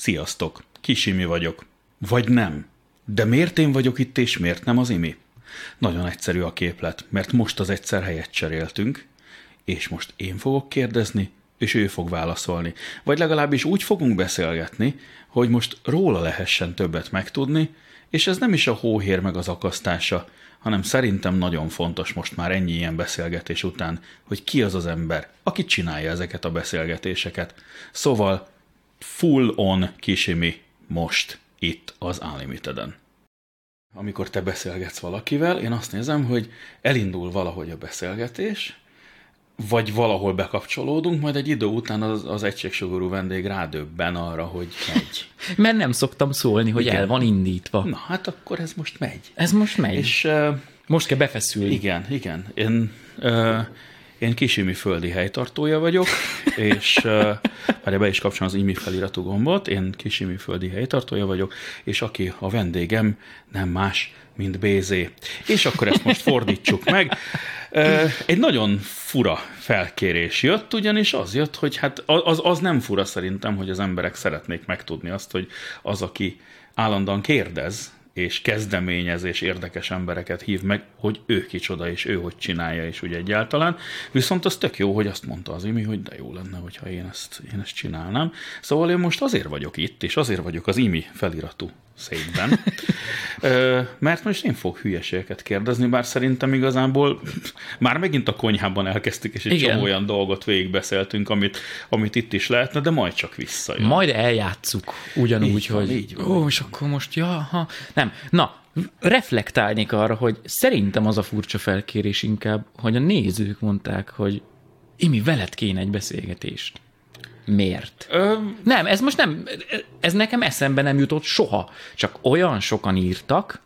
Sziasztok, Kisimi vagyok. Vagy nem. De miért én vagyok itt, és miért nem az Imi? Nagyon egyszerű a képlet, mert most az egyszer helyet cseréltünk, és most én fogok kérdezni, és ő fog válaszolni. Vagy legalábbis úgy fogunk beszélgetni, hogy most róla lehessen többet megtudni, és ez nem is a hóhér meg az akasztása, hanem szerintem nagyon fontos most már ennyi ilyen beszélgetés után, hogy ki az az ember, aki csinálja ezeket a beszélgetéseket. Szóval full on kisimi most itt az Unlimited-en. Amikor te beszélgetsz valakivel, én azt nézem, hogy elindul valahogy a beszélgetés, vagy valahol bekapcsolódunk, majd egy idő után az, az egységsugorú vendég rádöbben arra, hogy megy. Mert nem szoktam szólni, hogy igen. el van indítva. Na, hát akkor ez most megy. Ez most megy. És uh, most kell befeszülni. Igen, igen. Én, uh, én kisimi földi helytartója vagyok, és már be is kapcsolom az imi feliratú gombot, én kisimi földi helytartója vagyok, és aki a vendégem, nem más, mint BZ. És akkor ezt most fordítsuk meg. Egy nagyon fura felkérés jött, ugyanis az jött, hogy hát az, az nem fura szerintem, hogy az emberek szeretnék megtudni azt, hogy az, aki állandóan kérdez, és kezdeményez, és érdekes embereket hív meg, hogy ő kicsoda, és ő hogy csinálja, és úgy egyáltalán. Viszont az tök jó, hogy azt mondta az Imi, hogy de jó lenne, hogyha én ezt, én ezt csinálnám. Szóval én most azért vagyok itt, és azért vagyok az Imi feliratú székben, mert most én fog hülyeségeket kérdezni, bár szerintem igazából már megint a konyhában elkezdtük, és egy Igen. csomó olyan dolgot végigbeszéltünk, amit, amit itt is lehetne, de majd csak visszajön. Majd eljátszuk ugyanúgy, így van, hogy így van, ó, és akkor most, ja, ha. nem. Na, reflektálnék arra, hogy szerintem az a furcsa felkérés inkább, hogy a nézők mondták, hogy Imi, veled kéne egy beszélgetést. Miért? Ö... Nem, ez most nem, ez nekem eszembe nem jutott soha. Csak olyan sokan írtak,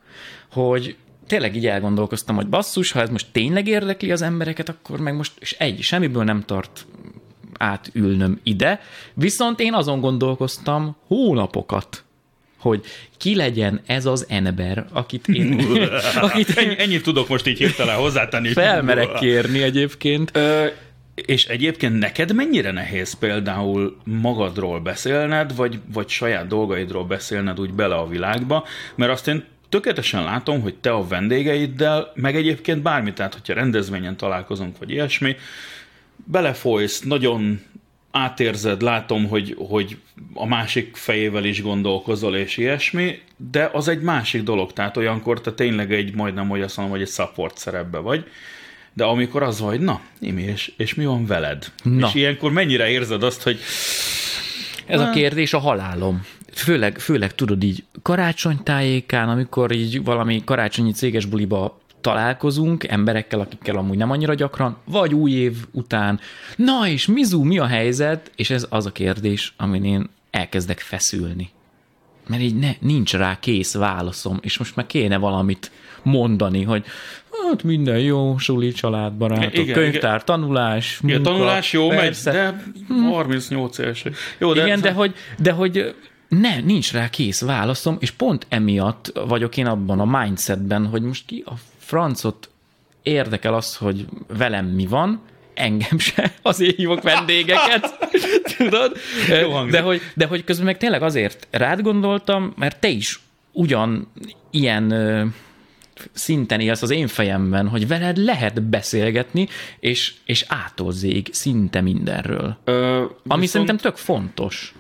hogy tényleg így elgondolkoztam, hogy basszus, ha ez most tényleg érdekli az embereket, akkor meg most, és egy, semmiből nem tart átülnöm ide. Viszont én azon gondolkoztam hónapokat, hogy ki legyen ez az ember, akit én... akit én Ennyi, ennyit tudok most így hirtelen hozzátenni. Felmerek kérni egyébként. Ö, és egyébként neked mennyire nehéz például magadról beszélned, vagy, vagy saját dolgaidról beszélned úgy bele a világba, mert azt én tökéletesen látom, hogy te a vendégeiddel, meg egyébként bármit, tehát hogyha rendezvényen találkozunk, vagy ilyesmi, belefolysz, nagyon átérzed, látom, hogy, hogy a másik fejével is gondolkozol, és ilyesmi, de az egy másik dolog, tehát olyankor te tényleg egy, majdnem, hogy azt mondom, hogy egy support szerepbe vagy, de amikor az vagy, na, Imi, és, és mi van veled? Na. És ilyenkor mennyire érzed azt, hogy... Ez a kérdés a halálom. Főleg, főleg tudod így karácsonytájékán, amikor így valami karácsonyi céges buliba találkozunk emberekkel, akikkel amúgy nem annyira gyakran, vagy új év után. Na és Mizu, mi a helyzet? És ez az a kérdés, amin én elkezdek feszülni. Mert így ne, nincs rá kész válaszom, és most már kéne valamit mondani, hogy hát minden jó, suli, családbarátok, igen, könyvtár, igen. tanulás, munka, igen, tanulás jó, persze. megy, de 38 éves. Jó, de... Igen, de hogy, de hogy ne, nincs rá kész válaszom, és pont emiatt vagyok én abban a mindsetben, hogy most ki a francot érdekel az, hogy velem mi van, engem se, azért hívok vendégeket, tudod? De hogy, de hogy közben meg tényleg azért rád gondoltam, mert te is ugyan ilyen szinten élsz az én fejemben, hogy veled lehet beszélgetni, és, és átozzék szinte mindenről. Ö, ami szerintem tök fontos.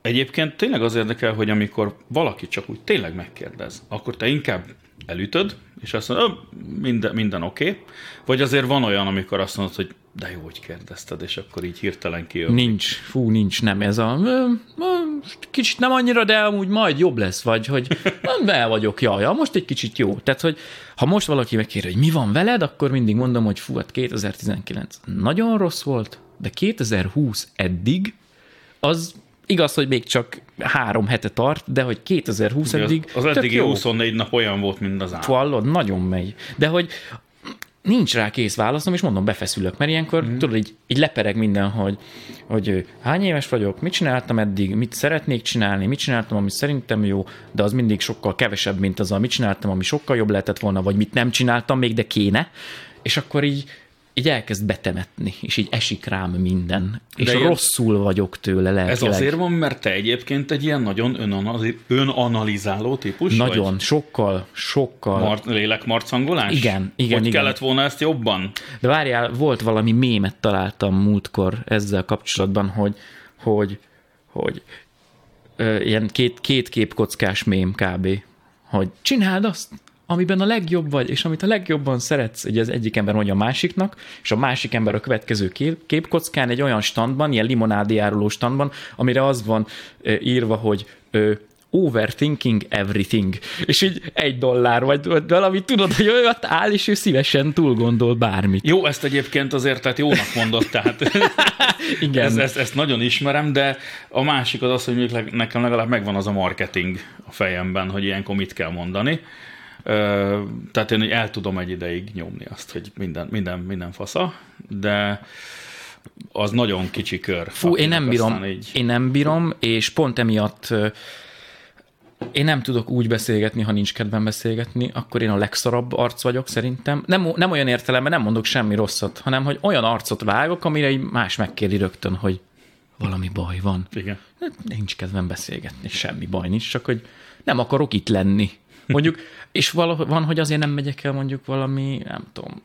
Egyébként tényleg az érdekel, hogy amikor valaki csak úgy tényleg megkérdez, akkor te inkább elütöd, és azt mondod, minden, minden oké, okay. vagy azért van olyan, amikor azt mondod, hogy de jó, hogy kérdezted, és akkor így hirtelen kijön. Nincs, fú, nincs, nem ez a kicsit nem annyira, de amúgy majd jobb lesz, vagy hogy nem el vagyok, jaj, ja, most egy kicsit jó. Tehát, hogy ha most valaki megkér, hogy mi van veled, akkor mindig mondom, hogy fú, hát 2019 nagyon rossz volt, de 2020 eddig, az igaz, hogy még csak három hete tart, de hogy 2020 eddig Az, az eddigi 24 nap olyan volt, mint az állam. Hallod, nagyon megy. De hogy nincs rá kész válaszom, és mondom, befeszülök, mert ilyenkor mm. tudod, így, így lepereg minden, hogy, hogy hány éves vagyok, mit csináltam eddig, mit szeretnék csinálni, mit csináltam, ami szerintem jó, de az mindig sokkal kevesebb, mint az, amit csináltam, ami sokkal jobb lehetett volna, vagy mit nem csináltam még, de kéne, és akkor így így elkezd betemetni, és így esik rám minden. És De rosszul ilyen... vagyok tőle lelkileg. Ez azért van, mert te egyébként egy ilyen nagyon önanalizáló típus Nagyon, vagy? sokkal, sokkal. Mar- lélekmarcangolás? Igen, igen, Hogy igen. kellett volna ezt jobban? De várjál, volt valami mémet találtam múltkor ezzel kapcsolatban, hogy, hogy, hogy ö, ilyen két, két képkockás mém kb. Hogy csináld azt, amiben a legjobb vagy, és amit a legjobban szeretsz, ugye az egyik ember mondja a másiknak, és a másik ember a következő kép, képkockán egy olyan standban, ilyen limonádi áruló standban, amire az van ö, írva, hogy ö, overthinking everything. És így egy dollár, vagy, vagy valami, tudod, hogy olyat áll, és ő szívesen túl gondol bármit. Jó, ezt egyébként azért tehát jónak mondott, tehát Igen. ezt, ezt, ezt nagyon ismerem, de a másik az az, hogy nekem legalább megvan az a marketing a fejemben, hogy ilyenkor mit kell mondani. Tehát én el tudom egy ideig nyomni azt, hogy minden, minden, minden fasza, de az nagyon kicsi kör. Fú, én nem bírom, így... én nem bírom, és pont emiatt én nem tudok úgy beszélgetni, ha nincs kedvem beszélgetni, akkor én a legszarabb arc vagyok szerintem. Nem, nem olyan értelemben nem mondok semmi rosszat, hanem hogy olyan arcot vágok, amire egy más megkéri rögtön, hogy valami baj van. Igen. Nincs kedvem beszélgetni, semmi baj nincs, csak hogy nem akarok itt lenni. Mondjuk, és valahogy van, hogy azért nem megyek el mondjuk valami, nem tudom,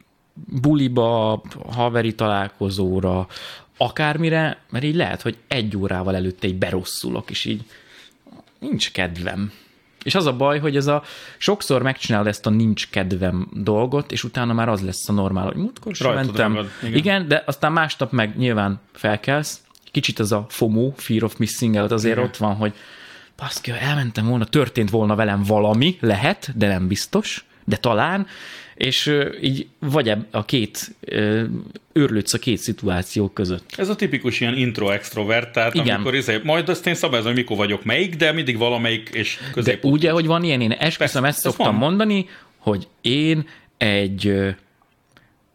buliba, haveri találkozóra, akármire, mert így lehet, hogy egy órával előtte így berosszulok, és így nincs kedvem. És az a baj, hogy ez a sokszor megcsinálod ezt a nincs kedvem dolgot, és utána már az lesz a normál, hogy múltkor sem mentem. Ragad, igen. igen. de aztán másnap meg nyilván felkelsz, kicsit az a FOMO, Fear of Missing Out azért igen. ott van, hogy baszki, ha elmentem volna, történt volna velem valami, lehet, de nem biztos, de talán, és így vagy a két, őrlődsz a két szituáció között. Ez a tipikus ilyen intro-extrovert, tehát Igen. amikor izé, majd azt én szabályozom, hogy mikor vagyok melyik, de mindig valamelyik és közép. De ugye, hogy van ilyen, én esküszöm, ezt szoktam van. mondani, hogy én egy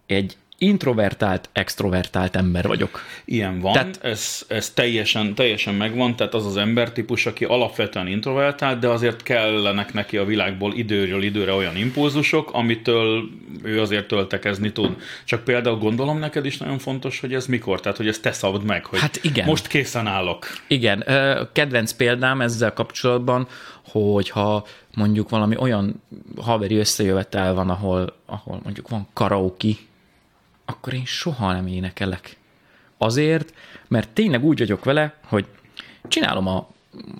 egy introvertált, extrovertált ember vagyok. Ilyen van, tehát, ez, ez teljesen, teljesen megvan, tehát az az embertípus, aki alapvetően introvertált, de azért kellenek neki a világból időről időre olyan impulzusok, amitől ő azért töltekezni tud. Csak például gondolom neked is nagyon fontos, hogy ez mikor, tehát hogy ezt te szabd meg, hogy hát igen. most készen állok. Igen, kedvenc példám ezzel kapcsolatban, hogyha mondjuk valami olyan haveri összejövetel van, ahol, ahol mondjuk van karaoke, akkor én soha nem énekelek. Azért, mert tényleg úgy vagyok vele, hogy csinálom a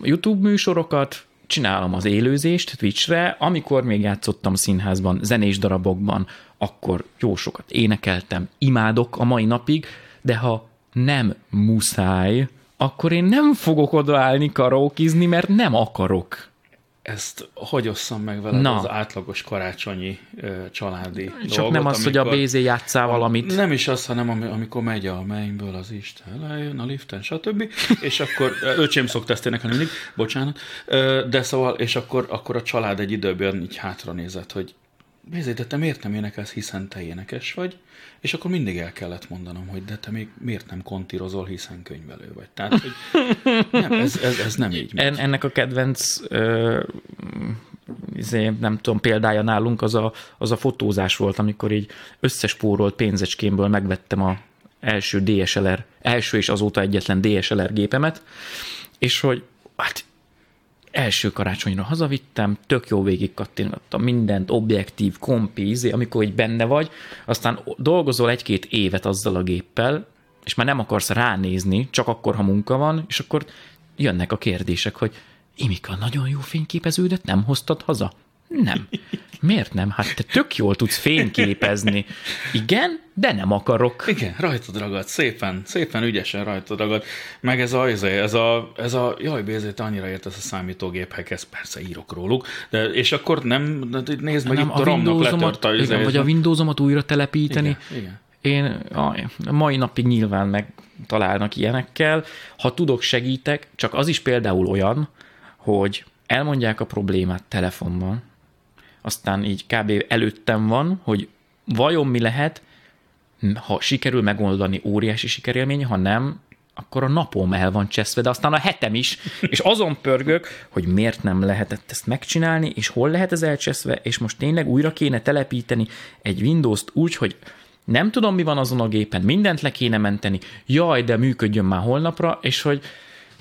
YouTube műsorokat, csinálom az élőzést Twitchre, amikor még játszottam színházban, zenés darabokban, akkor jó sokat énekeltem, imádok a mai napig, de ha nem muszáj, akkor én nem fogok odaállni karaokizni, mert nem akarok ezt hogy osszam meg veled Na. az átlagos karácsonyi ö, családi Csak dolgot, nem az, hogy a BZ játszál valamit. Nem is az, hanem amikor megy a mennyből az Isten, lejön a liften, stb. és akkor, öcsém szokta ezt énekelni mindig, bocsánat, de szóval, és akkor, akkor a család egy időben így hátra nézett, hogy Bézé, de te miért nem énekelsz, hiszen te énekes vagy? És akkor mindig el kellett mondanom, hogy de te még miért nem kontírozol, hiszen könyvelő vagy. Tehát, hogy nem, ez, ez, ez nem így megy. En, ennek a kedvenc ö, izé, nem tudom, példája nálunk az a, az a fotózás volt, amikor így összespórolt pénzecskémből megvettem a első DSLR, első és azóta egyetlen DSLR gépemet, és hogy hát első karácsonyra hazavittem, tök jó végig kattingattam mindent, objektív, kompi, izé, amikor így benne vagy, aztán dolgozol egy-két évet azzal a géppel, és már nem akarsz ránézni, csak akkor, ha munka van, és akkor jönnek a kérdések, hogy Imika, nagyon jó fényképeződet nem hoztad haza? Nem. Miért nem? Hát te tök jól tudsz fényképezni. Igen, de nem akarok. Igen, rajtad ragad, szépen, szépen ügyesen rajtad ragad. Meg ez a, ez a, ez a, ez a jaj, Bézé, te annyira értesz a számítógépekhez, persze írok róluk, de, és akkor nem, nézd meg, nem, itt a, a Windowsomat, a igen, vagy a Windowsomat újra telepíteni. Igen, igen. Én a mai napig nyilván megtalálnak ilyenekkel. Ha tudok, segítek, csak az is például olyan, hogy elmondják a problémát telefonban, aztán így kb. előttem van, hogy vajon mi lehet, ha sikerül megoldani, óriási sikerélmény, ha nem, akkor a napom el van cseszve, de aztán a hetem is, és azon pörgök, hogy miért nem lehetett ezt megcsinálni, és hol lehet ez elcseszve, és most tényleg újra kéne telepíteni egy Windows-t úgy, hogy nem tudom, mi van azon a gépen, mindent le kéne menteni, jaj, de működjön már holnapra, és hogy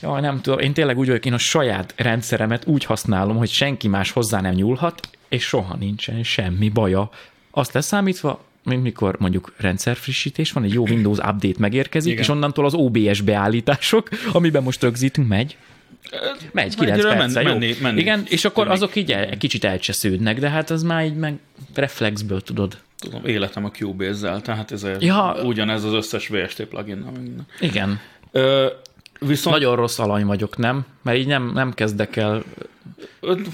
jaj, nem tudom, én tényleg úgy vagyok, én a saját rendszeremet úgy használom, hogy senki más hozzá nem nyúlhat, és soha nincsen semmi baja. Azt leszámítva, mint mikor mondjuk rendszerfrissítés van, egy jó Windows update megérkezik, Igen. és onnantól az OBS beállítások, amiben most rögzítunk, megy. Megy, 9 perc, jó. Menni, menni, Igen, és akkor tűnik. azok így el, kicsit elcsesződnek, de hát az már így meg reflexből tudod. Tudom, életem a Cubase-zel, tehát ez ja. ugyanez az összes VST plugin. Igen. Ö, viszont... Nagyon rossz alany vagyok, nem? Mert így nem, nem kezdek el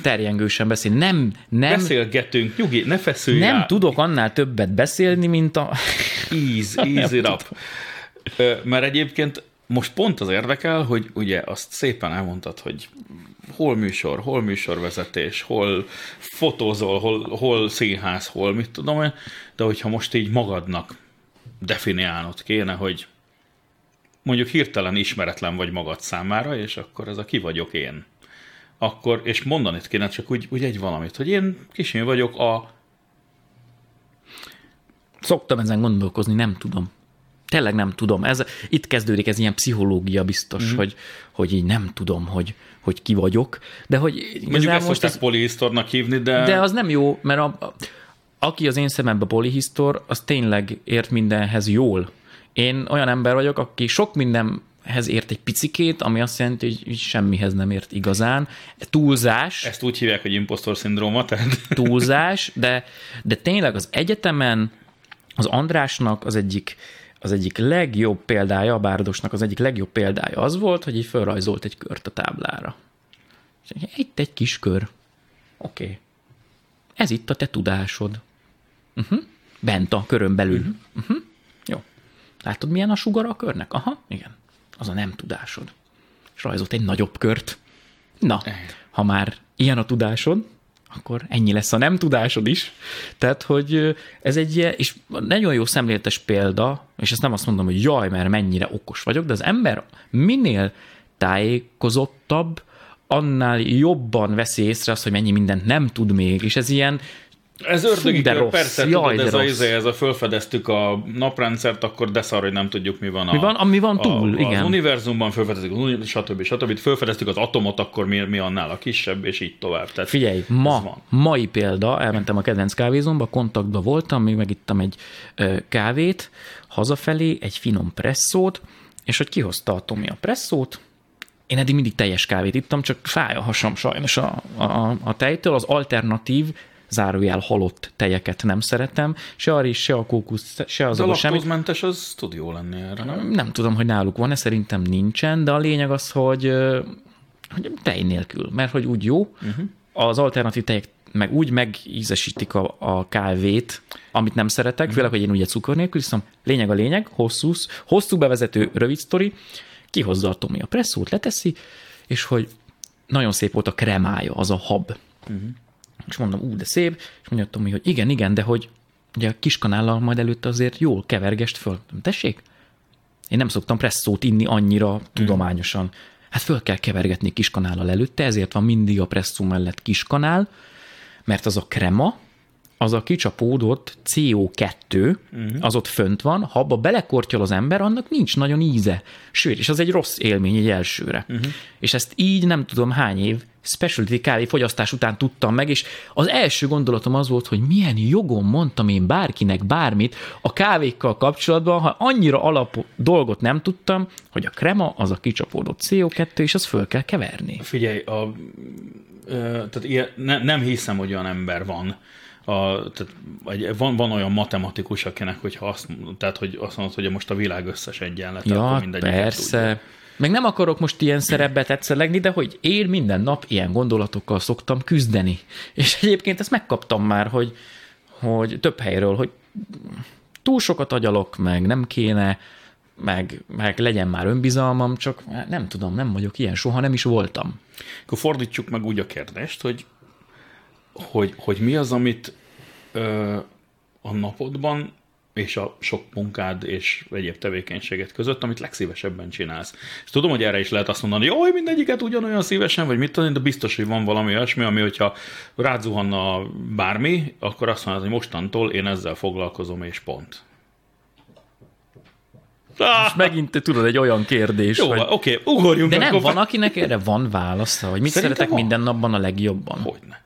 terjengősen beszélni. Nem, nem. Beszélgetünk, nyugi, ne feszülj Nem rá. tudok annál többet beszélni, mint a... Easy, easy rap. Mert egyébként most pont az érdekel, hogy ugye azt szépen elmondtad, hogy hol műsor, hol műsorvezetés, hol fotózol, hol, hol színház, hol mit tudom én, de hogyha most így magadnak definiálnod kéne, hogy mondjuk hirtelen ismeretlen vagy magad számára, és akkor ez a ki vagyok én. Akkor, és mondani kéne csak úgy, úgy egy valamit, hogy én kisén vagyok a... Szoktam ezen gondolkozni, nem tudom. Tényleg nem tudom. Ez, itt kezdődik ez ilyen pszichológia biztos, mm. hogy, hogy így nem tudom, hogy, hogy ki vagyok. De hogy Mondjuk ezt most ezt polihisztornak hívni, de... De az nem jó, mert a, a, aki az én szememben polihisztor, az tényleg ért mindenhez jól. Én olyan ember vagyok, aki sok mindenhez ért egy picikét, ami azt jelenti, hogy semmihez nem ért igazán. Túlzás. Ezt úgy hívják, hogy impostor szindróma, tehát... Túlzás, de, de tényleg az egyetemen az Andrásnak az egyik az egyik legjobb példája, a Bárdosnak az egyik legjobb példája az volt, hogy így felrajzolt egy kört a táblára. Itt egy kis kör. Oké. Okay. Ez itt a te tudásod. Uh-huh. Bent a körön belül. Uh-huh. Uh-huh. Látod, milyen a sugara a körnek? Aha, igen. Az a nem tudásod. És rajzolt egy nagyobb kört. Na, ha már ilyen a tudásod, akkor ennyi lesz a nem tudásod is. Tehát, hogy ez egy ilyen, és nagyon jó szemléletes példa, és ezt nem azt mondom, hogy jaj, mert mennyire okos vagyok, de az ember minél tájékozottabb, annál jobban veszi észre azt, hogy mennyi mindent nem tud még, és ez ilyen ez ördögi de rossz. persze, Jaj, tudod, ez, a, izé, ez a fölfedeztük a naprendszert, akkor de szar, hogy nem tudjuk, mi van a... Mi van, ami van túl, a, igen. Az univerzumban fölfedeztük, stb. stb. Fölfedeztük az atomot, akkor mi, mi annál a kisebb, és így tovább. Tehát Figyelj, ma, van. mai példa, elmentem a kedvenc kávézomba, kontaktba voltam, még megittam egy ö, kávét, hazafelé egy finom presszót, és hogy kihozta a Tomi a presszót, én eddig mindig teljes kávét ittam, csak fáj a hasam sajnos a, a, a tejtől, az alternatív zárójel halott tejeket nem szeretem, se a rizs, se a kókusz, se az a semmi. mentes az tud jó lenni erre, nem? Nem tudom, hogy náluk van-e, szerintem nincsen, de a lényeg az, hogy, hogy tej nélkül, mert hogy úgy jó, uh-huh. az alternatív tejek meg úgy megízesítik a, a kávét, amit nem szeretek, főleg, hogy én ugye cukor nélkül iszom. Lényeg a lényeg, hosszú, hosszú bevezető, rövid sztori, kihozza a Tomi a presszót, leteszi, és hogy nagyon szép volt a kremája, az a hab. Uh-huh. És mondom, ú, de szép, és mondja Tomi, hogy igen, igen, de hogy ugye a kiskanállal majd előtte azért jól kevergest föl. Tessék? Én nem szoktam presszót inni annyira hmm. tudományosan. Hát föl kell kevergetni kiskanállal előtte, ezért van mindig a presszó mellett kiskanál, mert az a krema, az a kicsapódott CO2, uh-huh. Mhm. az ott fönt van, ha abba belekortyol az ember, annak nincs nagyon íze. Sőt, és az egy rossz élmény egy elsőre. Uh-huh. És ezt így nem tudom hány év specialty kávé fogyasztás után tudtam meg, és az első gondolatom az volt, hogy milyen jogon mondtam én bárkinek bármit a kávékkal kapcsolatban, ha annyira alap dolgot nem tudtam, hogy a krema az a kicsapódott CO2, és az föl kell keverni. Figyelj, a, tehát ilyen, ne, nem hiszem, hogy olyan ember van, a, tehát egy, van, van olyan matematikus, akinek, hogyha azt, tehát, hogy azt mondod, hogy most a világ összes egyenlet, ja, akkor mindegy. persze. Tudja. Meg nem akarok most ilyen szerepbe tetszelegni, de hogy én minden nap ilyen gondolatokkal szoktam küzdeni. És egyébként ezt megkaptam már, hogy, hogy több helyről, hogy túl sokat agyalok, meg nem kéne, meg, meg legyen már önbizalmam, csak nem tudom, nem vagyok ilyen, soha nem is voltam. Akkor fordítsuk meg úgy a kérdést, hogy hogy, hogy mi az, amit ö, a napodban és a sok munkád és egyéb tevékenységet között, amit legszívesebben csinálsz. És tudom, hogy erre is lehet azt mondani, hogy mindegyiket ugyanolyan szívesen, vagy mit tudom, de biztos, hogy van valami olyasmi, ami, hogyha rázuhanna bármi, akkor azt mondod, hogy mostantól én ezzel foglalkozom, és pont. Most megint tudod, egy olyan kérdés. Jó, hogy... oké, okay, ugorjunk. De nem, van, akinek erre van válasza, hogy mit Szerintem szeretek van. minden napban a legjobban? Hogyne.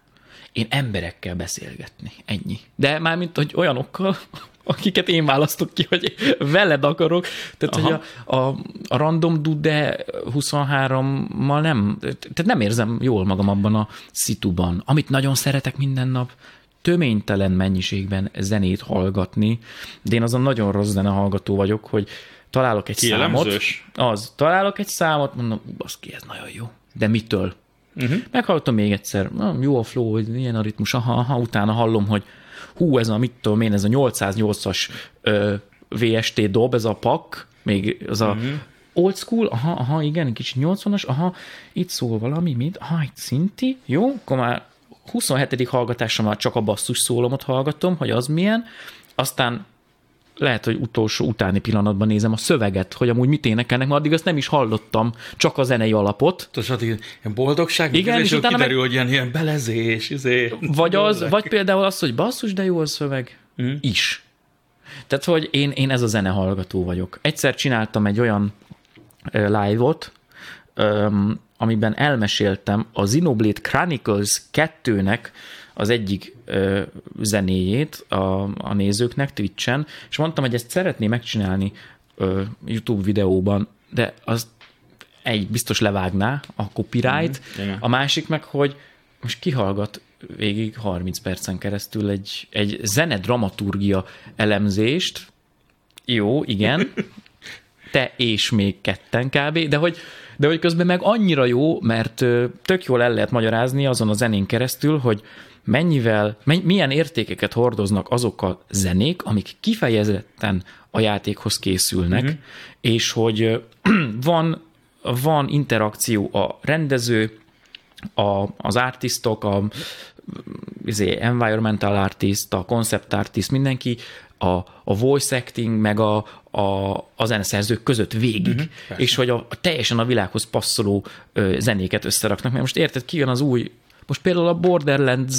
Én emberekkel beszélgetni. Ennyi. De mármint, hogy olyanokkal, akiket én választok ki, hogy veled akarok. Tehát, Aha. hogy a, a, a random dude 23-mal nem, tehát nem érzem jól magam abban a szituban. Amit nagyon szeretek minden nap, töménytelen mennyiségben zenét hallgatni, de én azon nagyon rossz zene hallgató vagyok, hogy találok egy Kielemzős. számot. Az, találok egy számot, mondom, baszki, ez nagyon jó. De mitől? Uh-huh. Meghallottam még egyszer, jó a flow, ilyen a ritmus, aha, aha, utána hallom, hogy hú, ez a, mit tudom én, ez a 808-as ö, VST dob, ez a pak, még az a uh-huh. old school, aha, aha, igen, kicsit 80-as, aha, itt szól valami, mit, aha, itt szinti, jó, akkor már 27. hallgatásra csak a basszus szólomot hallgatom, hogy az milyen, aztán lehet, hogy utolsó utáni pillanatban nézem a szöveget, hogy amúgy mit énekelnek, mert addig azt nem is hallottam, csak a zenei alapot. Addig ilyen boldogság, Igen, és utána kiderül, meg... hogy ilyen, ilyen belezés, izé. Vagy, az, vagy például az, hogy basszus, de jó a szöveg, mm. is. Tehát, hogy én, én ez a zene hallgató vagyok. Egyszer csináltam egy olyan live-ot, amiben elmeséltem a Xenoblade Chronicles 2-nek az egyik ö, zenéjét a, a nézőknek Twitchen, és mondtam, hogy ezt szeretné megcsinálni ö, YouTube videóban, de az egy biztos levágná a copyright, mm, a másik meg, hogy most kihallgat végig 30 percen keresztül egy, egy zene dramaturgia elemzést, jó, igen, te és még ketten kb., de hogy de hogy közben meg annyira jó, mert tök jól el lehet magyarázni azon a zenén keresztül, hogy mennyivel, milyen értékeket hordoznak azok a zenék, amik kifejezetten a játékhoz készülnek, uh-huh. és hogy van, van interakció a rendező, a, az artistok, a izé, environmental artist, a concept artist, mindenki a, a voice acting, meg a, a, a zeneszerzők között végig, uh-huh, és hogy a, a teljesen a világhoz passzoló ö, zenéket összeraknak. Mert most érted, ki jön az új, most például a Borderlands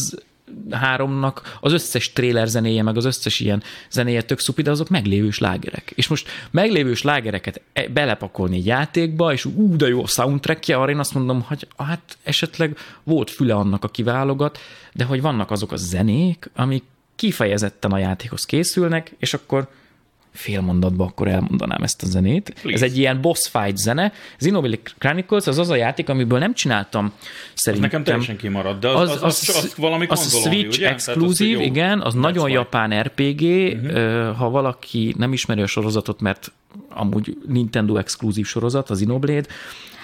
háromnak az összes trailer zenéje, meg az összes ilyen zenéje tök szupi, de azok meglévő slágerek. És most meglévő slágereket e, belepakolni egy játékba, és ú, de jó a soundtrackje, arra én azt mondom, hogy hát esetleg volt füle annak, aki válogat, de hogy vannak azok a zenék, amik kifejezetten a játékhoz készülnek, és akkor fél mondatban akkor elmondanám ezt a zenét. Please. Ez egy ilyen boss fight zene. Xenoblade Chronicles az az a játék, amiből nem csináltam szerintem. Az nekem teljesen kimarad, de az, az, az, az, az valami Az Switch ugye? exkluzív, az, igen, az nagyon why. japán RPG. Uh-huh. Ha valaki nem ismeri a sorozatot, mert amúgy Nintendo exkluzív sorozat, az Xenoblade,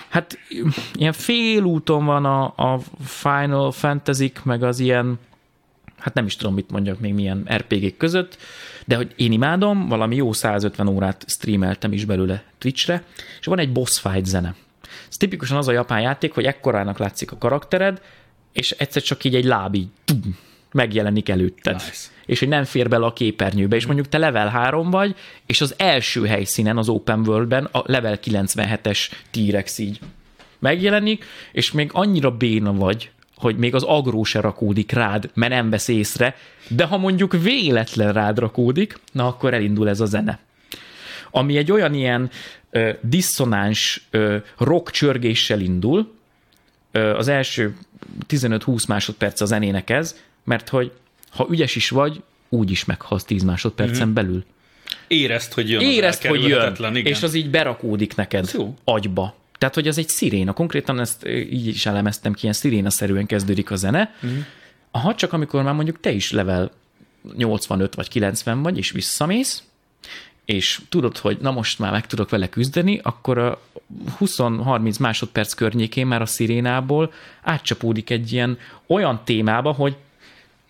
hát ilyen félúton van a, a Final fantasy meg az ilyen hát nem is tudom, mit mondjak még milyen RPG-k között, de hogy én imádom, valami jó 150 órát streameltem is belőle Twitchre, és van egy boss fight zene. Ez tipikusan az a japán játék, hogy ekkorának látszik a karaktered, és egyszer csak így egy láb így tum, megjelenik előtted. Nice. És hogy nem fér bele a képernyőbe, és mondjuk te level 3 vagy, és az első helyszínen, az open worldben a level 97-es T-rex így megjelenik, és még annyira béna vagy, hogy még az agró se rakódik rád, mert nem vesz észre, de ha mondjuk véletlen rád rakódik, na akkor elindul ez a zene. Ami egy olyan ilyen ö, diszonáns ö, rock csörgéssel indul, ö, az első 15-20 másodperc a zenének ez, mert hogy ha ügyes is vagy, úgy is meghalsz 10 másodpercen mm-hmm. belül. Érezt, hogy jön. Érezt, hogy jön, igen. és az így berakódik neked agyba. Tehát, hogy az egy sziréna. Konkrétan ezt így is elemeztem ki, ilyen sziréna-szerűen kezdődik a zene. Uh-huh. Aha, csak amikor már mondjuk te is level 85 vagy 90 vagy, és visszamész, és tudod, hogy na most már meg tudok vele küzdeni, akkor a 20-30 másodperc környékén már a szirénából átcsapódik egy ilyen olyan témába, hogy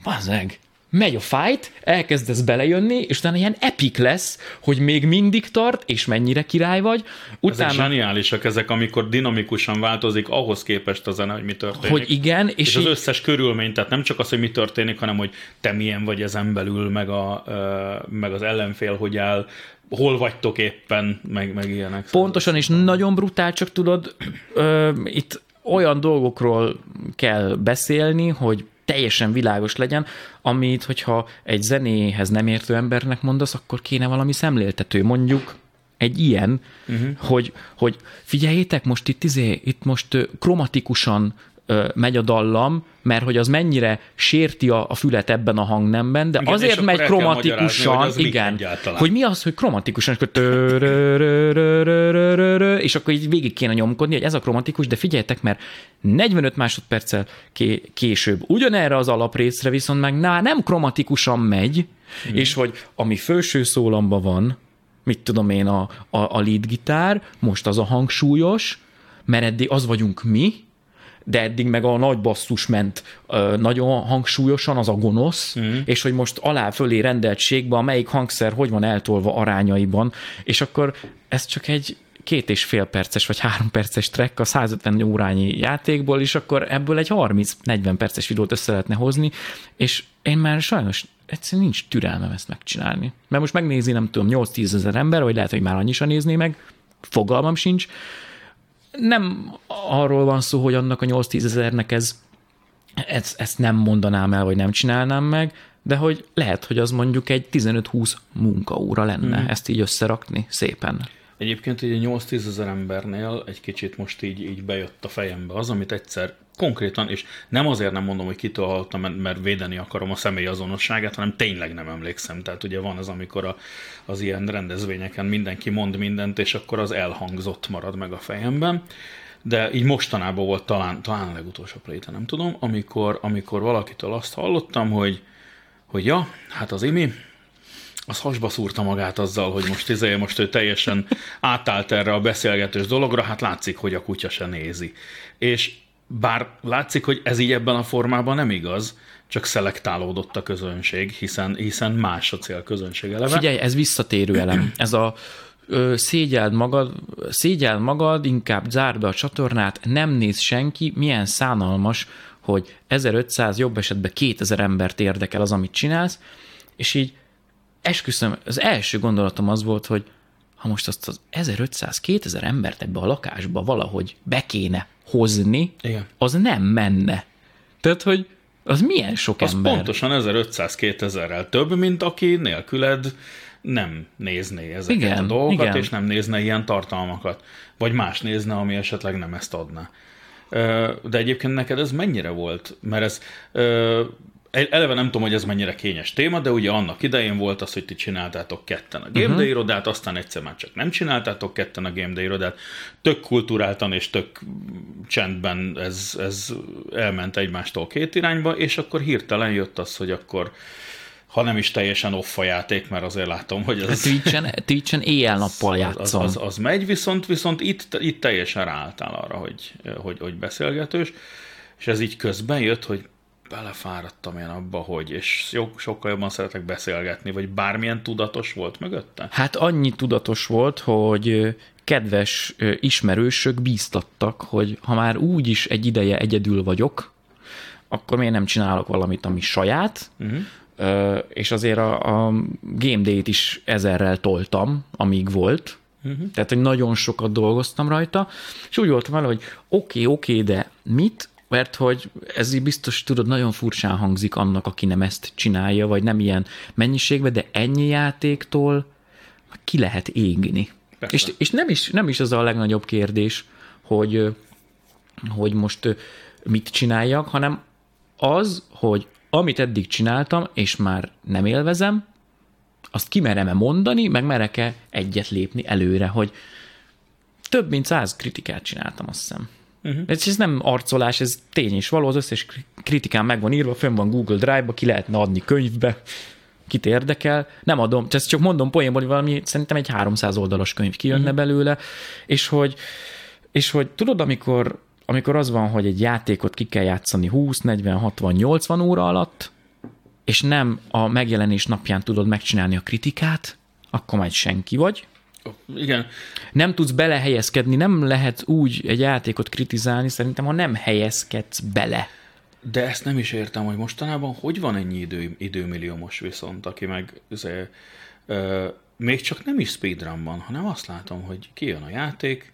bazeg, megy a fight, elkezdesz belejönni, és utána ilyen epic lesz, hogy még mindig tart, és mennyire király vagy. Utána... Ezek zseniálisak ezek, amikor dinamikusan változik ahhoz képest a zene, hogy mi történik. Hogy igen, és, és az így... összes körülmény, tehát nem csak az, hogy mi történik, hanem hogy te milyen vagy ezen belül, meg, a, meg az ellenfél, hogy áll, hol vagytok éppen, meg, meg ilyenek. Pontosan, és nagyon brutál, csak tudod, ö, itt olyan dolgokról kell beszélni, hogy teljesen világos legyen, amit, hogyha egy zenéhez nem értő embernek mondasz, akkor kéne valami szemléltető. Mondjuk egy ilyen, uh-huh. hogy, hogy figyeljétek, most itt, izé, itt most kromatikusan megy a dallam, mert hogy az mennyire sérti a, a fület ebben a hangnemben, de igen, azért megy kromatikusan, hogy igen, hogy mi az, hogy kromatikusan, és akkor és akkor így végig kéne nyomkodni, hogy ez a kromatikus, de figyeljetek, mert 45 másodperccel később ugyanerre az alaprészre viszont meg ná, nem kromatikusan megy, hmm. és hogy ami felső szólamba van, mit tudom én, a, a, a lead gitár, most az a hangsúlyos, mert eddig az vagyunk mi, de eddig meg a nagy basszus ment ö, nagyon hangsúlyosan, az a gonosz, mm. és hogy most alá fölé rendeltségben, melyik hangszer hogy van eltolva arányaiban, és akkor ez csak egy két és fél perces vagy három perces track a 150 órányi játékból, és akkor ebből egy 30-40 perces videót össze lehetne hozni, és én már sajnos egyszerűen nincs türelmem ezt megcsinálni. Mert most megnézi, nem tudom, 8-10 ezer ember, vagy lehet, hogy már annyi nézné meg, fogalmam sincs, nem arról van szó, hogy annak a 8-10 ezernek ez, ez, ezt nem mondanám el, vagy nem csinálnám meg, de hogy lehet, hogy az mondjuk egy 15-20 munkaóra lenne mm. ezt így összerakni szépen. Egyébként egy 8-10 ezer embernél egy kicsit most így, így bejött a fejembe az, amit egyszer konkrétan, és nem azért nem mondom, hogy kitől hallottam, mert védeni akarom a személy azonosságát, hanem tényleg nem emlékszem. Tehát ugye van az, amikor a, az ilyen rendezvényeken mindenki mond mindent, és akkor az elhangzott marad meg a fejemben. De így mostanában volt talán, talán a legutolsó pléte, nem tudom, amikor, amikor valakitől azt hallottam, hogy, hogy ja, hát az imi, az hasba szúrta magát azzal, hogy most izé, most ő teljesen átállt erre a beszélgetős dologra, hát látszik, hogy a kutya se nézi. És bár látszik, hogy ez így ebben a formában nem igaz, csak szelektálódott a közönség, hiszen, hiszen más a célközönség eleve. Figyelj, ez visszatérő elem. Ez a ö, szégyeld magad, szégyeld magad, inkább zárd be a csatornát, nem néz senki, milyen szánalmas, hogy 1500, jobb esetben 2000 embert érdekel az, amit csinálsz, és így esküszöm, az első gondolatom az volt, hogy ha most azt az 1500-2000 embert ebbe a lakásba valahogy be kéne hozni, Igen. az nem menne. Tehát, hogy az milyen sok az ember. pontosan 1500-2000-rel több, mint aki nélküled nem nézné ezeket igen, a dolgokat, igen. és nem nézne ilyen tartalmakat. Vagy más nézne, ami esetleg nem ezt adná. De egyébként neked ez mennyire volt? Mert ez eleve nem tudom, hogy ez mennyire kényes téma, de ugye annak idején volt az, hogy ti csináltátok ketten a Game uh-huh. Day irodát, aztán egyszer már csak nem csináltátok ketten a Game Day irodát. Tök kulturáltan és tök csendben ez, ez elment egymástól két irányba, és akkor hirtelen jött az, hogy akkor ha nem is teljesen off a játék, mert azért látom, hogy ez... Twitchen, Twitchen éjjel-nappal játszom. Az, az, az, megy, viszont, viszont itt, itt teljesen ráálltál arra, hogy, hogy, hogy beszélgetős, és ez így közben jött, hogy belefáradtam én abba, hogy, és jó, sokkal jobban szeretek beszélgetni, vagy bármilyen tudatos volt mögötte? Hát annyi tudatos volt, hogy kedves ismerősök bíztattak, hogy ha már úgy is egy ideje egyedül vagyok, akkor miért nem csinálok valamit, ami saját, uh-huh. és azért a, a Game Day-t is ezerrel toltam, amíg volt, uh-huh. tehát, hogy nagyon sokat dolgoztam rajta, és úgy voltam vele, hogy oké, okay, oké, okay, de mit mert hogy ez így biztos, tudod, nagyon furcsán hangzik annak, aki nem ezt csinálja, vagy nem ilyen mennyiségben, de ennyi játéktól ki lehet égni. És, és nem, is, nem is az a legnagyobb kérdés, hogy, hogy most mit csináljak, hanem az, hogy amit eddig csináltam, és már nem élvezem, azt kimerem-e mondani, meg merek-e egyet lépni előre, hogy több mint száz kritikát csináltam, azt hiszem. Uh-huh. Ez, ez nem arcolás, ez tény is való, az összes kritikán meg van írva, fönn van Google Drive-ba, ki lehetne adni könyvbe, kit érdekel. Nem adom, ezt csak mondom poénból, hogy valami, szerintem egy 300 oldalas könyv kijönne uh-huh. belőle, és hogy, és hogy tudod, amikor, amikor az van, hogy egy játékot ki kell játszani 20, 40, 60, 80 óra alatt, és nem a megjelenés napján tudod megcsinálni a kritikát, akkor majd senki vagy, igen. Nem tudsz belehelyezkedni, nem lehet úgy egy játékot kritizálni, szerintem, ha nem helyezkedsz bele. De ezt nem is értem, hogy mostanában hogy van ennyi idő, időmilliómos viszont, aki meg azért, ö, még csak nem is speedrunban, hanem azt látom, hogy kijön a játék,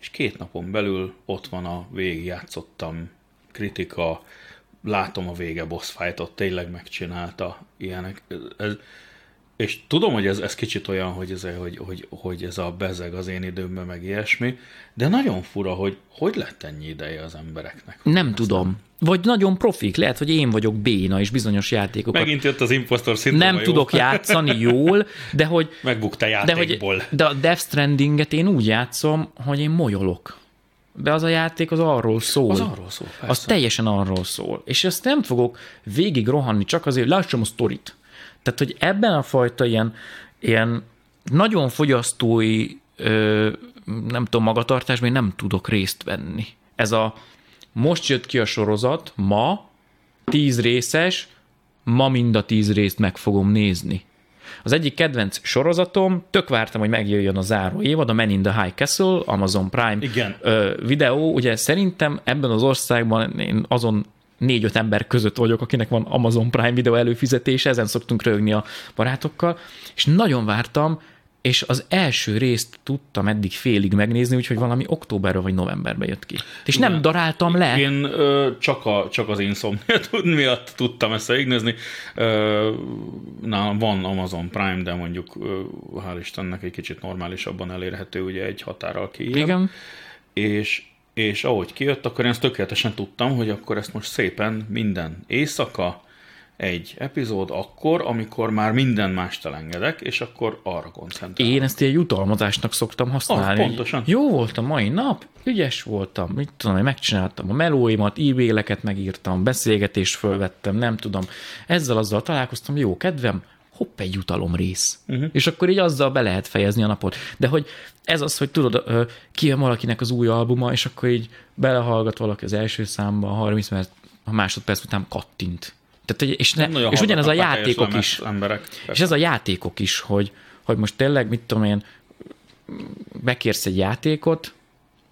és két napon belül ott van a végigjátszottam kritika, látom a vége boss fightot, tényleg megcsinálta ilyenek. Ez, és tudom, hogy ez, ez kicsit olyan, hogy ez, hogy, hogy, hogy ez a bezeg az én időmben, meg ilyesmi, de nagyon fura, hogy hogy lett ennyi ideje az embereknek. Nem tudom. Nem. Vagy nagyon profik, lehet, hogy én vagyok béna, és bizonyos játékokat... Megint jött az impostor szindróma, Nem jó. tudok játszani jól, de hogy... Megbukta játékból. De, hogy, de a Death Strandinget én úgy játszom, hogy én molyolok. De az a játék az arról szól. Az arról szól, persze. Az teljesen arról szól. És ezt nem fogok végig rohanni, csak azért, lássam a sztorit. Tehát, hogy ebben a fajta ilyen, ilyen nagyon fogyasztói, ö, nem tudom, magatartásban én nem tudok részt venni. Ez a most jött ki a sorozat, ma, tíz részes, ma mind a tíz részt meg fogom nézni. Az egyik kedvenc sorozatom, tök vártam, hogy megjöjjön a záró évad, a Men in the High Castle, Amazon Prime Igen. Ö, videó. Ugye szerintem ebben az országban én azon négy-öt ember között vagyok, akinek van Amazon Prime videó előfizetése, ezen szoktunk rögni a barátokkal, és nagyon vártam, és az első részt tudtam eddig félig megnézni, úgyhogy valami októberben vagy novemberben jött ki. És nem daráltam le. Én ö, csak, a, csak az Insomnia miatt tudtam ezt végignézni. nálam van Amazon Prime, de mondjuk ö, hál' Istennek egy kicsit normálisabban elérhető, ugye egy határral ki. Igen. És, és ahogy kijött, akkor én ezt tökéletesen tudtam, hogy akkor ezt most szépen minden éjszaka, egy epizód akkor, amikor már minden mást elengedek, és akkor arra koncentrálok. Én ezt ilyen jutalmazásnak szoktam használni. Ah, pontosan. Jó volt a mai nap, ügyes voltam, mit tudom, hogy megcsináltam a melóimat, e-maileket megírtam, beszélgetést fölvettem, nem tudom. Ezzel azzal találkoztam, jó kedvem, hopp, egy jutalom rész. Uh-huh. És akkor így azzal be lehet fejezni a napot. De hogy ez az, hogy tudod, kijön valakinek az új albuma, és akkor így belehallgat valaki az első számba, 30 mert a másodperc után kattint tehát, és, ne, és ugyanez a játékok is. Emberek, és ez a játékok is, hogy, hogy most tényleg, mit tudom én, bekérsz egy játékot,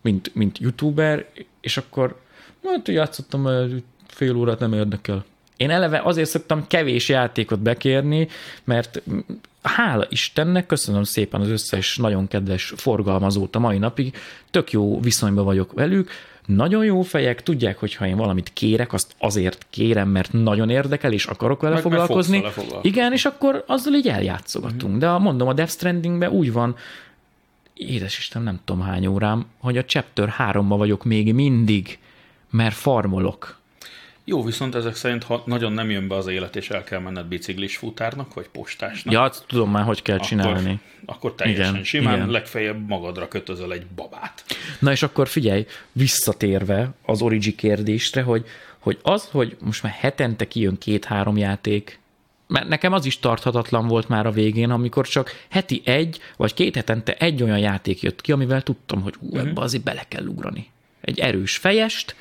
mint, mint youtuber, és akkor hát játszottam fél órát, nem érdekel. Én eleve azért szoktam kevés játékot bekérni, mert hála Istennek, köszönöm szépen az összes nagyon kedves forgalmazót a mai napig, tök jó viszonyban vagyok velük, nagyon jó fejek, tudják, hogy ha én valamit kérek, azt azért kérem, mert nagyon érdekel, és akarok vele meg, foglalkozni. Meg foglalkozni. Igen, és akkor azzal így eljátszogatunk. Mm. De mondom, a Death Strandingben úgy van, édes Isten, nem tudom hány órám, hogy a Chapter 3-ban vagyok még mindig, mert farmolok. Jó, viszont ezek szerint, ha nagyon nem jön be az élet, és el kell menned biciklis futárnak, vagy postásnak. Ja, tudom már, hogy kell akkor, csinálni. Akkor teljesen igen, simán, igen. legfeljebb magadra kötözöl egy babát. Na és akkor figyelj, visszatérve az Origi kérdésre, hogy, hogy az, hogy most már hetente kijön két-három játék, mert nekem az is tarthatatlan volt már a végén, amikor csak heti egy, vagy két hetente egy olyan játék jött ki, amivel tudtam, hogy ú, ebbe uh-huh. azért bele kell ugrani. Egy erős fejest,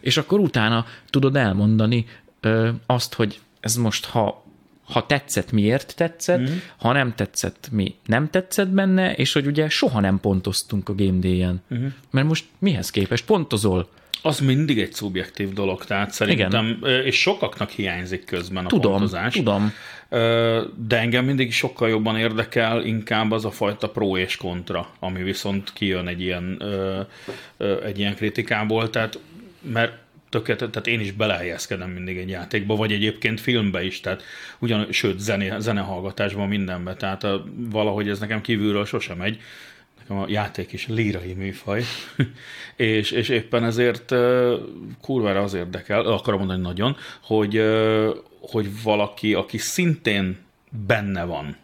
és akkor utána tudod elmondani ö, azt, hogy ez most, ha, ha tetszett, miért tetszett, mm. ha nem tetszett, mi nem tetszett benne, és hogy ugye soha nem pontoztunk a Game Day-en. Mm. Mert most mihez képest pontozol? Az mindig egy szubjektív dolog, tehát szerintem, Igen. és sokaknak hiányzik közben a tudom, pontozás. Tudom, de engem mindig sokkal jobban érdekel inkább az a fajta pro és kontra, ami viszont kijön egy ilyen, egy ilyen kritikából, tehát mert tökéletes, tehát én is belehelyezkedem mindig egy játékba, vagy egyébként filmbe is, tehát ugyan, sőt, zené, zenehallgatásban mindenbe, tehát a, valahogy ez nekem kívülről sosem megy, nekem a játék is lírai műfaj, és, és éppen ezért uh, kurvára az érdekel, akarom mondani nagyon, hogy, hogy valaki, aki szintén benne van,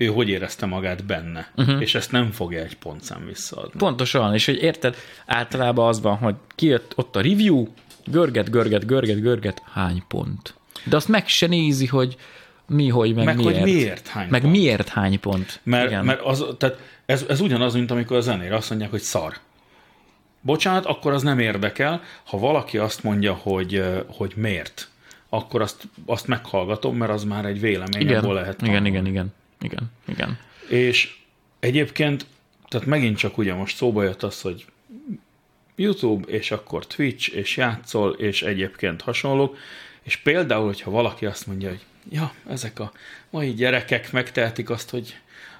ő hogy érezte magát benne, uh-huh. és ezt nem fogja egy pontszám visszaadni. Pontosan, és hogy érted, általában az van, hogy kijött ott a review, görget, görget, görget, görget, hány pont. De azt meg se nézi, hogy mi, hogy, meg, meg miért. hogy miért hány meg pont. miért hány pont. Mert, Igen. mert az, tehát ez, ez ugyanaz, mint amikor a zenére azt mondják, hogy szar. Bocsánat, akkor az nem érdekel. Ha valaki azt mondja, hogy, hogy miért, akkor azt, azt meghallgatom, mert az már egy vélemény, igen. abból lehet Igen, igen, igen, igen, igen. És egyébként, tehát megint csak ugye most szóba jött az, hogy YouTube, és akkor Twitch, és játszol, és egyébként hasonlók, és például, hogyha valaki azt mondja, hogy ja, ezek a mai gyerekek megtehetik azt, hogy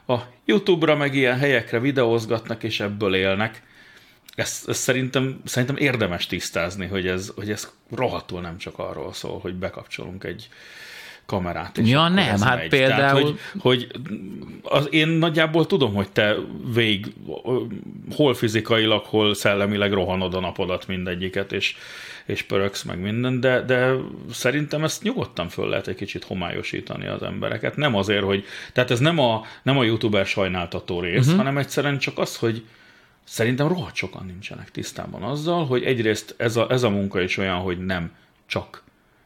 a YouTube-ra meg ilyen helyekre videózgatnak, és ebből élnek, ezt, ezt szerintem, szerintem érdemes tisztázni, hogy ez, hogy ez rohadtul nem csak arról szól, hogy bekapcsolunk egy kamerát. És ja, nem, hát megy. például... Tehát, hogy, hogy az, én nagyjából tudom, hogy te vég, hol fizikailag, hol szellemileg rohanod a napodat mindegyiket, és, és pöröksz meg minden, de, de szerintem ezt nyugodtan föl lehet egy kicsit homályosítani az embereket. Nem azért, hogy... Tehát ez nem a, nem a youtuber sajnáltató rész, uh-huh. hanem egyszerűen csak az, hogy szerintem rohadt sokan nincsenek tisztában azzal, hogy egyrészt ez a, ez a munka is olyan, hogy nem csak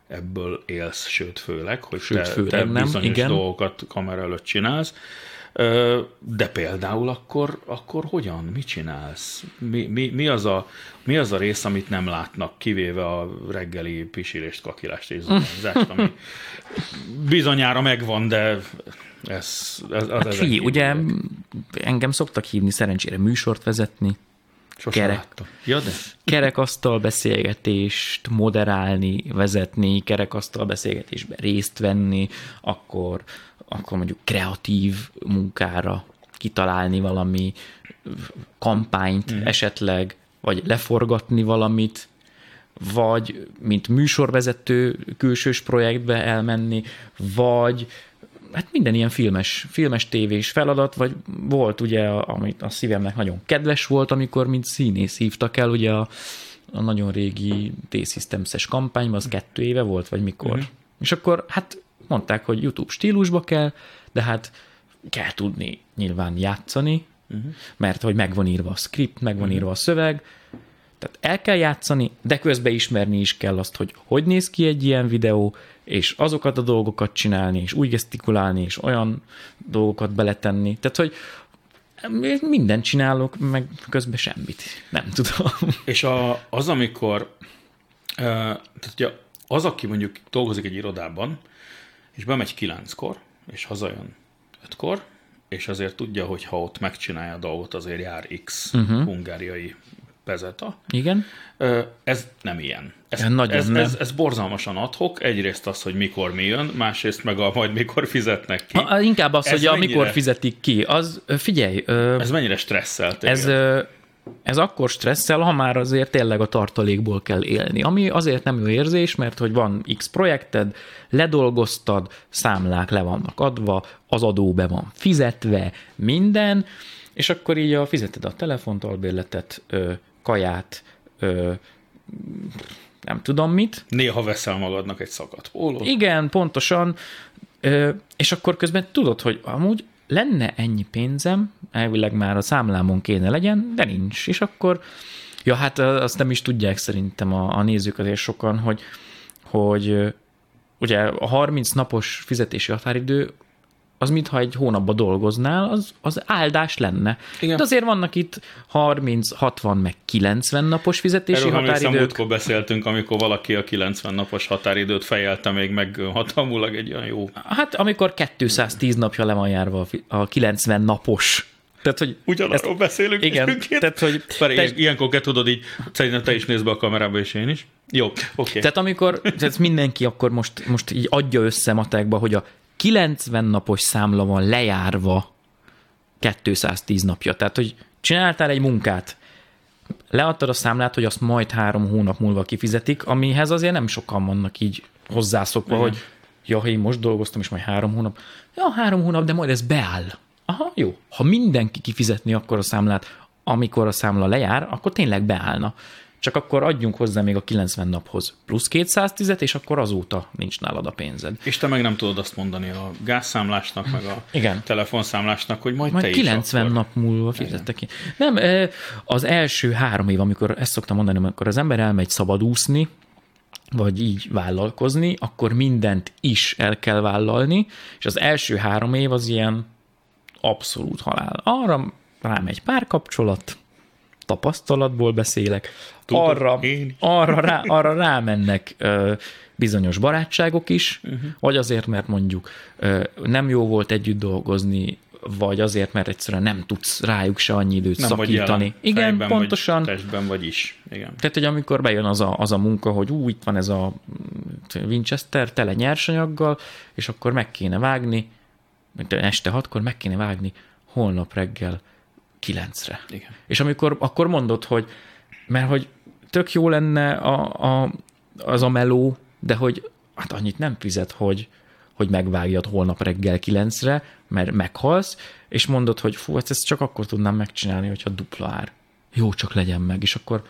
ebből élsz, sőt főleg, hogy sőt, te, főleg te nem, bizonyos igen. dolgokat kamera előtt csinálsz, de például akkor, akkor hogyan? Mit csinálsz? Mi, mi, mi, az a, mi az a rész, amit nem látnak, kivéve a reggeli pisilést, kakilást és zuhanyzást, ami bizonyára megvan, de ez, ez, az hát figyelj, ugye engem szoktak hívni szerencsére műsort vezetni, Sosem kerek, Ja, de? kerekasztal beszélgetést moderálni, vezetni, kerekasztal beszélgetésben részt venni, akkor, akkor mondjuk kreatív munkára kitalálni valami kampányt mm. esetleg, vagy leforgatni valamit, vagy mint műsorvezető külsős projektbe elmenni, vagy hát minden ilyen filmes, filmes tévés feladat, vagy volt ugye, amit a szívemnek nagyon kedves volt, amikor mint színész hívtak el, ugye a, a nagyon régi T-Systems-es kampányban, az kettő éve volt, vagy mikor. Uh-huh. És akkor hát mondták, hogy YouTube stílusba kell, de hát kell tudni nyilván játszani, uh-huh. mert hogy megvan írva a script, megvan uh-huh. írva a szöveg, tehát el kell játszani, de közben ismerni is kell azt, hogy hogy néz ki egy ilyen videó, és azokat a dolgokat csinálni, és úgy gesztikulálni, és olyan dolgokat beletenni. Tehát, hogy mindent csinálok, meg közben semmit. Nem tudom. És a, az, amikor tehát ugye az, aki mondjuk dolgozik egy irodában, és bemegy kilenckor, és hazajön ötkor, és azért tudja, hogy ha ott megcsinálja a dolgot, azért jár X uh-huh. hungáriai pezeta. Igen. Ez nem ilyen. Ez, Nagyon ez, nem. Ez, ez borzalmasan adhok. Egyrészt az, hogy mikor mi jön, másrészt meg a majd mikor fizetnek ki. A, inkább az, ez hogy mennyire, amikor fizetik ki. Az, figyelj. Ö, ez mennyire stresszel téged? Ez, ö, ez akkor stresszel, ha már azért tényleg a tartalékból kell élni. Ami azért nem jó érzés, mert hogy van X projekted, ledolgoztad, számlák le vannak adva, az adó be van fizetve, minden, és akkor így a, fizeted a telefont, albérletet, kaját, ö, nem tudom mit. Néha veszel magadnak egy szakadt pólót. Igen, pontosan. Ö, és akkor közben tudod, hogy amúgy lenne ennyi pénzem, elvileg már a számlámon kéne legyen, de nincs. És akkor, ja hát azt nem is tudják szerintem a, a nézők azért sokan, hogy, hogy ugye a 30 napos fizetési határidő az mintha egy hónapba dolgoznál, az, az áldás lenne. Igen. De azért vannak itt 30, 60, meg 90 napos fizetési Erről határidők. Erről beszéltünk, amikor valaki a 90 napos határidőt fejelte még meg hatalmulag egy olyan jó... Hát amikor 210 napja le van járva a 90 napos tehát, hogy Ugyanarról ezt, beszélünk. Igen, tehát, hogy... Várj, te, ilyenkor kell tudod így, szerintem te is nézd be a kamerába, és én is. Jó, oké. Okay. Tehát amikor, tehát mindenki akkor most, most így adja össze matekba, hogy a 90 napos számla van lejárva 210 napja. Tehát, hogy csináltál egy munkát, leadtad a számlát, hogy azt majd három hónap múlva kifizetik, amihez azért nem sokan vannak így hozzászokva, Igen. hogy ja, én most dolgoztam, és majd három hónap. Ja, három hónap, de majd ez beáll. Aha, jó. Ha mindenki kifizetni akkor a számlát, amikor a számla lejár, akkor tényleg beállna csak akkor adjunk hozzá még a 90 naphoz plusz 210-et, és akkor azóta nincs nálad a pénzed. És te meg nem tudod azt mondani a gázszámlásnak, meg a Igen. telefonszámlásnak, hogy majd, majd te 90 is akkor... nap múlva fizettek ki. Nem, az első három év, amikor ezt szoktam mondani, amikor az ember elmegy szabadúszni, vagy így vállalkozni, akkor mindent is el kell vállalni, és az első három év az ilyen abszolút halál. Arra rámegy párkapcsolat, tapasztalatból beszélek, Tudom, arra, arra, rá, arra rámennek ö, bizonyos barátságok is, uh-huh. vagy azért, mert mondjuk ö, nem jó volt együtt dolgozni, vagy azért, mert egyszerűen nem tudsz rájuk se annyi időt nem szakítani. Vagy Igen, fejben, pontosan. Vagy testben, vagy is. Igen. Tehát, hogy amikor bejön az a, az a munka, hogy ú, itt van ez a Winchester tele nyersanyaggal, és akkor meg kéne vágni, este hatkor meg kéne vágni, holnap reggel kilencre. Igen. És amikor akkor mondod, hogy mert hogy tök jó lenne a, a, az a meló, de hogy hát annyit nem fizet, hogy, hogy megvágjad holnap reggel kilencre, mert meghalsz, és mondod, hogy fú, hát ezt csak akkor tudnám megcsinálni, hogyha dupla ár. Jó, csak legyen meg, és akkor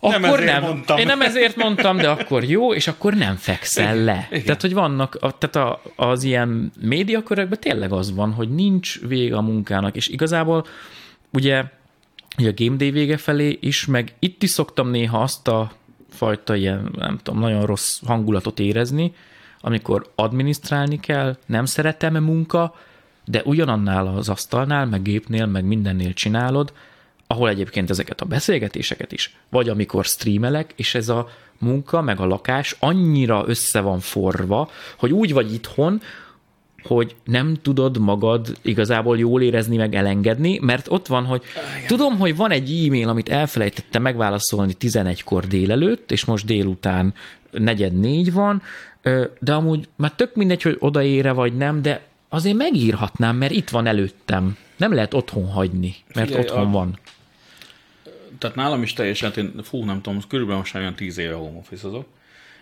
nem akkor ezért nem. mondtam. Én nem ezért mondtam, de akkor jó, és akkor nem fekszel le. igen. Tehát, hogy vannak, a, tehát a, az ilyen médiakörökben tényleg az van, hogy nincs vége a munkának, és igazából ugye, ugye a Game Day vége felé is, meg itt is szoktam néha azt a fajta ilyen, nem tudom, nagyon rossz hangulatot érezni, amikor adminisztrálni kell, nem szeretem a munka, de ugyanannál az asztalnál, meg gépnél, meg mindennél csinálod, ahol egyébként ezeket a beszélgetéseket is, vagy amikor streamelek, és ez a munka, meg a lakás annyira össze van forva, hogy úgy vagy itthon, hogy nem tudod magad igazából jól érezni, meg elengedni, mert ott van, hogy tudom, hogy van egy e-mail, amit elfelejtettem megválaszolni 11-kor délelőtt, és most délután negyed négy van, de amúgy már tök mindegy, hogy odaére vagy nem, de azért megírhatnám, mert itt van előttem. Nem lehet otthon hagyni, mert Figyelj, otthon a- van. Tehát nálam is teljesen, én, fú, nem tudom, körülbelül most már olyan tíz éve home office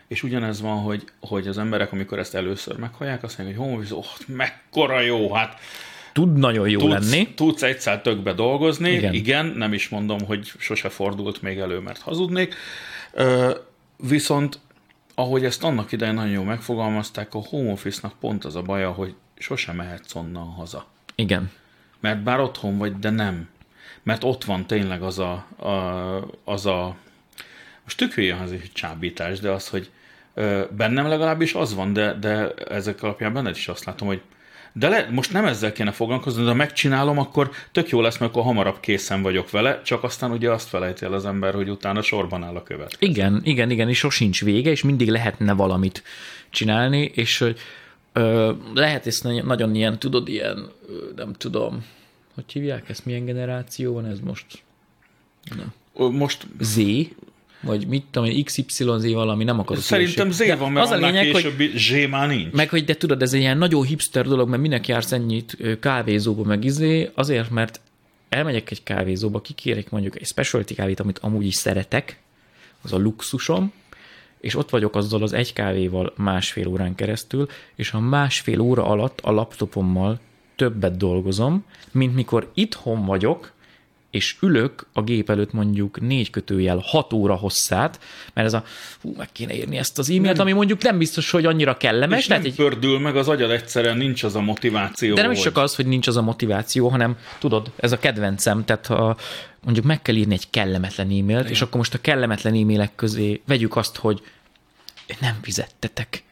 és ugyanez van, hogy, hogy az emberek, amikor ezt először meghallják, azt mondják, hogy home office, oh, mekkora jó, hát Tud nagyon jó tudsz, lenni. tudsz egyszer tökbe dolgozni, Igen. Igen. igen, nem is mondom, hogy sose fordult még elő, mert hazudnék, Ö, viszont ahogy ezt annak idején nagyon jól megfogalmazták, a home office-nak pont az a baja, hogy sosem mehetsz onnan haza. Igen. Mert bár otthon vagy, de nem. Mert ott van tényleg az a, a, az a most tök hülye az egy csábítás, de az, hogy ö, bennem legalábbis az van, de, de ezek alapján benned is azt látom, hogy de le, most nem ezzel kéne foglalkozni, de ha megcsinálom, akkor tök jó lesz, mert akkor hamarabb készen vagyok vele, csak aztán ugye azt felejti el az ember, hogy utána sorban áll a követ. Igen, igen, igen, és sosincs vége, és mindig lehetne valamit csinálni, és hogy ö, lehet ezt nagyon- ilyen, tudod, ilyen, nem tudom, hogy hívják ezt, milyen generáció van ez most? Ö, Most Z? Vagy mit tudom én, XYZ valami, nem akarok szerintem. Z van, mert az a lényeg, hogy későbbi Z már nincs. meg hogy de tudod, ez egy ilyen nagyon hipster dolog, mert minek jársz ennyit kávézóba, meg izé, azért, mert elmegyek egy kávézóba, kikérek mondjuk egy specialty kávét, amit amúgy is szeretek, az a luxusom, és ott vagyok azzal az egy kávéval másfél órán keresztül, és a másfél óra alatt a laptopommal többet dolgozom, mint mikor itthon vagyok, és ülök a gép előtt mondjuk négy kötőjel hat óra hosszát, mert ez a, hú, meg kéne írni ezt az e-mailt, ami mondjuk nem biztos, hogy annyira kellemes, és nem lehet egy pördül meg az agyad egyszerűen, nincs az a motiváció. de nem is csak az, hogy nincs az a motiváció, hanem tudod, ez a kedvencem, tehát ha mondjuk meg kell írni egy kellemetlen e-mailt, és akkor most a kellemetlen e-mailek közé vegyük azt, hogy nem fizettetek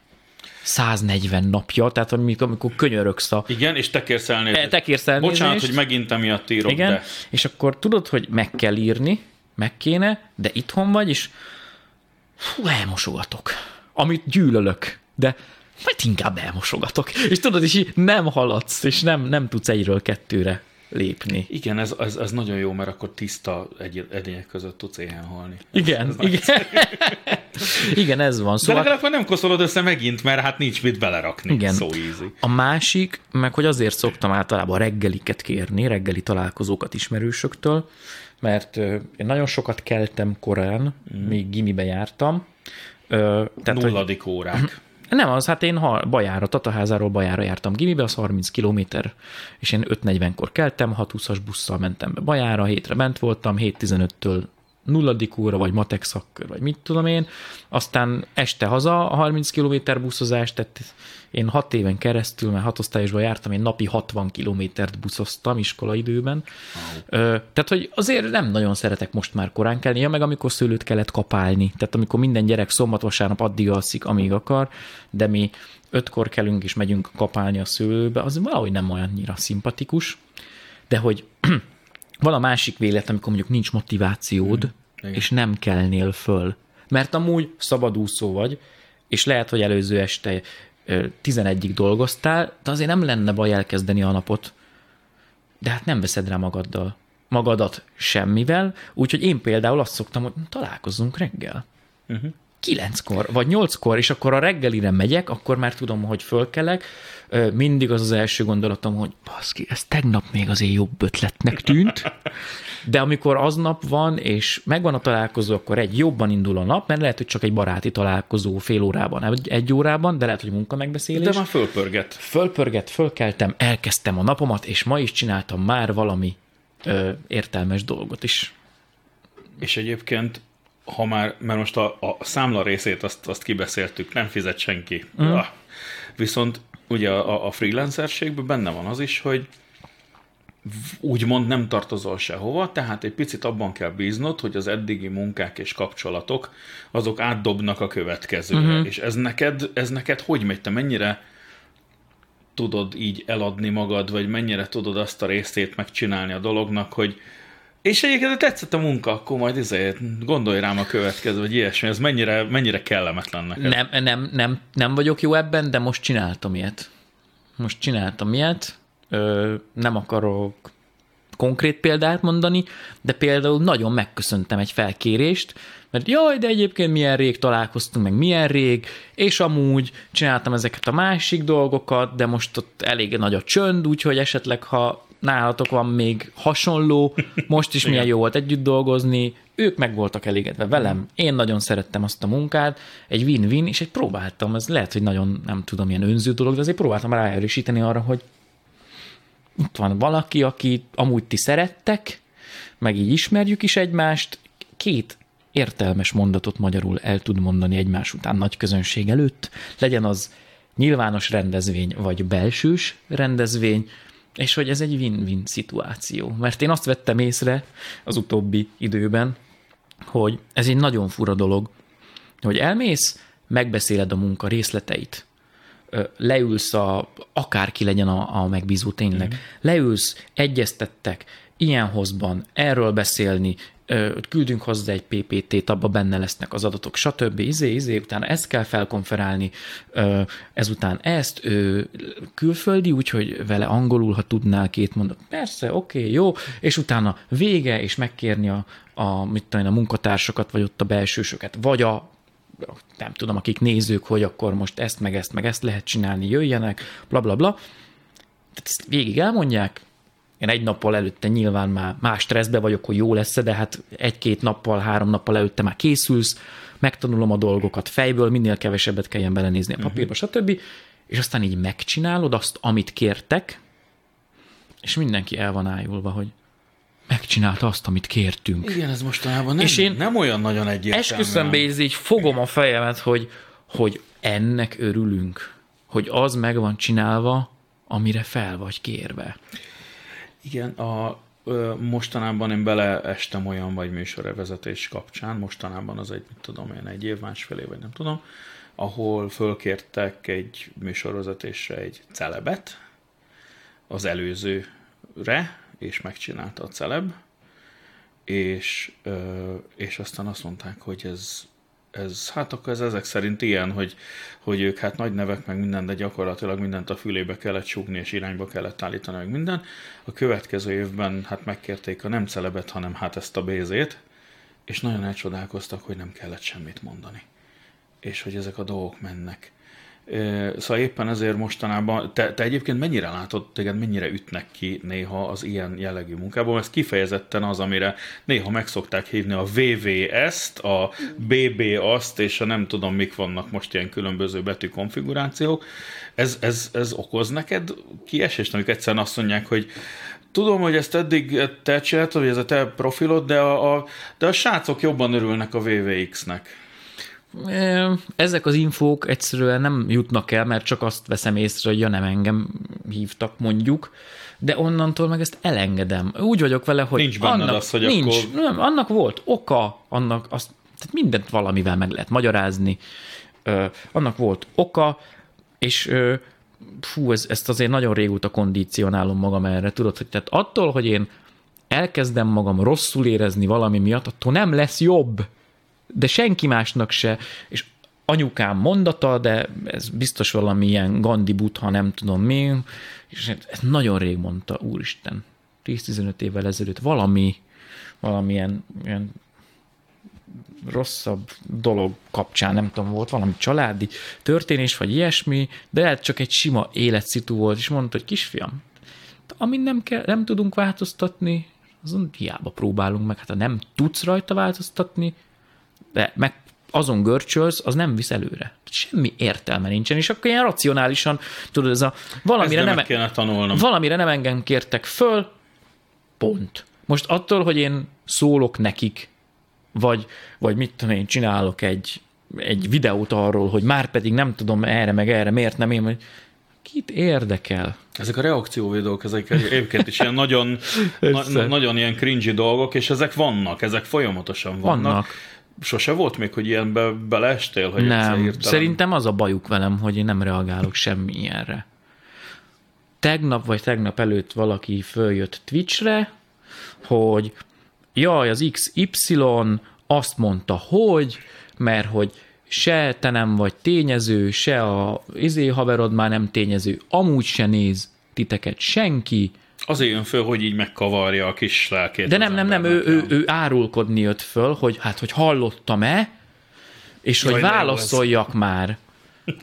140 napja, tehát amikor, amikor könyörögsz a Igen, és te kérsz elnézést. te kérsz elnézést. Bocsánat, hogy megint emiatt írok, igen, de... és akkor tudod, hogy meg kell írni, meg kéne, de itthon vagy, és fú, elmosogatok, amit gyűlölök, de majd inkább elmosogatok. És tudod, és így nem haladsz, és nem, nem tudsz egyről kettőre lépni. Igen, ez, ez, ez nagyon jó, mert akkor tiszta egy, egyének között tudsz éhen halni. Igen, igen. igen, ez van. De Szóval legalább már nem koszolod össze megint, mert hát nincs mit belerakni. Igen. So easy. a másik, meg hogy azért szoktam általában reggeliket kérni, reggeli találkozókat ismerősöktől, mert én nagyon sokat keltem korán, mm. még gimibe jártam. Ö, tehát, hogy, Nulladik órák. Nem, az hát én ha Bajára, Tataházáról Bajára jártam gimibe, az 30 kilométer, és én 5.40-kor keltem, 6.20-as busszal mentem be Bajára, hétre bent voltam, 7.15-től nulladik óra, vagy matek szakkör, vagy mit tudom én, aztán este haza a 30 km buszozás, tehát én hat éven keresztül, mert hat osztályosban jártam, én napi 60 kilométert buszoztam iskolaidőben. Ö, tehát, hogy azért nem nagyon szeretek most már korán kelni, ja, meg amikor szőlőt kellett kapálni, tehát amikor minden gyerek szombat-vasárnap addig alszik, amíg akar, de mi ötkor kelünk és megyünk kapálni a szőlőbe, az valahogy nem olyannyira szimpatikus, de hogy van a másik vélet, amikor mondjuk nincs motivációd, Igen. és nem kelnél föl. Mert amúgy szabadúszó vagy, és lehet, hogy előző este ö, 11-ig dolgoztál, de azért nem lenne baj elkezdeni a napot. De hát nem veszed rá magaddal, magadat semmivel, úgyhogy én például azt szoktam, hogy találkozzunk reggel. Uh-huh. Kilenckor, vagy nyolckor, és akkor a reggelire megyek, akkor már tudom, hogy fölkelek, mindig az az első gondolatom, hogy baszki, ez tegnap még azért jobb ötletnek tűnt, de amikor aznap van, és megvan a találkozó, akkor egy jobban indul a nap, mert lehet, hogy csak egy baráti találkozó fél órában, egy órában, de lehet, hogy munka megbeszélés. De már fölpörget. Fölpörget, fölkeltem, elkezdtem a napomat, és ma is csináltam már valami ö, értelmes dolgot is. És egyébként ha már, mert most a, a számla részét azt, azt kibeszéltük, nem fizet senki. Mm. Ah. Viszont ugye a, a freelancerségben benne van az is, hogy úgymond nem tartozol sehova, tehát egy picit abban kell bíznod, hogy az eddigi munkák és kapcsolatok, azok átdobnak a következőre. Uh-huh. És ez neked, ez neked hogy megy? Te mennyire tudod így eladni magad, vagy mennyire tudod azt a részét megcsinálni a dolognak, hogy és egyébként tetszett a munka, akkor majd ezért gondolj rám a következő, vagy ilyesmi, ez mennyire, mennyire kellemetlen neked. Nem, nem, nem, nem vagyok jó ebben, de most csináltam ilyet. Most csináltam ilyet, ö, nem akarok konkrét példát mondani, de például nagyon megköszöntem egy felkérést, mert jaj, de egyébként milyen rég találkoztunk, meg milyen rég, és amúgy csináltam ezeket a másik dolgokat, de most ott elég nagy a csönd, úgyhogy esetleg, ha nálatok van még hasonló, most is milyen jó volt együtt dolgozni, ők meg voltak elégedve velem, én nagyon szerettem azt a munkát, egy win-win, és egy próbáltam, ez lehet, hogy nagyon nem tudom, ilyen önző dolog, de azért próbáltam ráerősíteni arra, hogy itt van valaki, aki amúgy ti szerettek, meg így ismerjük is egymást, két értelmes mondatot magyarul el tud mondani egymás után nagy közönség előtt, legyen az nyilvános rendezvény, vagy belsős rendezvény, és hogy ez egy win-win szituáció. Mert én azt vettem észre az utóbbi időben, hogy ez egy nagyon fura dolog, hogy elmész, megbeszéled a munka részleteit, leülsz a, akárki legyen a, a megbízó tényleg, mm. leülsz, egyeztettek, ilyen hozban, erről beszélni, küldünk hozzá egy PPT-t, abban benne lesznek az adatok, stb. Izé, izé, utána ezt kell felkonferálni, ezután ezt, külföldi, úgyhogy vele angolul, ha tudnál két mondat, persze, oké, okay, jó, és utána vége, és megkérni a, a, mit tudom, a munkatársakat, vagy ott a belsősöket, vagy a nem tudom, akik nézők, hogy akkor most ezt, meg ezt, meg ezt lehet csinálni, jöjjenek, bla, bla, bla. Tehát ezt végig elmondják, én egy nappal előtte nyilván már más stresszbe vagyok, hogy jó lesz de hát egy-két nappal, három nappal előtte már készülsz, megtanulom a dolgokat fejből, minél kevesebbet kelljen belenézni a mhm. papírba, stb. És aztán így megcsinálod azt, amit kértek, és mindenki el van ájulva, hogy megcsinálta azt, amit kértünk. Igen, ez mostanában nem, és én nem olyan nagyon egyértelmű. Esküszöm be, így fogom a fejemet, hogy, hogy ennek örülünk, hogy az meg van csinálva, amire fel vagy kérve. Igen, a, ö, mostanában én beleestem olyan vagy műsorvezetés kapcsán, mostanában az egy, mit tudom én, egy év, másfél év, vagy nem tudom, ahol fölkértek egy műsorvezetésre egy celebet az előzőre, és megcsinálta a celeb, és, ö, és aztán azt mondták, hogy ez ez, hát akkor ez ezek szerint ilyen, hogy, hogy ők hát nagy nevek, meg minden, de gyakorlatilag mindent a fülébe kellett súgni, és irányba kellett állítani, meg minden. A következő évben hát megkérték a nem celebet, hanem hát ezt a bézét, és nagyon elcsodálkoztak, hogy nem kellett semmit mondani. És hogy ezek a dolgok mennek. Szóval éppen ezért mostanában, te, te egyébként mennyire látod, téged mennyire ütnek ki néha az ilyen jellegű munkában, ez kifejezetten az, amire néha meg szokták hívni a VVS-t, a BB azt, és a nem tudom mik vannak most ilyen különböző betű konfigurációk. Ez, ez, ez okoz neked kiesést, amikor egyszerűen azt mondják, hogy tudom, hogy ezt eddig te csináltad, hogy ez a te profilod, de a, a, de a srácok jobban örülnek a VVX-nek. Ezek az infók egyszerűen nem jutnak el, mert csak azt veszem észre, hogy ja nem engem hívtak mondjuk, de onnantól meg ezt elengedem. Úgy vagyok vele, hogy nincs benned annak, az, hogy nincs, akkor... nem, annak volt oka, annak azt, tehát mindent valamivel meg lehet magyarázni, ö, annak volt oka, és ö, fú, ez, ezt azért nagyon régóta kondícionálom magam erre, tudod, hogy tehát attól, hogy én elkezdem magam rosszul érezni valami miatt, attól nem lesz jobb de senki másnak se, és anyukám mondata, de ez biztos valami ilyen Gandhi Buddha, nem tudom mi, és ez nagyon rég mondta, úristen, 10-15 évvel ezelőtt valami, valamilyen ilyen rosszabb dolog kapcsán, nem tudom, volt valami családi történés, vagy ilyesmi, de lehet csak egy sima életszitu volt, és mondta, hogy kisfiam, amin nem, kell, nem tudunk változtatni, azon hiába próbálunk meg, hát ha nem tudsz rajta változtatni, de meg azon görcsölsz, az nem visz előre. Semmi értelme nincsen, és akkor ilyen racionálisan, tudod, ez a valamire nem, kéne tanulnom. valamire nem engem kértek föl, pont. Most attól, hogy én szólok nekik, vagy, vagy mit tudom én, csinálok egy, egy videót arról, hogy már pedig nem tudom erre meg erre, miért nem én, hogy kit érdekel? Ezek a reakcióvideók, ezek egyébként is ilyen nagyon, na, nagyon ilyen cringy dolgok, és ezek vannak, ezek folyamatosan vannak. vannak. Sose volt még, hogy ilyenbe beleestél? Hogy nem, szerintem az a bajuk velem, hogy én nem reagálok semmi ilyenre. Tegnap vagy tegnap előtt valaki följött Twitchre, hogy jaj, az XY azt mondta, hogy, mert hogy se te nem vagy tényező, se a izé haverod már nem tényező, amúgy se néz titeket senki. Azért jön föl, hogy így megkavarja a kis lelkét. De nem, nem, nem, ő, ő, ő árulkodni jött föl, hogy hát, hogy hallottam-e, és Jaj, hogy válaszoljak már.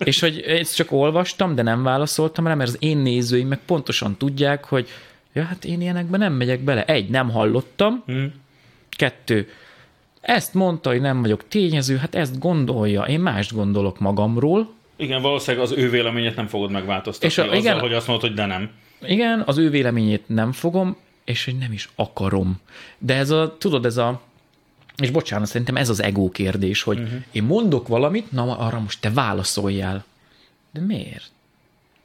és hogy ezt csak olvastam, de nem válaszoltam rá, mert az én nézőim meg pontosan tudják, hogy ja, hát én ilyenekben nem megyek bele. Egy, nem hallottam. Hmm. Kettő, ezt mondta, hogy nem vagyok tényező, hát ezt gondolja. Én mást gondolok magamról. Igen, valószínűleg az ő véleményét nem fogod megváltoztatni és a, azzal, igen, hogy azt mondod, hogy de nem. Igen, az ő véleményét nem fogom, és hogy nem is akarom. De ez a, tudod, ez a, és bocsánat, szerintem ez az ego kérdés, hogy uh-huh. én mondok valamit, na arra most te válaszoljál. De miért?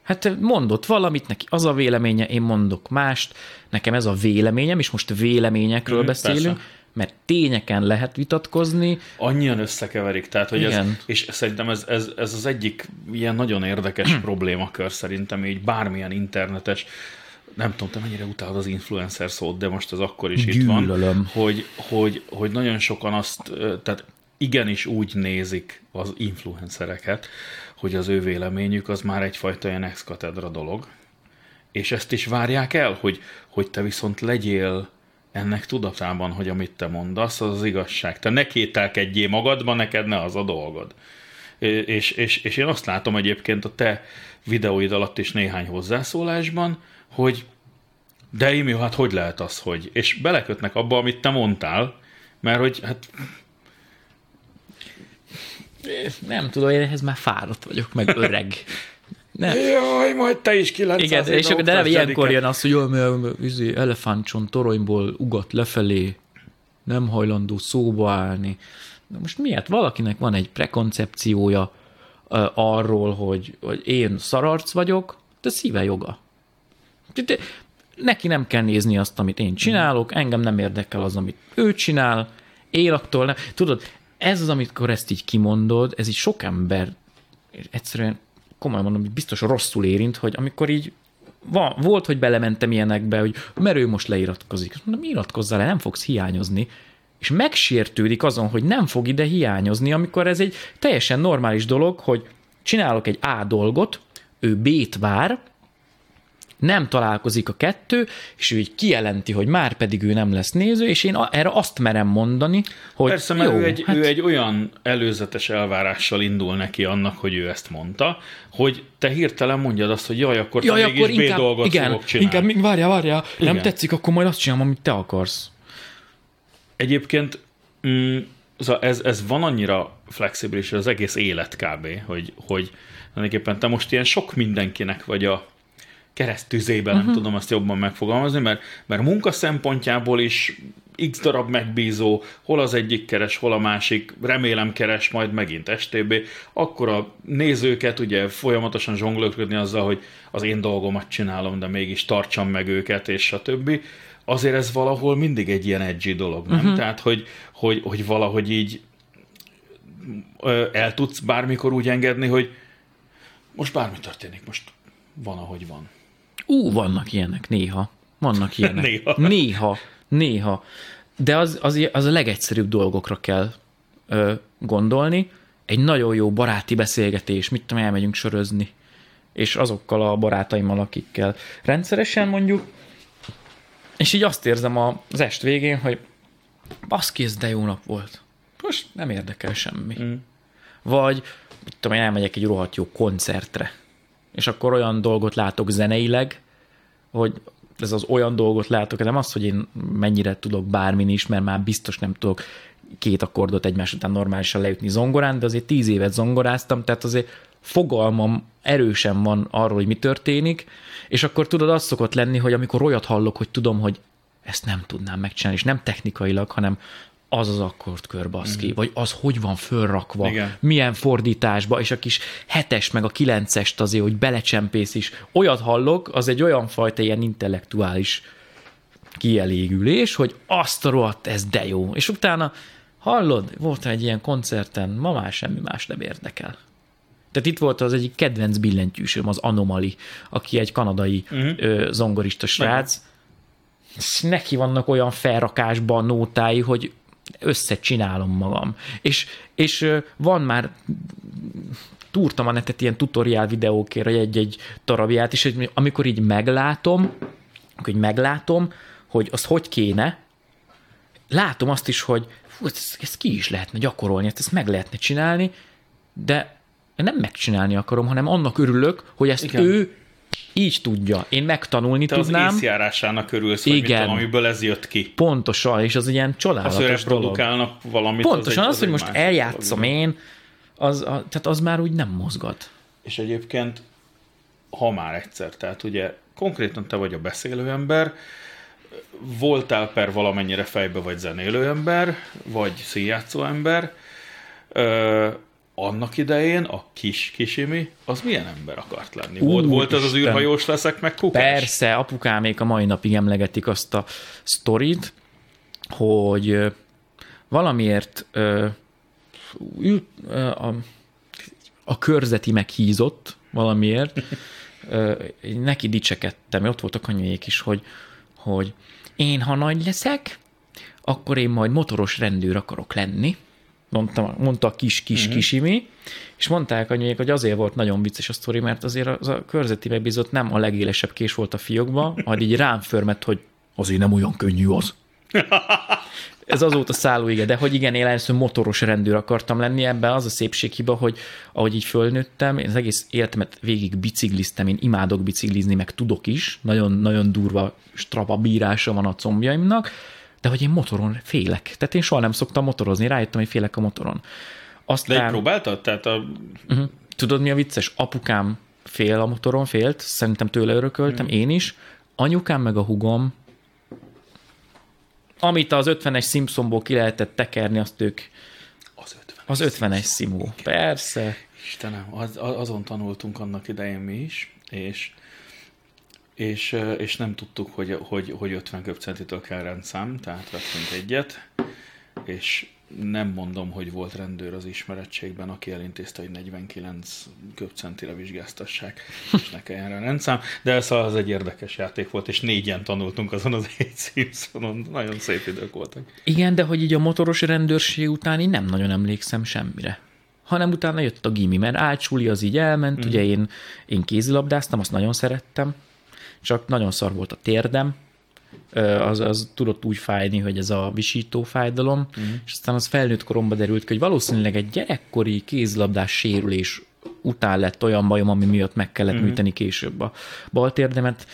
Hát mondott valamit, neki az a véleménye, én mondok mást, nekem ez a véleményem, és most véleményekről uh-huh, beszélünk, persze mert tényeken lehet vitatkozni. Annyian összekeverik, tehát hogy Igen. ez, és szerintem ez, ez, ez az egyik ilyen nagyon érdekes problémakör szerintem így bármilyen internetes nem tudom, te mennyire utálod az influencer szót, de most az akkor is Gyűlölöm. itt van, hogy, hogy, hogy nagyon sokan azt, tehát igenis úgy nézik az influencereket, hogy az ő véleményük az már egyfajta ilyen ex dolog, és ezt is várják el, hogy, hogy te viszont legyél ennek tudatában, hogy amit te mondasz, az az igazság. Te ne kételkedjél magadban, neked ne az a dolgod. És, és, és én azt látom egyébként a te videóid alatt is néhány hozzászólásban, hogy de Imi, hát hogy lehet az, hogy? És belekötnek abba, amit te mondtál, mert hogy hát... Nem tudom, én ehhez már fáradt vagyok, meg öreg. Nem. Jaj, majd te is 900 Igen, és akkor de ilyenkor jön az, hogy jól, mert izé, toronyból ugat lefelé, nem hajlandó szóba állni. Na most miért? Valakinek van egy prekoncepciója uh, arról, hogy, hogy én szararc vagyok, de szíve joga. De, neki nem kell nézni azt, amit én csinálok, engem nem érdekel az, amit ő csinál, én attól nem. Tudod, ez az, amikor ezt így kimondod, ez így sok ember egyszerűen komolyan mondom, hogy biztos rosszul érint, hogy amikor így van, volt, hogy belementem ilyenekbe, hogy mert ő most leiratkozik. Mondom, iratkozzál le, nem fogsz hiányozni. És megsértődik azon, hogy nem fog ide hiányozni, amikor ez egy teljesen normális dolog, hogy csinálok egy A dolgot, ő B-t vár, nem találkozik a kettő, és ő így kijelenti, hogy már pedig ő nem lesz néző, és én erre azt merem mondani, hogy Persze, mert jó, ő, egy, hát... ő egy olyan előzetes elvárással indul neki annak, hogy ő ezt mondta, hogy te hirtelen mondjad azt, hogy jaj, akkor jaj, te akkor mégis inkább, B dolgot igen, fogok csinálni. Inkább, még várjál, várjál, igen. nem tetszik, akkor majd azt csinálom, amit te akarsz. Egyébként mm, szóval ez, ez van annyira flexibilis, az egész élet kb., hogy, hogy tulajdonképpen te most ilyen sok mindenkinek vagy a keresztüzében, uh-huh. nem mhm. tudom azt jobban megfogalmazni, mert, mert munka szempontjából is x darab megbízó, hol az egyik keres, hol a másik, remélem keres majd megint STB, akkor a nézőket ugye folyamatosan zsonglőködni azzal, hogy az én dolgomat csinálom, de mégis tartsam meg őket, és a többi. Azért ez valahol mindig egy ilyen edgy dolog, nem? Uh-huh. Tehát, hogy, hogy, hogy valahogy így el tudsz bármikor úgy engedni, hogy most bármi történik, most van, ahogy van. Ú, vannak ilyenek néha. Vannak ilyenek. néha. Néha. Néha. De az, az, az a legegyszerűbb dolgokra kell ö, gondolni. Egy nagyon jó baráti beszélgetés, mit tudom, elmegyünk sörözni, és azokkal a barátaimmal, akikkel rendszeresen mondjuk, és így azt érzem az est végén, hogy baszki, ez de jó nap volt. most nem érdekel semmi. Mm. Vagy, tudom én, elmegyek egy rohadt jó koncertre, és akkor olyan dolgot látok zeneileg, hogy ez az olyan dolgot látok, nem az, hogy én mennyire tudok bármin is, mert már biztos nem tudok két akkordot egymás után normálisan leütni zongorán, de azért tíz évet zongoráztam, tehát azért fogalmam erősen van arról, hogy mi történik, és akkor tudod, az szokott lenni, hogy amikor olyat hallok, hogy tudom, hogy ezt nem tudnám megcsinálni, és nem technikailag, hanem az az akkordkör baszki, mm. vagy az hogy van fölrakva, Igen. milyen fordításba, és a kis hetes meg a kilencest azért, hogy belecsempész is. Olyat hallok, az egy olyan fajta ilyen intellektuális kielégülés, hogy azt a rohadt, ez de jó. És utána hallod, volt egy ilyen koncerten, ma már semmi más nem érdekel. Tehát itt volt az egyik kedvenc billentyűsöm, az Anomali, aki egy kanadai uh-huh. ö, zongorista srác. Neki vannak olyan felrakásban nótái, hogy összecsinálom magam. És, és van már túrtam a netet ilyen tutoriál videókért, hogy egy-egy darabját, és hogy amikor így meglátom, hogy meglátom, hogy az hogy kéne, látom azt is, hogy fú, ezt, ezt ki is lehetne gyakorolni, ezt meg lehetne csinálni, de nem megcsinálni akarom, hanem annak örülök, hogy ezt Igen. ő így tudja. Én megtanulni Te tudnám. az észjárásának örülsz, Igen. Tudom, amiből ez jött ki. Pontosan, és az ilyen csodálatos az, produkálnak valamit. Pontosan az, az, az hogy most eljátszom dolog. én, az, a, tehát az már úgy nem mozgat. És egyébként, ha már egyszer, tehát ugye konkrétan te vagy a beszélő ember, voltál per valamennyire fejbe vagy zenélő ember, vagy színjátszó ember, annak idején a kis kisimi, az milyen ember akart lenni? Ú, volt, volt az az űrhajós leszek meg kukás? Persze, apukámék a mai napig emlegetik azt a sztorit, hogy valamiért ö, a, a körzeti meghízott valamiért, ö, neki dicsekedtem, ott voltak anyuék is, hogy, hogy én ha nagy leszek, akkor én majd motoros rendőr akarok lenni, mondta, mondta a kis-kis uh-huh. kisimi, és mondták anyuék, hogy azért volt nagyon vicces a sztori, mert azért az a körzeti megbízott nem a legélesebb kés volt a fiókba, majd így rám förmet, hogy azért nem olyan könnyű az. Ez azóta szállóige, de hogy igen, én először motoros rendőr akartam lenni, ebben az a szépség hiba, hogy ahogy így fölnőttem, én az egész életemet végig bicikliztem, én imádok biciklizni, meg tudok is, nagyon, nagyon durva strapa bírása van a combjaimnak, de hogy én motoron félek. Tehát én soha nem szoktam motorozni, rájöttem, hogy félek a motoron. Aztán, de próbáltad? Tehát a... Uh-huh. Tudod, mi a vicces? Apukám fél a motoron, félt, szerintem tőle örököltem, uh-huh. én is. Anyukám meg a hugom, amit az 50-es Simpsonból ki lehetett tekerni, azt ők az 50-es, az 50-es Simó. Persze. Istenem, az, azon tanultunk annak idején mi is, és és, és nem tudtuk, hogy, hogy, hogy 50 köbcentitől kell rendszám, tehát vettünk egyet, és nem mondom, hogy volt rendőr az ismerettségben, aki elintézte, hogy 49 köbcentire vizsgáztassák, és ne kelljen rá rendszám, de ez az egy érdekes játék volt, és négyen tanultunk azon az egy Simpsonon, nagyon szép idők voltak. Igen, de hogy így a motoros rendőrség után én nem nagyon emlékszem semmire. Hanem utána jött a gimi, mert átsuli az így elment, mm. ugye én, én kézilabdáztam, azt nagyon szerettem, csak nagyon szar volt a térdem, az, az tudott úgy fájni, hogy ez a visító fájdalom, uh-huh. és aztán az felnőtt koromba derült ki, hogy valószínűleg egy gyerekkori kézlabdás sérülés után lett olyan bajom, ami miatt meg kellett uh-huh. műteni később a bal térdemet.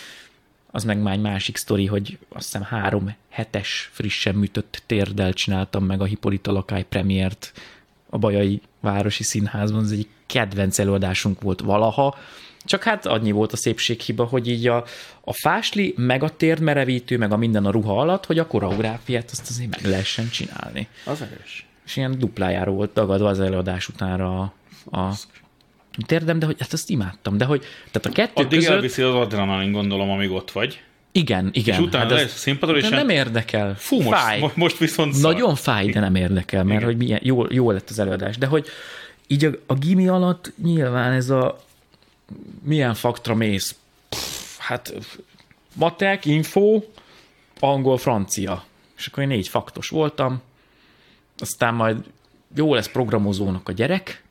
Az meg már egy másik sztori, hogy azt hiszem három hetes frissen műtött térdel csináltam meg a Hippolyta Lakály premiért a Bajai Városi Színházban. Ez egy kedvenc előadásunk volt valaha, csak hát annyi volt a szépséghiba, hogy így a, a fásli, meg a térdmerevítő, meg a minden a ruha alatt, hogy a koreográfiát azt azért meg lehessen csinálni. Az erős. És ilyen duplájára volt tagadva az előadás utánra a, a térdem, de hogy hát azt imádtam, de hogy tehát a kettő Addig között... elviszi az adrenalin, gondolom, amíg ott vagy. Igen, igen. És utána hát ez, színpadon, és nem érdekel. Fú, most, fáj. most viszont szar. Nagyon fáj, de nem érdekel, mert igen. hogy milyen, jó, jó lett az előadás. De hogy így a, a gimi alatt nyilván ez a milyen faktra mész? Pff, hát matek, info, angol, francia. És akkor én négy faktos voltam, aztán majd jó lesz programozónak a gyerek,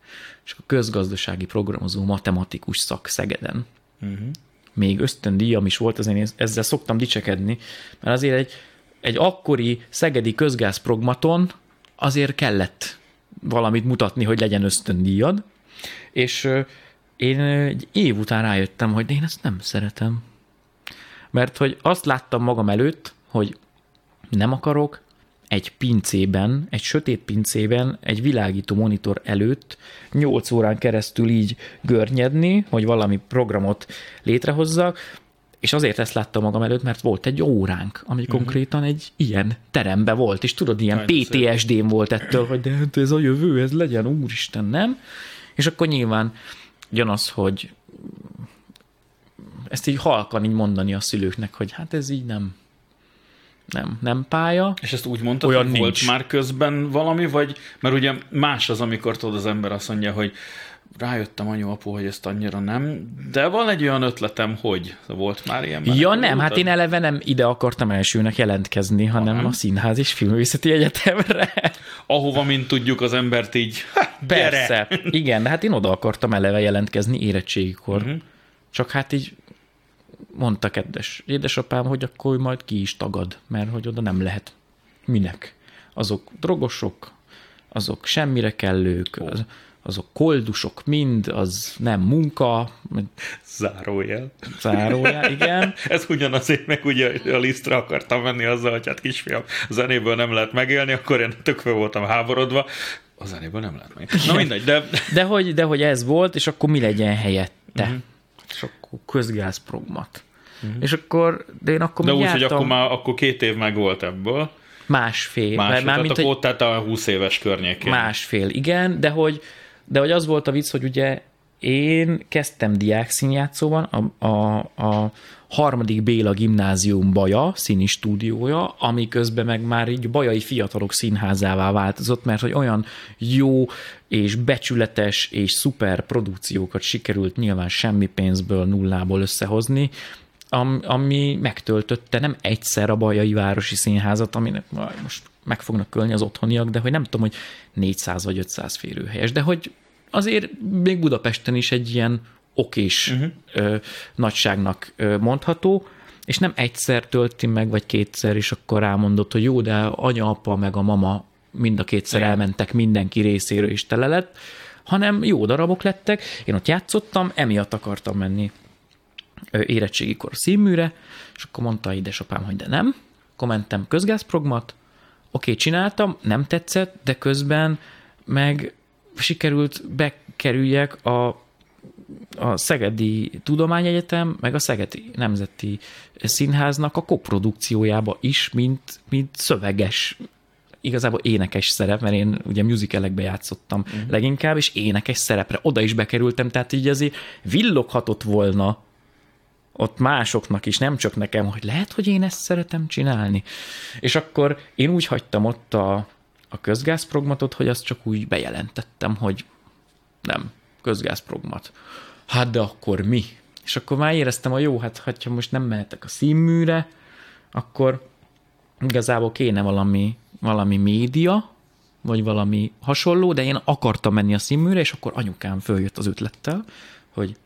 és a közgazdasági programozó matematikus szak Szegeden. Uh-huh. Még ösztöndíjam is volt, azért én ezzel szoktam dicsekedni, mert azért egy, egy akkori szegedi közgázprogmaton azért kellett valamit mutatni, hogy legyen ösztöndíjad, és én egy év után rájöttem, hogy én ezt nem szeretem. Mert hogy azt láttam magam előtt, hogy nem akarok egy pincében, egy sötét pincében, egy világító monitor előtt 8 órán keresztül így görnyedni, hogy valami programot létrehozzak, és azért ezt láttam magam előtt, mert volt egy óránk, ami uh-huh. konkrétan egy ilyen terembe volt, és tudod, ilyen PTSD-m volt ettől, hogy de hát ez a jövő, ez legyen, úristen, nem? És akkor nyilván jön az, hogy ezt így halkan így mondani a szülőknek, hogy hát ez így nem, nem, nem pálya. És ezt úgy mondtad, Olyan hogy nincs. volt már közben valami, vagy, mert ugye más az, amikor tudod az ember azt mondja, hogy rájöttem anyu apu, hogy ezt annyira nem, de van egy olyan ötletem, hogy volt már ilyen. Ja nem, hát én eleve nem ide akartam elsőnek jelentkezni, hanem nem. a Színház és Filmvészeti Egyetemre. Ahova, mint tudjuk, az embert így, Persze, igen, de hát én oda akartam eleve jelentkezni érettségikor. Uh-huh. Csak hát így mondta kedves édesapám, hogy akkor majd ki is tagad, mert hogy oda nem lehet. Minek? Azok drogosok, azok semmire kellők, az, azok koldusok mind, az nem munka. Zárójel. Zárójel, igen. Ez ugyanazért meg ugye a lisztra akartam menni azzal, hogy hát kisfiam, zenéből nem lehet megélni, akkor én tökve voltam háborodva. A zenéből nem lehet meg. Na mindegy, de... De hogy, de hogy ez volt, és akkor mi legyen helyette? Uh-huh. És akkor közgázprogmat. Uh-huh. És akkor, de én akkor De úgy, jártam... hogy akkor már akkor két év meg volt ebből. Másfél. Másfél, már, mint akkor egy... tehát a 20 éves környékén. Másfél, igen, de hogy, de hogy az volt a vicc, hogy ugye én kezdtem diák színjátszóban, a, a, a harmadik Béla gimnázium Baja színi stúdiója, ami közben meg már így bajai fiatalok színházává változott, mert hogy olyan jó és becsületes és szuper produkciókat sikerült nyilván semmi pénzből, nullából összehozni, ami megtöltötte nem egyszer a Bajai Városi Színházat, aminek most meg fognak kölni az otthoniak, de hogy nem tudom, hogy 400 vagy 500 férőhelyes, de hogy azért még Budapesten is egy ilyen okés uh-huh. ö, nagyságnak ö, mondható, és nem egyszer tölti meg, vagy kétszer, és akkor rámondott, hogy jó, de anya, apa, meg a mama mind a kétszer Igen. elmentek mindenki részéről, és tele lett, hanem jó darabok lettek, én ott játszottam, emiatt akartam menni érettségikor színműre, és akkor mondta édesapám, hogy de nem, akkor mentem közgázprogmat, oké, csináltam, nem tetszett, de közben meg sikerült bekerüljek a, a Szegedi Tudományegyetem, meg a Szegedi Nemzeti Színháznak a koprodukciójába is, mint, mint szöveges igazából énekes szerep, mert én ugye musicalekbe játszottam uh-huh. leginkább, és énekes szerepre oda is bekerültem, tehát így azért villoghatott volna ott másoknak is, nem csak nekem, hogy lehet, hogy én ezt szeretem csinálni. És akkor én úgy hagytam ott a, a közgázprogmatot, hogy azt csak úgy bejelentettem, hogy nem, közgázprogmat. Hát de akkor mi? És akkor már éreztem, hogy jó, hát ha most nem mehetek a színműre, akkor igazából kéne valami, valami média, vagy valami hasonló, de én akartam menni a színműre, és akkor anyukám följött az ötlettel, hogy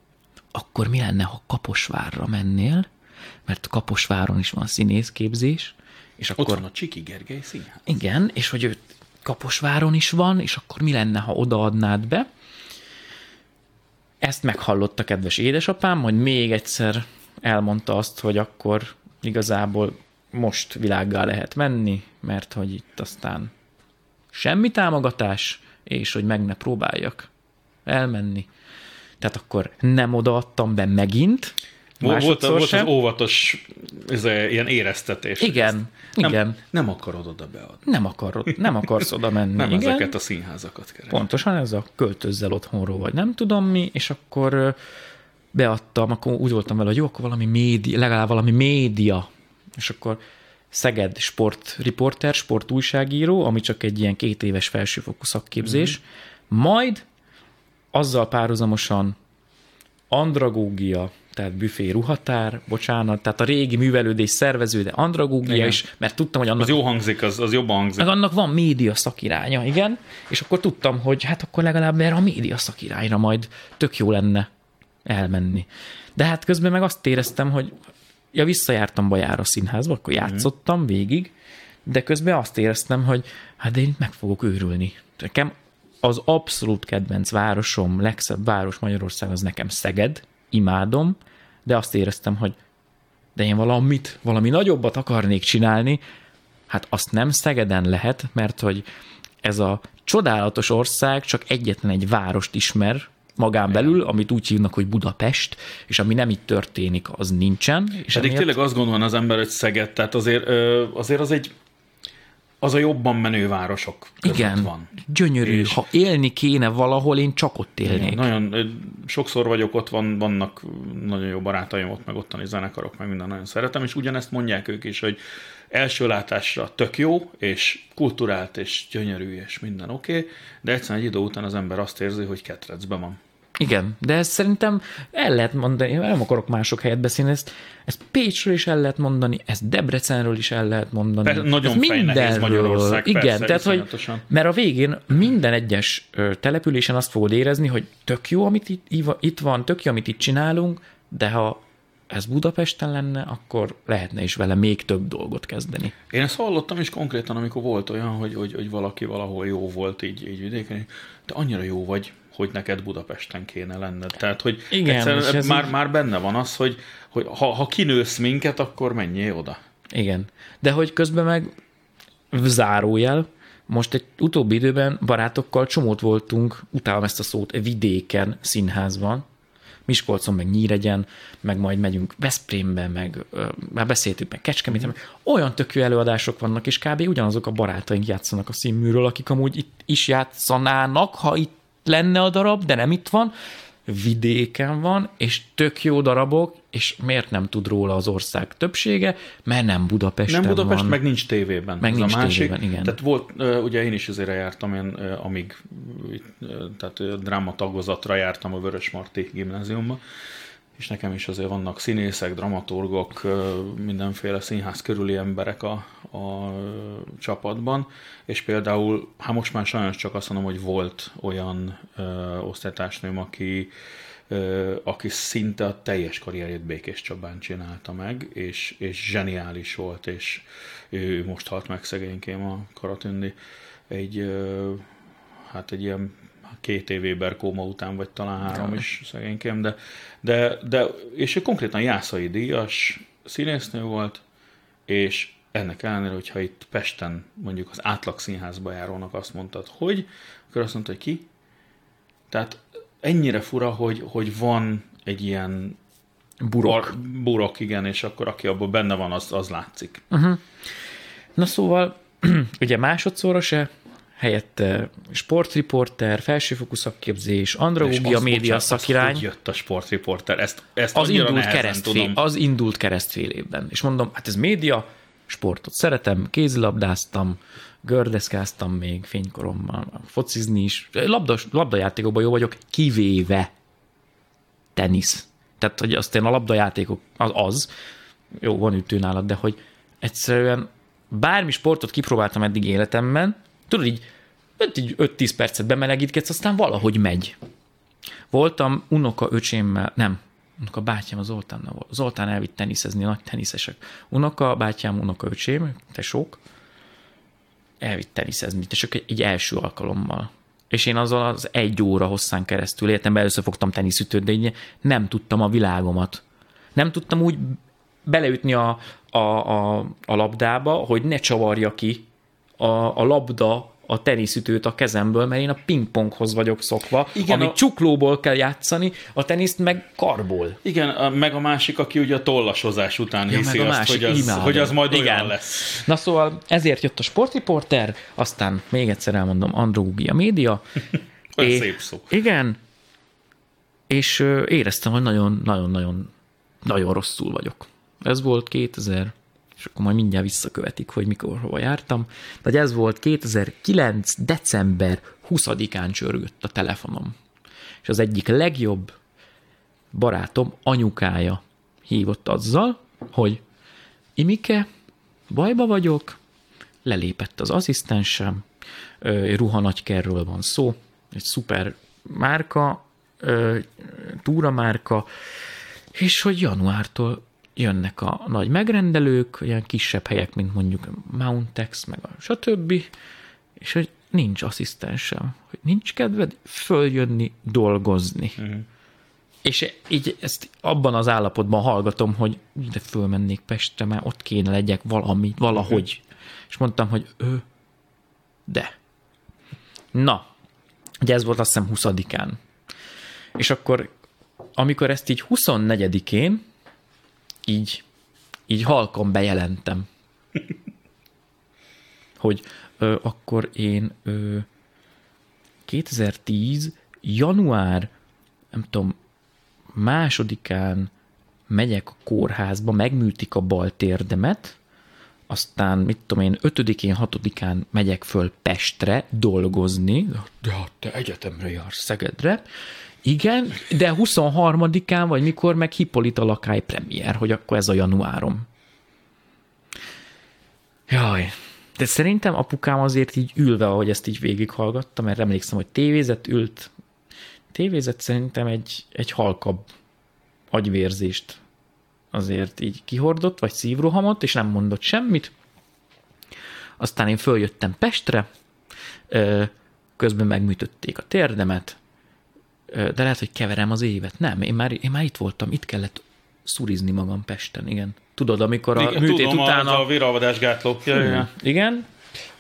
akkor mi lenne, ha Kaposvárra mennél, mert Kaposváron is van színészképzés, és akkor... Ott van a Csiki Gergely színház. Igen, és hogy ő Kaposváron is van, és akkor mi lenne, ha odaadnád be? Ezt meghallotta kedves édesapám, hogy még egyszer elmondta azt, hogy akkor igazából most világgá lehet menni, mert hogy itt aztán semmi támogatás, és hogy meg ne próbáljak elmenni tehát akkor nem odaadtam be megint, volt, volt az óvatos ez ilyen éreztetés. Igen, nem, igen. Nem akarod oda beadni. Nem akarod, nem akarsz oda menni. nem igen. ezeket a színházakat keresni. Pontosan ez a költözzel otthonról, vagy nem tudom mi, és akkor beadtam, akkor úgy voltam vele, hogy jó, akkor valami média, legalább valami média, és akkor Szeged sportriporter, sportújságíró, ami csak egy ilyen két éves felsőfokú szakképzés, mm. majd azzal párhuzamosan andragógia, tehát büfé ruhatár, bocsánat, tehát a régi művelődés szervező, de andragógia igen. is, mert tudtam, hogy annak... Az jó hangzik, az, az jobban hangzik. Meg annak van média szakiránya, igen, és akkor tudtam, hogy hát akkor legalább erre a média szakirányra majd tök jó lenne elmenni. De hát közben meg azt éreztem, hogy ja, visszajártam Bajára színházba, akkor mhm. játszottam végig, de közben azt éreztem, hogy hát de én meg fogok őrülni. Nekem az abszolút kedvenc városom, legszebb város Magyarország az nekem Szeged, imádom, de azt éreztem, hogy de én valamit, valami nagyobbat akarnék csinálni, hát azt nem Szegeden lehet, mert hogy ez a csodálatos ország csak egyetlen egy várost ismer magán belül, amit úgy hívnak, hogy Budapest, és ami nem itt történik, az nincsen. És Pedig emiatt... tényleg azt gondolna az ember, hogy Szeged, tehát azért, azért az egy az a jobban menő városok Igen, van. gyönyörű. És ha élni kéne valahol, én csak ott élnék. Igen, nagyon, sokszor vagyok ott, van, vannak nagyon jó barátaim ott, meg ottani zenekarok, meg minden nagyon szeretem, és ugyanezt mondják ők is, hogy első látásra tök jó, és kulturált, és gyönyörű, és minden oké, okay, de egyszerűen egy idő után az ember azt érzi, hogy ketrecbe van. Igen, de ezt szerintem el lehet mondani, én nem akarok mások helyet beszélni, ezt, ezt Pécsről is el lehet mondani, ezt Debrecenről is el lehet mondani. Persze, nagyon mindenről. Magyarország, Igen, persze, tehát hogy, mert a végén minden egyes településen azt fogod érezni, hogy tök jó, amit itt, itt van, tök jó, amit itt csinálunk, de ha ez Budapesten lenne, akkor lehetne is vele még több dolgot kezdeni. Én ezt hallottam is konkrétan, amikor volt olyan, hogy, hogy, hogy valaki valahol jó volt így, így vidéken, de annyira jó vagy, hogy neked Budapesten kéne lenned. Tehát, hogy Igen, ez már, így... már benne van az, hogy, hogy ha, ha kinősz minket, akkor menjél oda. Igen. De hogy közben meg zárójel, most egy utóbbi időben barátokkal csomót voltunk, utálom ezt a szót, vidéken, színházban, Miskolcon, meg Nyíregyen, meg majd megyünk Veszprémbe, meg már beszéltük, meg Kecskeméten, meg olyan tökű előadások vannak, és kb. ugyanazok a barátaink játszanak a színműről, akik amúgy itt is játszanának, ha itt lenne a darab, de nem itt van, vidéken van, és tök jó darabok, és miért nem tud róla az ország többsége? Mert nem Budapesten Nem Budapest, van. meg nincs tévében. Meg Ez nincs a másik. tévében, igen. Tehát volt, ugye én is azért jártam, én, amíg tehát dráma tagozatra jártam a Vörös Marti gimnáziumba, és nekem is azért vannak színészek, dramaturgok, mindenféle színház körüli emberek a, a csapatban, és például, hát most már sajnos csak azt mondom, hogy volt olyan ö, osztálytársnőm, aki, ö, aki szinte a teljes karrierjét Békés Csabán csinálta meg, és, és zseniális volt, és ő most halt meg szegénykém a Karatündi. Egy, ö, hát egy ilyen két év éber kóma után, vagy talán három ja. is szegénykém, de, de, de és ő konkrétan Jászai díjas színésznő volt, és ennek ellenére, hogyha itt Pesten mondjuk az átlag színházba járónak azt mondtad, hogy, akkor azt mondta, hogy ki. Tehát ennyire fura, hogy, hogy van egy ilyen burok. burok, igen, és akkor aki abban benne van, az, az látszik. Uh-huh. Na szóval, ugye másodszorra se helyette sportriporter, felsőfokú szakképzés, andragógia média szakirány. Hogy jött a sportriporter? Ezt, ezt az indult, keresztfél, az indult keresztfél évben. És mondom, hát ez média, sportot szeretem, kézilabdáztam, gördeszkáztam még fénykorommal, focizni is. Labdas, labdajátékokban jó vagyok, kivéve tenisz. Tehát, hogy azt én a labdajátékok az, az jó, van ütő nálad, de hogy egyszerűen bármi sportot kipróbáltam eddig életemben, tudod így, így 5-10 percet bemelegítkedsz, aztán valahogy megy. Voltam unoka öcsémmel, nem, unoka bátyám az Zoltánnal volt. Zoltán elvitt teniszezni, nagy teniszesek. Unoka bátyám, unoka öcsém, tesók, elvitt teniszezni, csak egy, első alkalommal. És én azzal az egy óra hosszán keresztül értem, először fogtam teniszütőt, de így nem tudtam a világomat. Nem tudtam úgy beleütni a, a, a, a labdába, hogy ne csavarja ki a, a labda a teniszütőt a kezemből, mert én a pingponghoz vagyok szokva, Igen, amit a... csuklóból kell játszani, a teniszt meg karból. Igen, meg a másik, aki ugye a tollasozás után ja, hiszi azt, hogy az, hogy az majd Igen. olyan lesz. Na szóval ezért jött a sportriporter, aztán még egyszer elmondom, Andrógia Média. Olyan szép szó. Igen, és éreztem, hogy nagyon-nagyon-nagyon nagyon rosszul vagyok. Ez volt 2000 és akkor majd mindjárt visszakövetik, hogy mikor hova jártam. De ez volt 2009. december 20-án csörgött a telefonom. És az egyik legjobb barátom anyukája hívott azzal, hogy Imike, bajba vagyok, lelépett az asszisztensem, ruhanagykerről van szó, egy szuper márka, túra márka, és hogy januártól jönnek a nagy megrendelők, ilyen kisebb helyek, mint mondjuk Mountex, meg a stb., és hogy nincs asszisztensem, hogy nincs kedved följönni, dolgozni. Uh-huh. És így ezt abban az állapotban hallgatom, hogy de fölmennék Pestre, mert ott kéne legyek valami, valahogy. Uh-huh. És mondtam, hogy ő, de. Na, ugye ez volt azt hiszem 20-án. És akkor, amikor ezt így 24-én, így, így halkan bejelentem, hogy ö, akkor én ö, 2010 január, nem tudom, másodikán megyek a kórházba, megműtik a bal térdemet, aztán, mit tudom én, ötödikén, hatodikán megyek föl Pestre dolgozni, de hát te egyetemre jársz. Szegedre, igen, de 23-án, vagy mikor meg Hippolyta lakály premier, hogy akkor ez a januárom. Jaj, de szerintem apukám azért így ülve, ahogy ezt így végighallgattam, mert emlékszem, hogy tévézet ült. Tévézet szerintem egy, egy halkabb agyvérzést azért így kihordott, vagy szívrohamot, és nem mondott semmit. Aztán én följöttem Pestre, közben megműtötték a térdemet, de lehet, hogy keverem az évet. Nem, én már, én már itt voltam, itt kellett szurizni magam Pesten, igen. Tudod, amikor a igen, műtét tudom, utána... a véralvadásgátló. Ja, ja. Igen.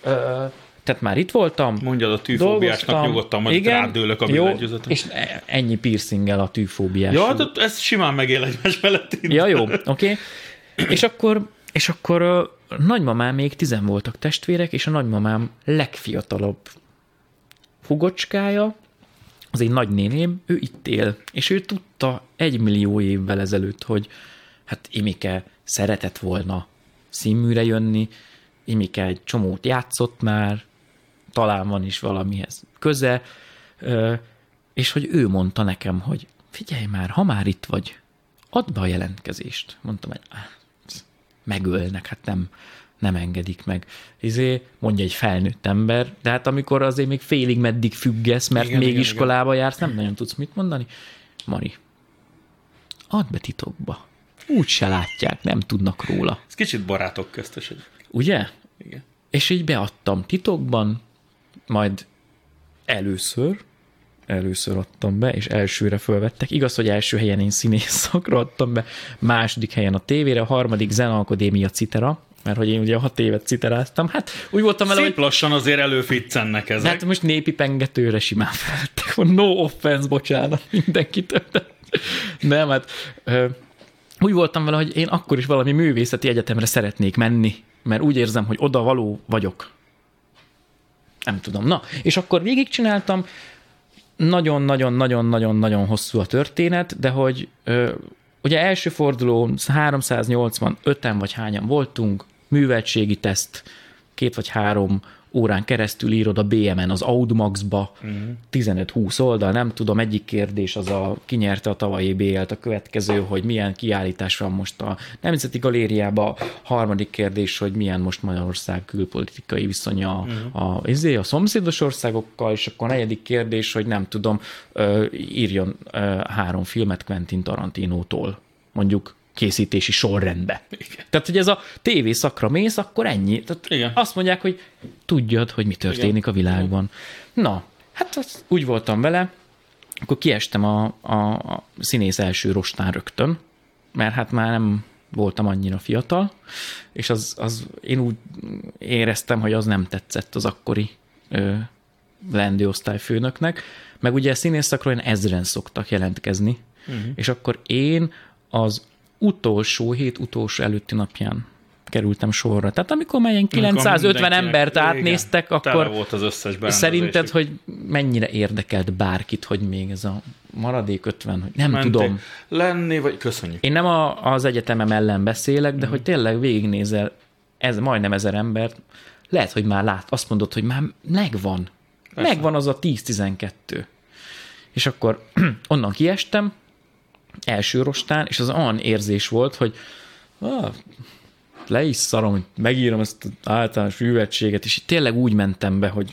Ö, tehát már itt voltam. Mondjad a tűfóbiásnak nyugodtan, majd igen, rádőlök a jó, és ennyi piercinggel a tűfóbiás. Ja, hát ez simán megél egymás mellett. Ja, jó, oké. Okay. És akkor, és akkor a nagymamám még tizen voltak testvérek, és a nagymamám legfiatalabb hugocskája, az én nagynéném, ő itt él, és ő tudta egy millió évvel ezelőtt, hogy hát Imike szeretett volna színműre jönni, Imike egy csomót játszott már, talán van is valamihez köze, és hogy ő mondta nekem, hogy figyelj már, ha már itt vagy, add be a jelentkezést. Mondtam, hogy megölnek, hát nem, nem engedik meg. Izé, mondja egy felnőtt ember, de hát amikor azért még félig meddig függesz, mert igen, még igen, iskolába igen. jársz, nem nagyon tudsz mit mondani. Mari, add be titokba. Úgy se látják, nem tudnak róla. Ez kicsit barátok köztes. Ugye? Igen. És így beadtam titokban, majd először, először adtam be, és elsőre fölvettek. Igaz, hogy első helyen én színész szakra adtam be, második helyen a tévére, a harmadik Zen Akadémia Citera, mert hogy én ugye hat évet citeráztam, hát úgy voltam vele, Szép hogy... lassan azért előficcennek ezek. Hát most népi pengetőre simán felvettek, no offense, bocsánat mindenkitől, de nem, hát úgy voltam vele, hogy én akkor is valami művészeti egyetemre szeretnék menni, mert úgy érzem, hogy oda való vagyok. Nem tudom. Na, és akkor végigcsináltam, nagyon-nagyon-nagyon-nagyon-nagyon hosszú a történet, de hogy ö, ugye első forduló 385-en vagy hányan voltunk, műveltségi teszt, két vagy három órán keresztül írod a BMN az Audmax-ba, uh-huh. 15-20 oldal, nem tudom, egyik kérdés az a kinyerte a tavalyi BL-t, a következő, hogy milyen kiállítás van most a Nemzeti Galériába, harmadik kérdés, hogy milyen most Magyarország külpolitikai viszonya uh-huh. a, a, a szomszédos országokkal, és akkor a negyedik kérdés, hogy nem tudom, írjon három filmet Quentin Tarantinótól, mondjuk készítési sorrendbe. Igen. Tehát, hogy ez a tévé szakra mész, akkor ennyi. Tehát Igen. azt mondják, hogy tudjad, hogy mi történik Igen. a világban. Na, hát az, úgy voltam vele, akkor kiestem a, a, a színész első rostán rögtön, mert hát már nem voltam annyira fiatal, és az, az én úgy éreztem, hogy az nem tetszett az akkori ö, leendő osztályfőnöknek, meg ugye színész szakról olyan ezren szoktak jelentkezni, uh-huh. és akkor én az utolsó, hét utolsó előtti napján kerültem sorra. Tehát amikor már ilyen 950 embert átnéztek, igen, akkor volt az összes szerinted, hogy mennyire érdekelt bárkit, hogy még ez a maradék 50, hogy nem Menték tudom. Lenni, vagy köszönjük. Én nem a, az egyetemem ellen beszélek, de mm. hogy tényleg végignézel ez majdnem ezer embert, lehet, hogy már lát, azt mondod, hogy már megvan. Persze. Megvan az a 10-12. És akkor onnan kiestem, első rostán, és az olyan érzés volt, hogy ah, le is szarom, hogy megírom ezt az általános művetséget, és tényleg úgy mentem be, hogy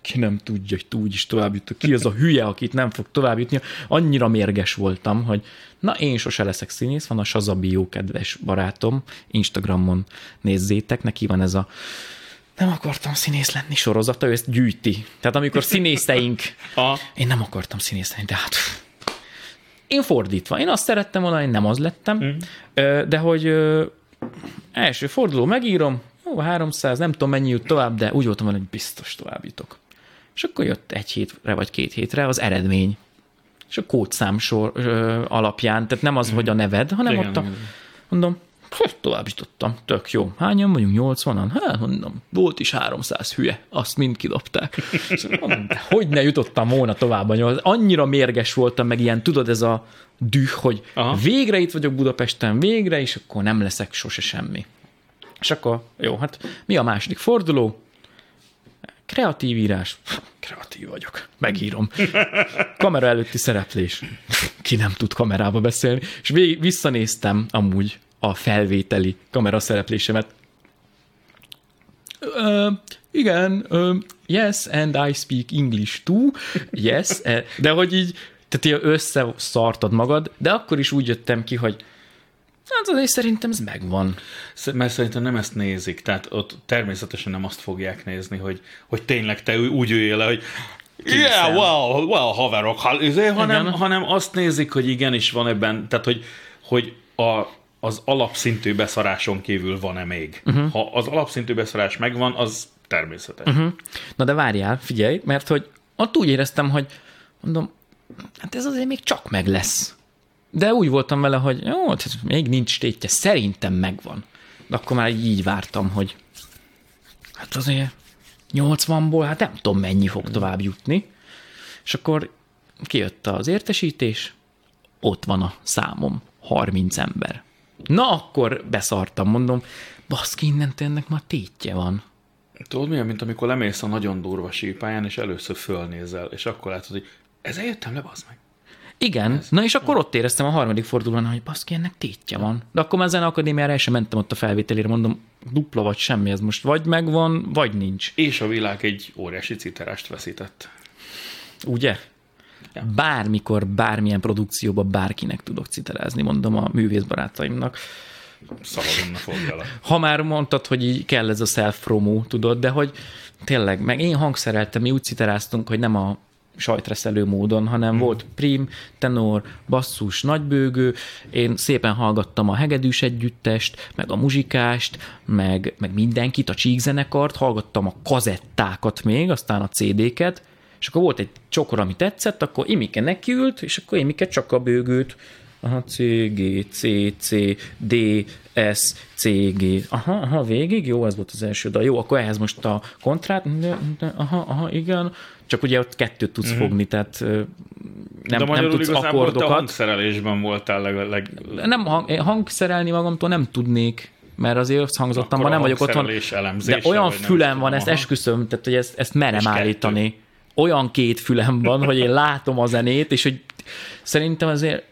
ki nem tudja, hogy úgy is tovább jutok. Ki az a hülye, akit nem fog tovább jutni. Annyira mérges voltam, hogy na én sose leszek színész, van a Sazabi jó kedves barátom, Instagramon nézzétek, neki van ez a nem akartam színész lenni sorozata, ő ezt gyűjti. Tehát amikor színészeink, én nem akartam színész lenni, de hát én fordítva, én azt szerettem volna, én nem az lettem, mm. de hogy első forduló megírom, jó, 300, nem tudom mennyi jut tovább, de úgy voltam hogy biztos tovább jutok. És akkor jött egy hétre vagy két hétre az eredmény. És a kódszámsor ö, alapján, tehát nem az, mm. hogy a neved, hanem Igen, ott a, mondom, tovább jutottam, tök jó. Hányan vagyunk? 80-an? Hát mondom, volt is 300 hülye, azt mind kidobták. Mondom, hogy ne jutottam volna tovább Annyira mérges voltam, meg ilyen, tudod, ez a düh, hogy Aha. végre itt vagyok Budapesten, végre, és akkor nem leszek sose semmi. És akkor, jó, hát mi a második forduló? Kreatív írás. Kreatív vagyok. Megírom. Kamera előtti szereplés. Ki nem tud kamerába beszélni. És végig visszanéztem amúgy a felvételi kamera szereplésemet. Uh, igen, uh, yes, and I speak English too, yes, uh, de hogy így, tehát ilyen összeszartad magad, de akkor is úgy jöttem ki, hogy Hát azért szerintem ez megvan. Mert szerintem nem ezt nézik, tehát ott természetesen nem azt fogják nézni, hogy, hogy tényleg te úgy üljél le, hogy Yeah, well, well, haverok, hanem, hanem azt nézik, hogy igenis van ebben, tehát hogy, hogy a, az alapszintű beszaráson kívül van-e még. Uh-huh. Ha az alapszintű beszarás megvan, az természetes. Uh-huh. Na de várjál, figyelj, mert hogy ott úgy éreztem, hogy mondom, hát ez azért még csak meg lesz. De úgy voltam vele, hogy jó, hát még nincs tétje, szerintem megvan. De akkor már így vártam, hogy hát azért 80-ból, hát nem tudom mennyi fog tovább jutni. És akkor kijött az értesítés, ott van a számom, 30 ember. Na akkor beszartam, mondom, baszki, innentől ennek már tétje van. Tudod milyen, mint amikor lemész a nagyon durva sípáján, és először fölnézel, és akkor látod, hogy ez jöttem le, bazd meg. Igen, ez. na és akkor ott éreztem a harmadik fordulón, hogy baszki, ennek tétje van. De akkor már ezen akadémiára el sem mentem ott a felvételére, mondom, dupla vagy semmi, ez most vagy megvan, vagy nincs. És a világ egy óriási citerást veszített. Ugye? Ja. Bármikor, bármilyen produkcióban bárkinek tudok citerázni, mondom a művészbarátaimnak. Szabadon fogja Ha már mondtad, hogy így kell ez a self-promo, tudod, de hogy tényleg, meg én hangszereltem, mi úgy citeráztunk, hogy nem a sajtreszelő módon, hanem hmm. volt prim, tenor, basszus, nagybőgő, én szépen hallgattam a hegedűs együttest, meg a muzsikást, meg, meg mindenkit, a csíkzenekart, hallgattam a kazettákat még, aztán a CD-ket, és akkor volt egy csokor, ami tetszett, akkor Imike nekiült, és akkor Imike csak a bőgőt, aha, C, G, C, C, D, S, C, G, aha, aha, végig, jó, ez volt az első de jó, akkor ehhez most a kontrát, aha, aha, igen, csak ugye ott kettőt tudsz mm. fogni, tehát nem, De nem tudsz akkordokat. Te hangszerelésben voltál leg, leg... Nem, hang, hangszerelni magamtól nem tudnék, mert azért azt hangzottam, nem vagyok otthon. De olyan fülem van, ezt esküszöm, tehát hogy ezt, ezt merem állítani. Kettő olyan két fülem van, hogy én látom a zenét, és hogy szerintem azért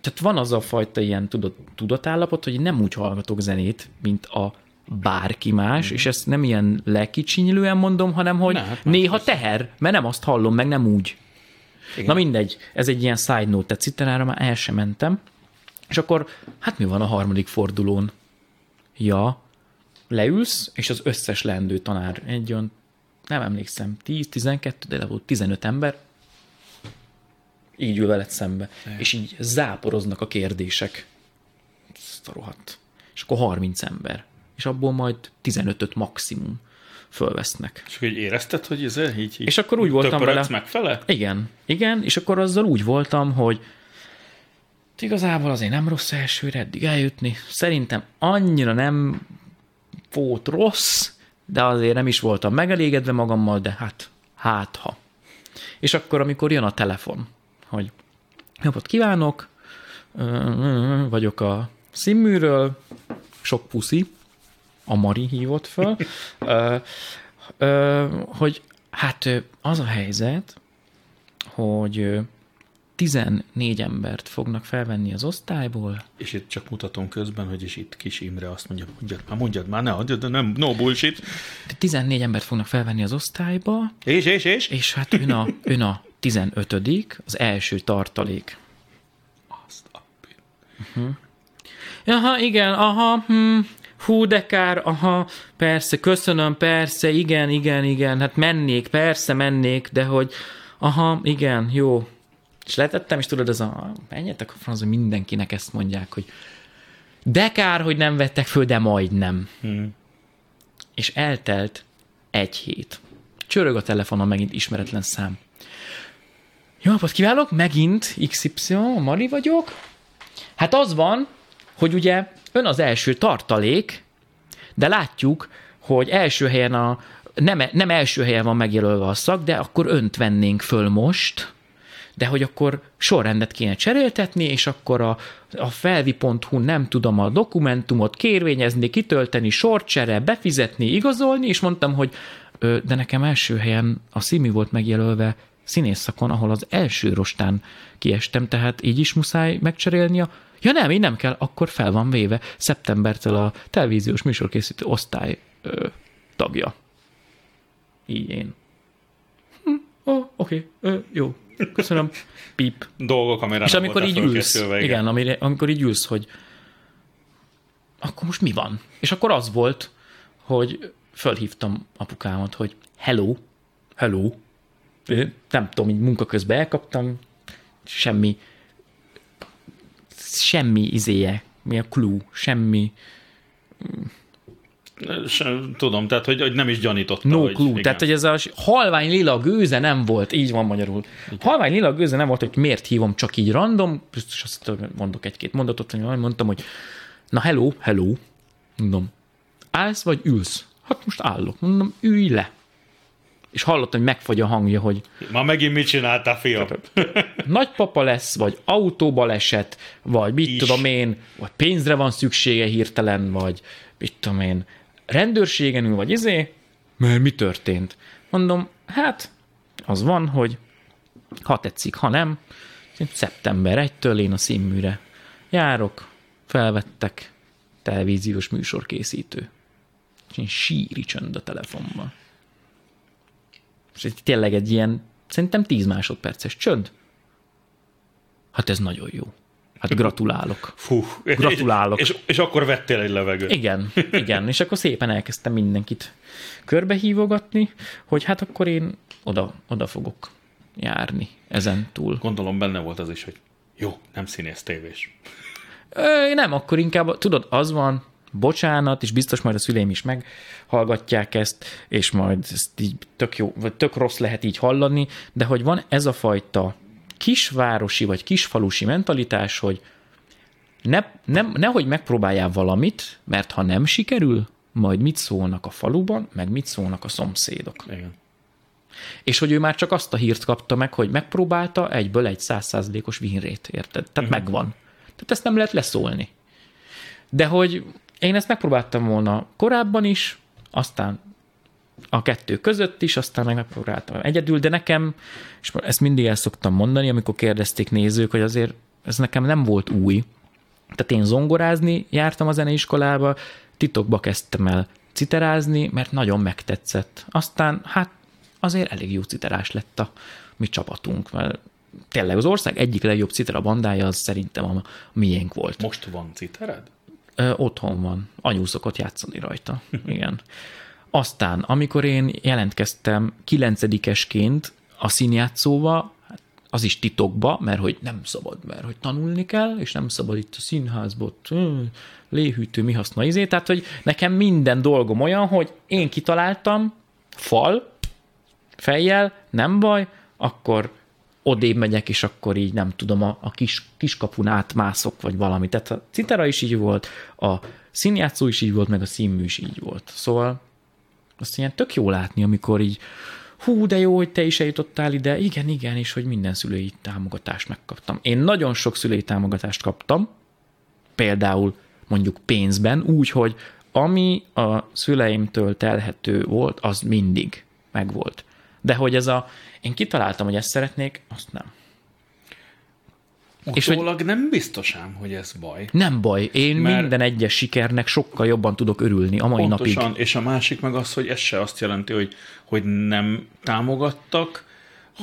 tehát van az a fajta ilyen tudat, tudatállapot, hogy nem úgy hallgatok zenét, mint a bárki más, mm. és ezt nem ilyen lekicsinyilően mondom, hanem hogy ne, hát néha teher, mert nem azt hallom, meg nem úgy. Igen. Na mindegy, ez egy ilyen side note, tehát citerára már el sem mentem, és akkor, hát mi van a harmadik fordulón? Ja, leülsz, és az összes leendő tanár egy olyan nem emlékszem, 10-12, de le volt 15 ember, így ül veled szembe, Igen. és így záporoznak a kérdések. Ezt a rohadt. És akkor 30 ember. És abból majd 15-öt maximum fölvesznek. És hogy érezted, hogy ez így, így És akkor úgy voltam vele. megfele? Igen, igen, és akkor azzal úgy voltam, hogy igazából azért nem rossz elsőre eddig eljutni. Szerintem annyira nem volt rossz, de azért nem is voltam megelégedve magammal, de hát, hát ha. És akkor, amikor jön a telefon, hogy napot kívánok, vagyok a színműről, sok puszi, a Mari hívott föl, hogy hát az a helyzet, hogy 14 embert fognak felvenni az osztályból. És itt csak mutatom közben, hogy is itt kis Imre azt mondja, mondjad már, mondjad már, ne adjad, nem, no bullshit. 14 embert fognak felvenni az osztályba. És, és, és? És hát ön a, ön a 15 az első tartalék. Azt a... Uh-huh. Aha, igen, aha, hm, hú, de kár, aha, persze, köszönöm, persze, igen, igen, igen, hát mennék, persze mennék, de hogy, aha, igen, jó. És letettem, és tudod, ez a, menjetek a franc, hogy mindenkinek ezt mondják, hogy de kár, hogy nem vettek föl, de majdnem. Hmm. És eltelt egy hét. Csörög a telefonon megint ismeretlen szám. Jó napot kívánok, megint XY, Mari vagyok. Hát az van, hogy ugye ön az első tartalék, de látjuk, hogy első helyen a, nem, nem első helyen van megjelölve a szak, de akkor önt vennénk föl most, de hogy akkor sorrendet kéne cseréltetni, és akkor a, a felvi.hu nem tudom a dokumentumot kérvényezni, kitölteni, sorcsere, befizetni, igazolni, és mondtam, hogy de nekem első helyen a Szimi volt megjelölve színészakon, ahol az első rostán kiestem, tehát így is muszáj megcserélni a Ja nem, így nem kell, akkor fel van véve szeptembertől a televíziós műsorkészítő osztály ö, tagja. Így én. Hm, ó, oké, ö, jó, köszönöm. Pip. Dolgok, amire És amikor így ülsz, igen, igen amire, amikor így ülsz, hogy akkor most mi van? És akkor az volt, hogy fölhívtam apukámat, hogy hello, hello, nem tudom, így munka közben elkaptam, semmi semmi izéje, mi a clue, semmi. Sem, tudom, tehát hogy, hogy nem is gyanította. No hogy, clue, igen. tehát hogy ez a halvány lila gőze nem volt, így van magyarul. Igen. Halvány lila gőze nem volt, hogy miért hívom csak így random, biztos azt mondok egy-két mondatot, hogy mondtam, hogy na hello, hello, mondom, állsz vagy ülsz? Hát most állok, mondom, ülj le és hallottam, hogy megfagy a hangja, hogy... Ma megint mit csináltál, fiam? Nagypapa lesz, vagy autóbaleset, vagy mit Is. tudom én, vagy pénzre van szüksége hirtelen, vagy mit tudom én, rendőrségen ül, vagy izé, mert mi történt? Mondom, hát az van, hogy ha tetszik, ha nem, szeptember 1-től én a színműre járok, felvettek televíziós műsorkészítő. És én síri csönd a telefonban. És tényleg egy ilyen, szerintem 10 másodperces csönd. Hát ez nagyon jó. Hát gratulálok. Fú, gratulálok. És, és, és akkor vettél egy levegőt. Igen, igen. És akkor szépen elkezdtem mindenkit körbehívogatni, hogy hát akkor én oda, oda fogok járni ezen túl. Gondolom benne volt az is, hogy jó, nem színész tévés. Ö, nem, akkor inkább, tudod, az van, bocsánat, és biztos majd a szüleim is meghallgatják ezt, és majd ezt így tök jó, vagy tök rossz lehet így hallani, de hogy van ez a fajta kisvárosi vagy kisfalusi mentalitás, hogy ne, nem, nehogy megpróbáljál valamit, mert ha nem sikerül, majd mit szólnak a faluban, meg mit szólnak a szomszédok. Igen. És hogy ő már csak azt a hírt kapta meg, hogy megpróbálta egyből egy százszázalékos vinrét, érted? Tehát uh-huh. megvan. Tehát ezt nem lehet leszólni. De hogy én ezt megpróbáltam volna korábban is, aztán a kettő között is, aztán meg megpróbáltam egyedül, de nekem, és ezt mindig el szoktam mondani, amikor kérdezték nézők, hogy azért ez nekem nem volt új. Tehát én zongorázni jártam a zeneiskolába, titokba kezdtem el citerázni, mert nagyon megtetszett. Aztán hát azért elég jó citerás lett a mi csapatunk, mert tényleg az ország egyik legjobb citera bandája az szerintem a miénk volt. Most van citered? Ö, otthon van. Anyu szokott játszani rajta. Igen. Aztán, amikor én jelentkeztem kilencedikesként a színjátszóba, az is titokba, mert hogy nem szabad, mert hogy tanulni kell, és nem szabad itt a színházból léhűtő, mi haszna izé, tehát hogy nekem minden dolgom olyan, hogy én kitaláltam, fal, fejjel, nem baj, akkor odébb megyek, és akkor így nem tudom, a, a kis, kiskapun átmászok, vagy valami. Tehát a citera is így volt, a színjátszó is így volt, meg a színmű is így volt. Szóval azt ilyen tök jó látni, amikor így hú, de jó, hogy te is eljutottál ide, igen, igen, és hogy minden szülői támogatást megkaptam. Én nagyon sok szülői támogatást kaptam, például mondjuk pénzben, úgy, hogy ami a szüleimtől telhető volt, az mindig megvolt. De hogy ez a, én kitaláltam, hogy ezt szeretnék, azt nem. Utólag és nem biztosám, hogy ez baj. Nem baj. Én Mert minden egyes sikernek sokkal jobban tudok örülni a mai pontosan, napig. És a másik meg az, hogy ez se azt jelenti, hogy, hogy nem támogattak,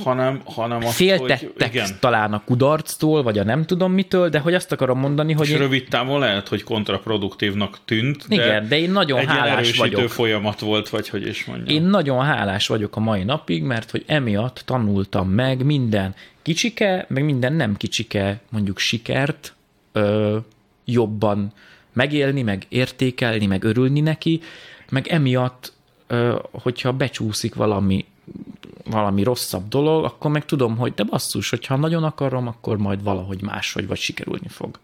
hanem, hanem azt, Féltettek hogy, igen. talán a kudarctól, vagy a nem tudom mitől, de hogy azt akarom mondani, hogy... És én... rövid távon lehet, hogy kontraproduktívnak tűnt, de Igen, de én nagyon egy hálás vagyok. folyamat volt, vagy hogy is mondjam. Én nagyon hálás vagyok a mai napig, mert hogy emiatt tanultam meg minden kicsike, meg minden nem kicsike, mondjuk sikert ö, jobban megélni, meg értékelni, meg örülni neki, meg emiatt, hogyha becsúszik valami valami rosszabb dolog, akkor meg tudom, hogy de basszus, hogyha nagyon akarom, akkor majd valahogy máshogy vagy sikerülni fog.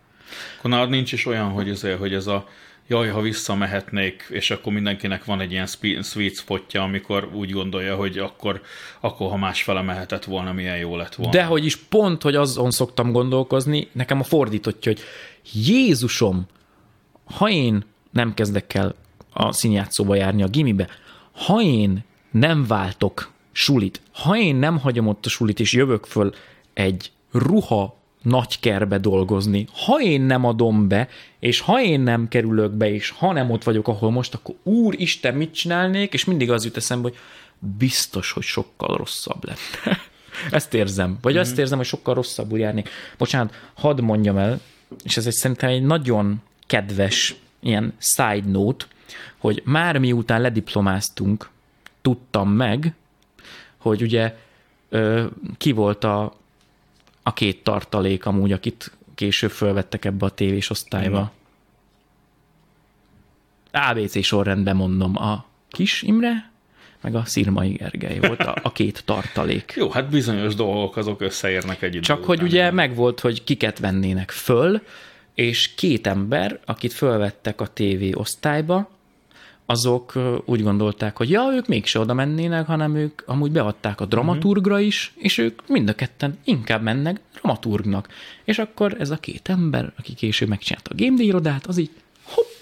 Akkor nálad nincs is olyan, hogy, azért, hogy ez a jaj, ha visszamehetnék, és akkor mindenkinek van egy ilyen sweet spotja, amikor úgy gondolja, hogy akkor, akkor ha másfele mehetett volna, milyen jó lett volna. De hogy is pont, hogy azon szoktam gondolkozni, nekem a fordítottja, hogy Jézusom, ha én nem kezdek el a színjátszóba járni a gimibe, ha én nem váltok sulit. Ha én nem hagyom ott a sulit, és jövök föl egy ruha nagy kerbe dolgozni, ha én nem adom be, és ha én nem kerülök be, és ha nem ott vagyok, ahol most, akkor úr Isten, mit csinálnék, és mindig az jut eszembe, hogy biztos, hogy sokkal rosszabb lett. ezt érzem. Vagy mm-hmm. azt érzem, hogy sokkal rosszabbul járnék. Bocsánat, hadd mondjam el, és ez egy szerintem egy nagyon kedves ilyen side note, hogy már miután lediplomáztunk, tudtam meg, hogy ugye ö, ki volt a, a két tartalék amúgy, akit később fölvettek ebbe a tévés osztályba. ABC sorrendben mondom, a Kis Imre, meg a Szirmai Gergely volt a, a két tartalék. Jó, hát bizonyos dolgok azok összeérnek egy Csak hogy ugye megvolt, hogy kiket vennének föl, és két ember, akit fölvettek a TV osztályba, azok úgy gondolták, hogy ja, ők mégse oda mennének, hanem ők amúgy beadták a dramaturgra is, és ők mind a ketten inkább mennek dramaturgnak. És akkor ez a két ember, aki később megcsinálta a game irodát, az így hopp,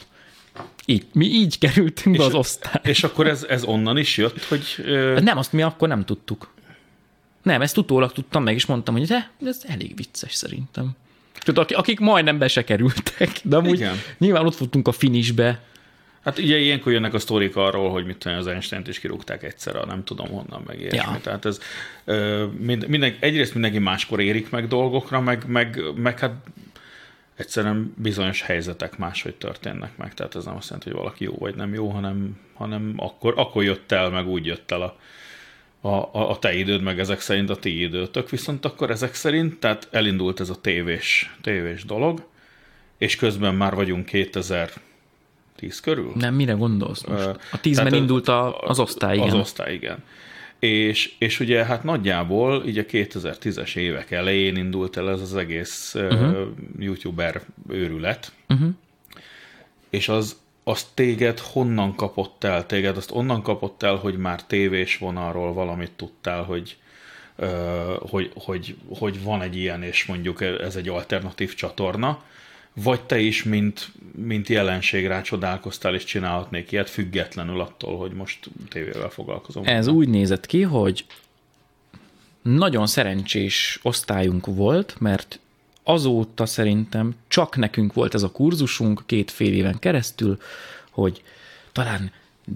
így, mi így kerültünk és, be az osztály. És akkor ez, ez onnan is jött, hogy... Ö... Nem, azt mi akkor nem tudtuk. Nem, ezt utólag tudtam meg, és mondtam, hogy de, ez elég vicces szerintem. Tudod, akik majdnem be se kerültek, de amúgy Igen. nyilván ott futtunk a finisbe, Hát ugye ilyenkor jönnek a sztorik arról, hogy mit tudom, az einstein is kirúgták egyszerre, nem tudom honnan meg ilyesmi. Ja. Tehát ez mind, minden, egyrészt mindenki máskor érik meg dolgokra, meg, meg, meg hát egyszerűen bizonyos helyzetek máshogy történnek meg. Tehát ez nem azt jelenti, hogy valaki jó vagy nem jó, hanem, hanem akkor, akkor jött el, meg úgy jött el a, a, a te időd, meg ezek szerint a ti időtök. Viszont akkor ezek szerint, tehát elindult ez a tévés, tévés dolog, és közben már vagyunk 2000 10 körül? Nem, mire gondolsz most? A 10-ben indult a, az osztály, igen. Az osztály, igen. És, és ugye hát nagyjából így a 2010-es évek elején indult el ez az egész uh-huh. youtuber őrület, uh-huh. és az, az téged honnan kapott el? Téged azt onnan kapott el, hogy már tévés vonalról valamit tudtál, hogy, hogy, hogy, hogy van egy ilyen, és mondjuk ez egy alternatív csatorna, vagy te is, mint, mint jelenség rácsodálkoztál, és csinálhatnék ilyet, függetlenül attól, hogy most tévével foglalkozom. Ez úgy nézett ki, hogy nagyon szerencsés osztályunk volt, mert azóta szerintem csak nekünk volt ez a kurzusunk két fél éven keresztül, hogy talán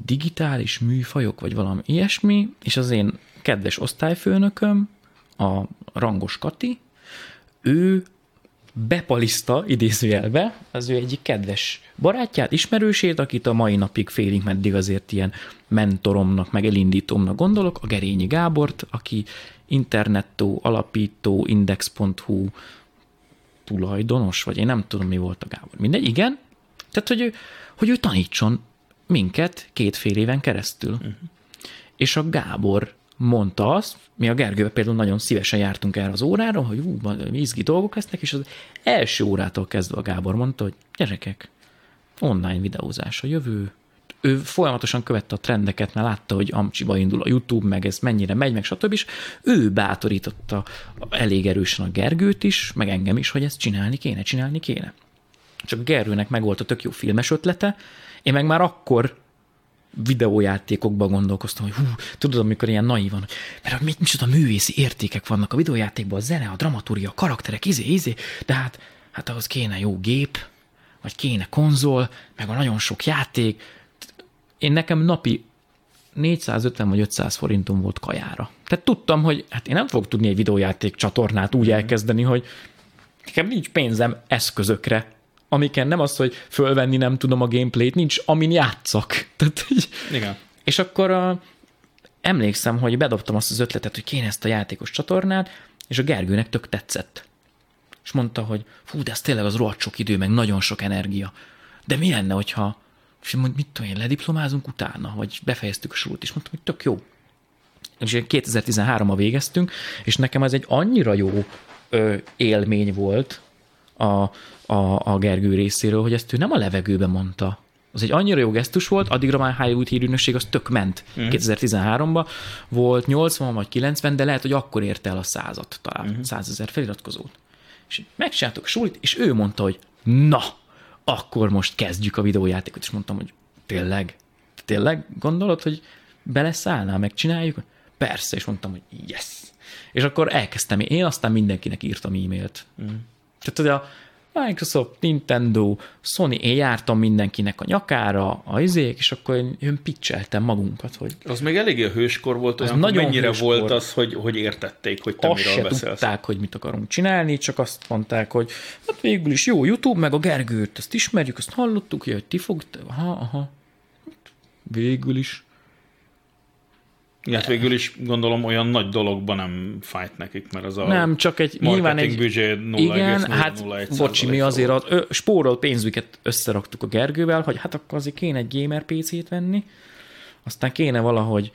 digitális műfajok, vagy valami ilyesmi, és az én kedves osztályfőnököm, a Rangos Kati, ő bepaliszta idézőjelbe az ő egyik kedves barátját, ismerősét, akit a mai napig félig meddig azért ilyen mentoromnak, meg elindítomnak gondolok, a Gerényi Gábort, aki internettó, alapító, index.hu tulajdonos, vagy én nem tudom, mi volt a Gábor. Mindegy, igen. Tehát, hogy ő, hogy ő tanítson minket két fél éven keresztül. Uh-huh. És a Gábor mondta azt, mi a Gergővel például nagyon szívesen jártunk erre az órára, hogy ú, izgi dolgok lesznek, és az első órától kezdve a Gábor mondta, hogy gyerekek, online videózás a jövő, ő folyamatosan követte a trendeket, mert látta, hogy amcsiba indul a YouTube, meg ez mennyire megy, meg stb. És ő bátorította elég erősen a Gergőt is, meg engem is, hogy ezt csinálni kéne, csinálni kéne. Csak Gergőnek meg volt a tök jó filmes ötlete, én meg már akkor videójátékokban gondolkoztam, hogy hú, tudod, amikor ilyen naívan, hogy mert mit, micsoda művészi értékek vannak a videójátékban, a zene, a dramaturgia, a karakterek, izé, izé, de hát, hát ahhoz kéne jó gép, vagy kéne konzol, meg a nagyon sok játék. Én nekem napi 450 vagy 500 forintom volt kajára. Tehát tudtam, hogy hát én nem fogok tudni egy videójáték csatornát úgy elkezdeni, hogy nekem nincs pénzem eszközökre, amiken nem az, hogy fölvenni nem tudom a gameplayt, nincs, amin játszak. Tehát, Igen. És akkor a, emlékszem, hogy bedobtam azt az ötletet, hogy kéne ezt a játékos csatornát, és a Gergőnek tök tetszett. És mondta, hogy fú, de ez tényleg az rohadt sok idő, meg nagyon sok energia. De mi lenne, hogyha, és mondta, mit tudom én, lediplomázunk utána, vagy befejeztük a súlyt, és mondtam, hogy tök jó. És 2013-ban végeztünk, és nekem ez egy annyira jó ö, élmény volt a, a, a Gergő részéről, hogy ezt ő nem a levegőbe mondta. Az egy annyira jó gesztus volt, addigra már Hollywood hírűnösség az tök ment. Mm. 2013-ban volt 80 vagy 90, de lehet, hogy akkor érte el a százat talán, mm. 100 ezer feliratkozót. És megcsináltuk a sulit, és ő mondta, hogy na, akkor most kezdjük a videójátékot, és mondtam, hogy tényleg, tényleg gondolod, hogy beleszállnál, megcsináljuk? Persze, és mondtam, hogy yes. És akkor elkezdtem, én aztán mindenkinek írtam e-mailt. Mm. Tehát, hogy a Microsoft, Nintendo, Sony, én jártam mindenkinek a nyakára, a izék, és akkor én, én pitcheltem magunkat, hogy... Az még eléggé a hőskor volt, olyan, nagyon mennyire hőskor. volt az, hogy, hogy értették, hogy te azt miről se beszélsz. tudták, hogy mit akarunk csinálni, csak azt mondták, hogy hát végül is jó YouTube, meg a Gergőt, ezt ismerjük, azt hallottuk, hogy ti fogtok, aha, aha, végül is. Hát végül is gondolom olyan nagy dologban nem fájt nekik, mert az a nem, csak egy nyilván egy, büdzsé 0, igen, 0, hát 0, bocsi, mi azért a ö, spórol pénzüket összeraktuk a Gergővel, hogy hát akkor azért kéne egy gamer PC-t venni, aztán kéne valahogy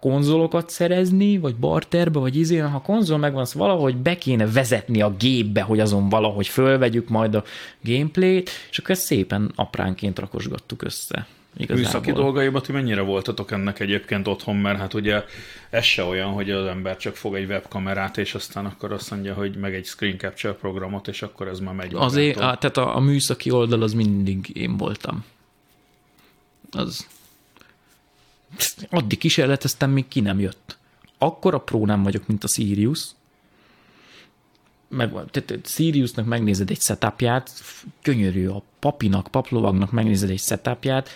konzolokat szerezni, vagy barterbe, vagy izén, ha konzol megvan, az valahogy be kéne vezetni a gépbe, hogy azon valahogy fölvegyük majd a gameplayt, és akkor ezt szépen apránként rakosgattuk össze. Igazából. Műszaki dolgaiba ti mennyire voltatok ennek egyébként otthon, mert hát ugye ez se olyan, hogy az ember csak fog egy webkamerát, és aztán akkor azt mondja, hogy meg egy screen capture programot, és akkor ez már megy. Azért, a, tehát a, a műszaki oldal az mindig én voltam. Az addig kísérleteztem, még ki nem jött. Akkor a Pro nem vagyok, mint a Sirius, meg, tehát Siriusnak megnézed egy setupját, gyönyörű a papinak, paplovagnak megnézed egy setupját,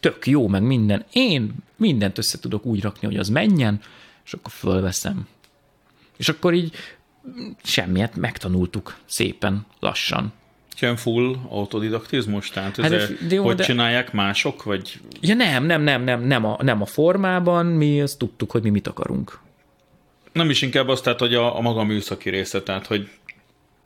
tök jó, meg minden. Én mindent össze tudok úgy rakni, hogy az menjen, és akkor fölveszem. És akkor így semmiet megtanultuk szépen, lassan. Ilyen full autodidaktizmus? Tehát hát ez de, hogy de... csinálják mások? Vagy... Ja nem, nem, nem, nem, nem a, nem a formában, mi azt tudtuk, hogy mi mit akarunk. Nem is inkább azt, tehát, hogy a, a maga műszaki része, tehát hogy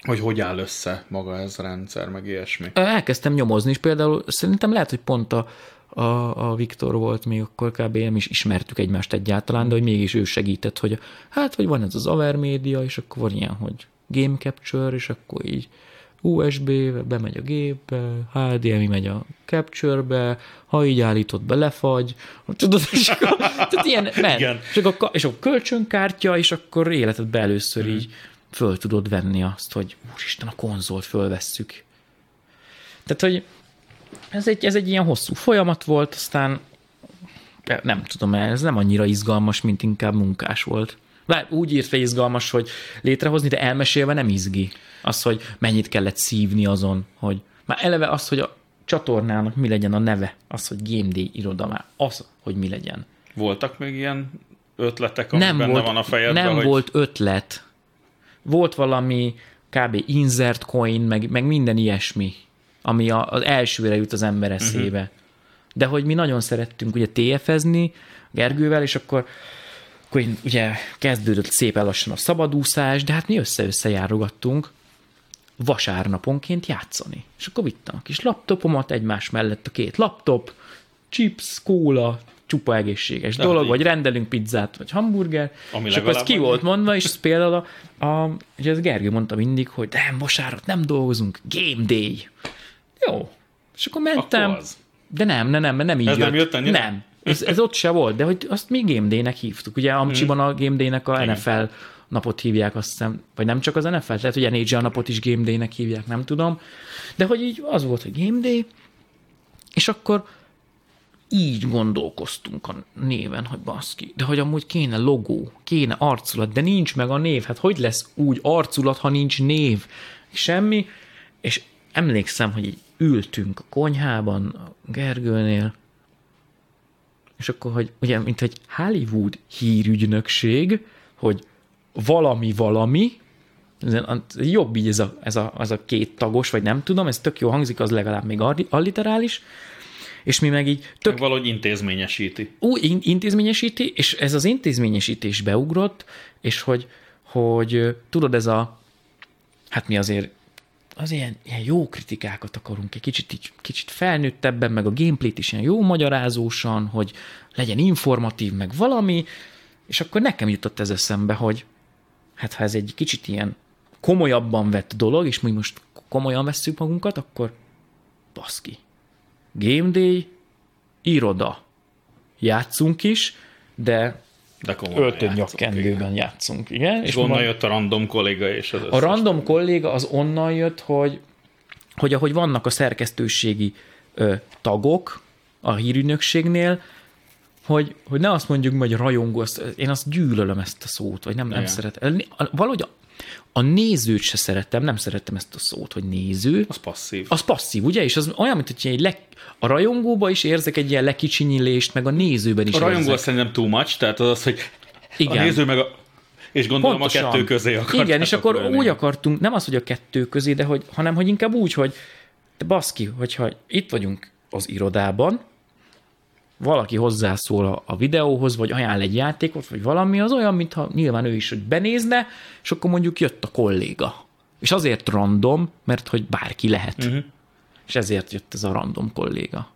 hogy hogy áll össze maga ez a rendszer, meg ilyesmi. Elkezdtem nyomozni, és például szerintem lehet, hogy pont a, a, a Viktor volt még akkor kb. nem is ismertük egymást egyáltalán, de hogy mégis ő segített, hogy hát, hogy van ez az Avermedia, és akkor van ilyen, hogy Game Capture, és akkor így USB, bemegy a gépbe, HDMI megy a Capture-be, ha így állítod be, lefagy, tudod, és akkor, tehát ilyen, men, És, akkor, és akkor kölcsönkártya, és akkor életedbe először mm. így föl tudod venni azt, hogy úristen, a konzolt fölvesszük. Tehát, hogy ez egy, ez egy ilyen hosszú folyamat volt, aztán nem tudom, ez nem annyira izgalmas, mint inkább munkás volt. Bár úgy írt fel izgalmas, hogy létrehozni, de elmesélve nem izgi. Az, hogy mennyit kellett szívni azon, hogy már eleve az, hogy a csatornának mi legyen a neve, az, hogy Game Day iroda már, az, hogy mi legyen. Voltak még ilyen ötletek, ami nem benne volt, van a fejedben? Nem hogy... volt ötlet. Volt valami kb. insert coin, meg, meg minden ilyesmi ami a, az elsőre jut az ember eszébe. Uh-huh. De hogy mi nagyon szerettünk ugye TF-ezni Gergővel, és akkor, akkor ugye kezdődött szépen lassan a szabadúszás, de hát mi össze-össze járogattunk vasárnaponként játszani. És akkor vittem a kis laptopomat egymás mellett a két laptop, chips, kóla, csupa egészséges De dolog, így. vagy rendelünk pizzát, vagy hamburger, Ami és akkor ez ki volt mondva, és például a, a, ugye ez Gergő mondta mindig, hogy nem, vasárnap nem dolgozunk, game day. Jó. És akkor mentem. Akkor az. De nem, nem, nem, nem így ez jött. nem jött annyira? Nem. Ez, ez ott se volt, de hogy azt mi Game Day-nek hívtuk. Ugye Amcsiban hmm. a Game Day-nek a Igen. NFL napot hívják, azt hiszem, vagy nem csak az NFL, lehet, hogy NHL napot is Game Day-nek hívják, nem tudom. De hogy így az volt, hogy Game Day, és akkor így gondolkoztunk a néven, hogy baszki, de hogy amúgy kéne logó, kéne arculat, de nincs meg a név, hát hogy lesz úgy arculat, ha nincs név? Semmi, és emlékszem, hogy így ültünk a konyhában, a Gergőnél, és akkor, hogy ugye, mint egy Hollywood hírügynökség, hogy valami valami, jobb így ez a, ez, a, ez a két tagos, vagy nem tudom, ez tök jó hangzik, az legalább még alliterális, és mi meg így tök... Meg valahogy intézményesíti. Úgy intézményesíti, és ez az intézményesítés beugrott, és hogy, hogy tudod, ez a, hát mi azért az ilyen, ilyen jó kritikákat akarunk, egy kicsit, így, kicsit felnőttebben, meg a gameplayt is ilyen jó magyarázósan, hogy legyen informatív, meg valami, és akkor nekem jutott ez eszembe, hogy hát ha ez egy kicsit ilyen komolyabban vett dolog, és mi most komolyan vesszük magunkat, akkor baszki. Game Day, iroda. Játszunk is, de de öltönyakkendőben játszunk, igen. És, és onnan jött a random kolléga és az A random kolléga az onnan jött, hogy, hogy ahogy vannak a szerkesztőségi ö, tagok a hírügynökségnél, hogy, hogy ne azt mondjuk, hogy rajongó, azt, én azt gyűlölöm ezt a szót, vagy nem, nem szeretem. Valahogy a, nézőt se szeretem, nem szeretem ezt a szót, hogy néző. Az passzív. Az passzív, ugye? És az olyan, mint hogy egy le, a rajongóba is érzek egy ilyen lekicsinyilést, meg a nézőben is A rajongó érzek. szerintem too much, tehát az az, hogy Igen. a néző meg a és gondolom Pontosan. a kettő közé akartam. Igen, és akkor lenni. úgy akartunk, nem az, hogy a kettő közé, de hogy, hanem hogy inkább úgy, hogy de baszki, hogyha itt vagyunk az irodában, valaki hozzászól a, a videóhoz, vagy ajánl egy játékot, vagy valami, az olyan, mintha nyilván ő is hogy benézne, és akkor mondjuk jött a kolléga. És azért random, mert hogy bárki lehet. Uh-huh. És ezért jött ez a random kolléga.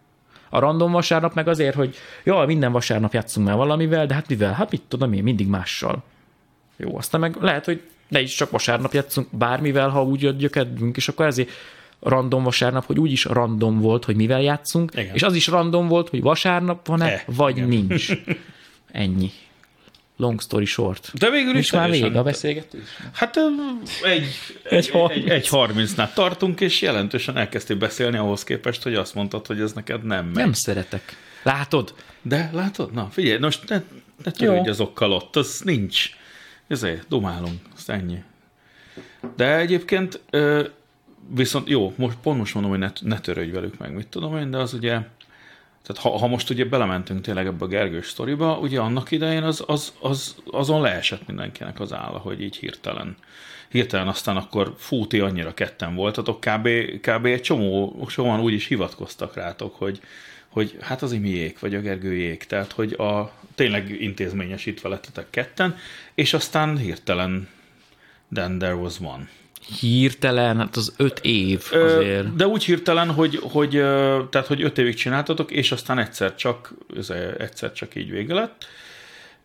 A random vasárnap meg azért, hogy jó, minden vasárnap játszunk már valamivel, de hát mivel? Hát mit tudom én, mindig mással. Jó, aztán meg lehet, hogy ne is csak vasárnap játszunk bármivel, ha úgy jött kedvünk, és akkor ezért random vasárnap, hogy úgyis random volt, hogy mivel játszunk, igen. és az is random volt, hogy vasárnap van-e, e, vagy igen. nincs. Ennyi. Long story short. De végül is már vége a beszélgetés? Hát egy, egy, egy, egy 30-nál tartunk, és jelentősen elkezdtél beszélni ahhoz képest, hogy azt mondtad, hogy ez neked nem megy. Nem szeretek. Látod? De látod? Na, figyelj, most ne, ne törődj azokkal ott, az nincs. Ezért dumálunk, azt ennyi. De egyébként viszont jó, most pont most mondom, hogy ne, ne törődj velük meg, mit tudom én, de az ugye, tehát ha, ha most ugye belementünk tényleg ebbe a Gergős sztoriba, ugye annak idején az, az, az, azon leesett mindenkinek az álla, hogy így hirtelen. Hirtelen aztán akkor fúti annyira ketten voltatok, kb, kb egy csomó, csomóan úgy is hivatkoztak rátok, hogy, hogy hát az imiék, vagy a Gergőjék, tehát hogy a, tényleg intézményesítve lettetek ketten, és aztán hirtelen then there was one hirtelen, hát az öt év azért. De úgy hirtelen, hogy, hogy, tehát, hogy öt évig csináltatok, és aztán egyszer csak, egyszer csak így vége lett.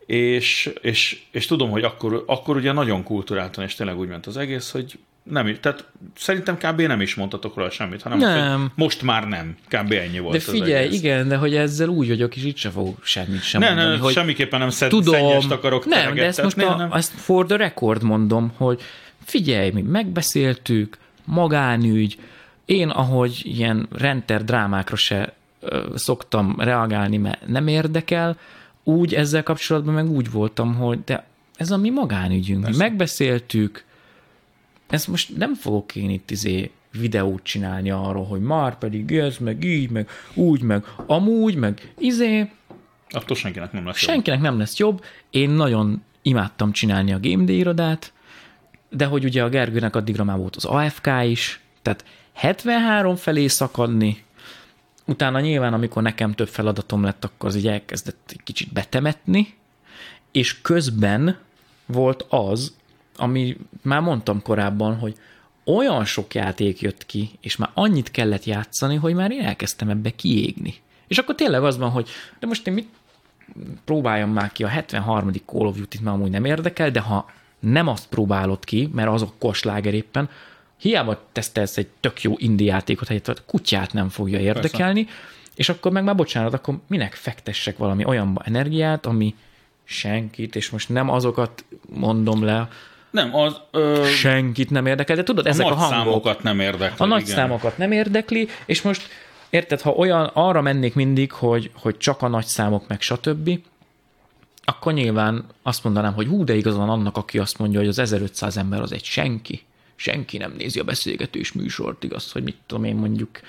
És, és, és tudom, hogy akkor, akkor ugye nagyon kulturáltan, és tényleg úgy ment az egész, hogy nem, tehát szerintem kb. nem is mondtatok róla semmit, hanem nem. Azt, most már nem. Kb. ennyi volt De figyelj, az igen, de hogy ezzel úgy vagyok, és itt sem fogok semmit sem ne, mondani. Ne, hogy semmiképpen nem szed, tudom, akarok Nem, de ezt most a, nem. ezt for the record mondom, hogy figyelj, mi megbeszéltük, magánügy, én ahogy ilyen renter drámákra se ö, szoktam reagálni, mert nem érdekel, úgy ezzel kapcsolatban meg úgy voltam, hogy de ez a mi magánügyünk, mi megbeszéltük, ezt most nem fogok én itt izé videót csinálni arról, hogy már pedig ez, meg így, meg úgy, meg amúgy, meg izé. Attól senkinek nem lesz Senkinek jobb. nem lesz jobb. Én nagyon imádtam csinálni a Game Day irodát, de hogy ugye a Gergőnek addigra már volt az AFK is, tehát 73 felé szakadni, utána nyilván, amikor nekem több feladatom lett, akkor az így elkezdett egy kicsit betemetni, és közben volt az, ami már mondtam korábban, hogy olyan sok játék jött ki, és már annyit kellett játszani, hogy már én elkezdtem ebbe kiégni. És akkor tényleg az van, hogy de most én mit próbáljam már ki a 73. Call of Duty-t, már amúgy nem érdekel, de ha nem azt próbálod ki, mert az a kosláger éppen, hiába tesztelsz egy tök jó indie játékot, hogy kutyát nem fogja érdekelni, Persze. és akkor meg már bocsánat, akkor minek fektessek valami olyanba energiát, ami senkit, és most nem azokat mondom le, nem, az... Ö... Senkit nem érdekel, de tudod, a ezek a hangok... számokat nem érdekli. A nagy igen. számokat nem érdekli, és most érted, ha olyan arra mennék mindig, hogy, hogy csak a nagy számok, meg stb., akkor nyilván azt mondanám, hogy hú, de igazán annak, aki azt mondja, hogy az 1500 ember az egy senki. Senki nem nézi a beszélgetős műsort, igaz, hogy mit tudom én mondjuk,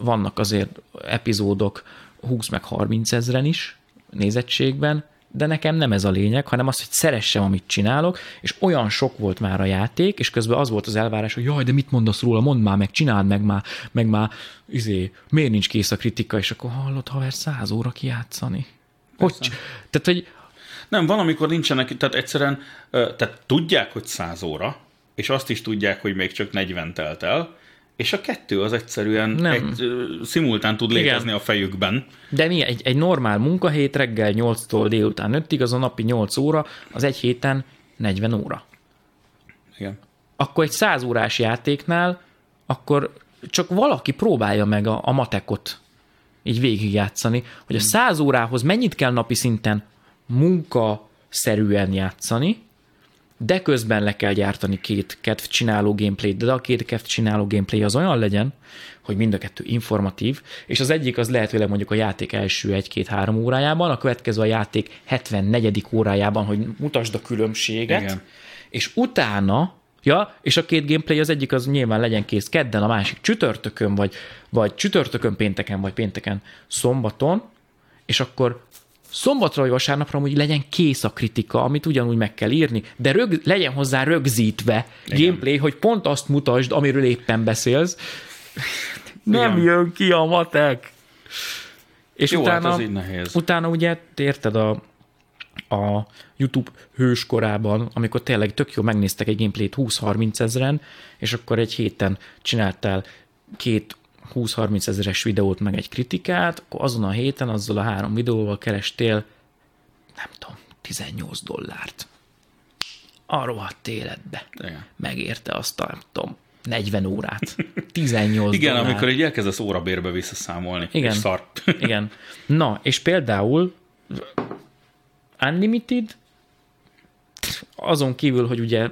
vannak azért epizódok 20 meg 30 ezeren is nézettségben, de nekem nem ez a lényeg, hanem az, hogy szeressem, amit csinálok, és olyan sok volt már a játék, és közben az volt az elvárás, hogy jaj, de mit mondasz róla, mondd már meg, csináld meg már, meg már, izé, miért nincs kész a kritika, és akkor hallod, haver, száz óra kijátszani. Hogy, tehát, hogy nem, van, amikor nincsenek, tehát egyszerűen, tehát tudják, hogy száz óra, és azt is tudják, hogy még csak 40 telt el, és a kettő az egyszerűen nem. egy, szimultán tud létezni Igen. a fejükben. De mi? Egy, egy normál munkahét reggel 8-tól délután 5-ig, az a napi 8 óra, az egy héten 40 óra. Igen. Akkor egy 100 órás játéknál, akkor csak valaki próbálja meg a, a matekot így végigjátszani, hogy a 100 órához mennyit kell napi szinten munkaszerűen játszani, de közben le kell gyártani két kedv csináló gameplayt, de a két kedv csináló gameplay az olyan legyen, hogy mind a kettő informatív, és az egyik az lehetőleg mondjuk a játék első egy-két-három órájában, a következő a játék 74. órájában, hogy mutasd a különbséget, Igen. és utána Ja, és a két gameplay az egyik az nyilván legyen kész kedden, a másik csütörtökön, vagy, vagy csütörtökön pénteken, vagy pénteken szombaton, és akkor szombatra vagy vasárnapra hogy legyen kész a kritika, amit ugyanúgy meg kell írni, de rög, legyen hozzá rögzítve Igen. gameplay, hogy pont azt mutasd, amiről éppen beszélsz. Nem Igen. jön ki a matek. És Jó, utána, hát ez így nehéz. utána ugye érted a, a YouTube hőskorában, amikor tényleg tök jó megnéztek egy gameplayt 20-30 ezeren, és akkor egy héten csináltál két 20-30 ezeres videót, meg egy kritikát, akkor azon a héten azzal a három videóval kerestél, nem tudom, 18 dollárt. A rohadt életbe. Igen. Megérte azt a, nem tudom, 40 órát. 18 Igen, dollár. amikor így elkezdesz órabérbe visszaszámolni. Igen. És szar. Igen. Na, és például Unlimited? Azon kívül, hogy ugye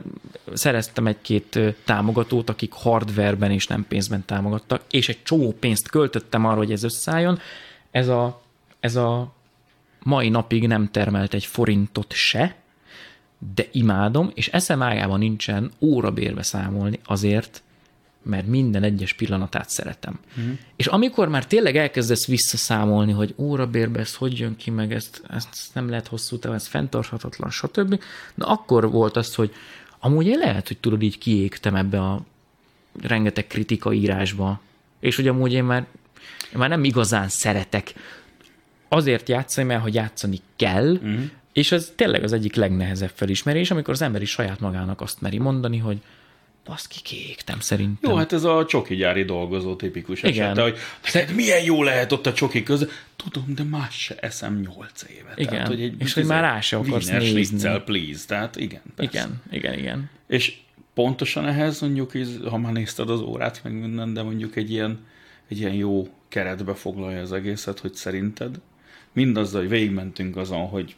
szereztem egy-két támogatót, akik hardwareben és nem pénzben támogattak, és egy csomó pénzt költöttem arra, hogy ez összeálljon, ez a, ez a mai napig nem termelt egy forintot se, de imádom, és eszem ágában nincsen órabérbe számolni azért, mert minden egyes pillanatát szeretem. Mm. És amikor már tényleg elkezdesz visszaszámolni, hogy órabérbe ez hogy jön ki, meg ezt, ezt nem lehet hosszú távon, ez fenntarthatatlan, stb. Na akkor volt az, hogy amúgy lehet, hogy tudod, így kiégtem ebbe a rengeteg kritika írásba, és hogy amúgy én már, én már nem igazán szeretek azért játszani, mert hogy játszani kell, mm. és ez tényleg az egyik legnehezebb felismerés, amikor az ember is saját magának azt meri mondani, hogy Baszki, kiégtem szerintem. Jó, hát ez a csoki gyári dolgozó tipikus Igen. esete, hogy neked milyen jó lehet ott a csoki között. Tudom, de más se eszem nyolc éve. Igen, tehát, hogy egy, és hogy már rá se akarsz nézni. Schnitzel, please. Tehát igen, persze. Igen, igen, igen. És pontosan ehhez mondjuk, ha már nézted az órát, meg minden, de mondjuk egy ilyen, egy ilyen jó keretbe foglalja az egészet, hogy szerinted mindazzal, hogy végigmentünk azon, hogy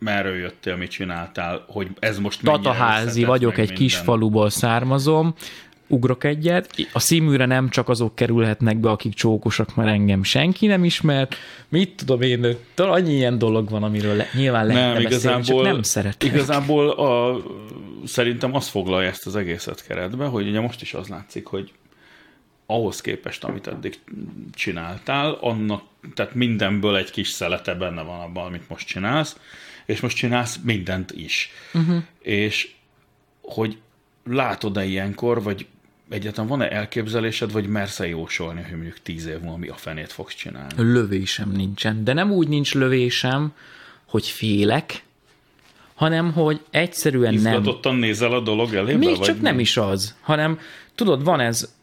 merről jöttél, mit csináltál, hogy ez most Tataházi vagyok, egy minden. kis faluból származom, ugrok egyet. A színműre nem csak azok kerülhetnek be, akik csókosak, mert engem senki nem ismer. Mit tudom én, annyi ilyen dolog van, amiről le, nyilván lehetne nem, beszélni, igazából, csak nem szeretek. Igazából a, szerintem az foglalja ezt az egészet keretbe, hogy ugye most is az látszik, hogy ahhoz képest, amit eddig csináltál, annak, tehát mindenből egy kis szelete benne van abban, amit most csinálsz, és most csinálsz mindent is. Uh-huh. És hogy látod-e ilyenkor, vagy egyáltalán van-e elképzelésed, vagy mersz-e jósolni, hogy mondjuk tíz év múlva mi a fenét fogsz csinálni? Lövésem nincsen, de nem úgy nincs lövésem, hogy félek, hanem hogy egyszerűen Izgatottan nem. nézel a dolog elébe? Még vagy csak mi? nem is az, hanem tudod, van ez,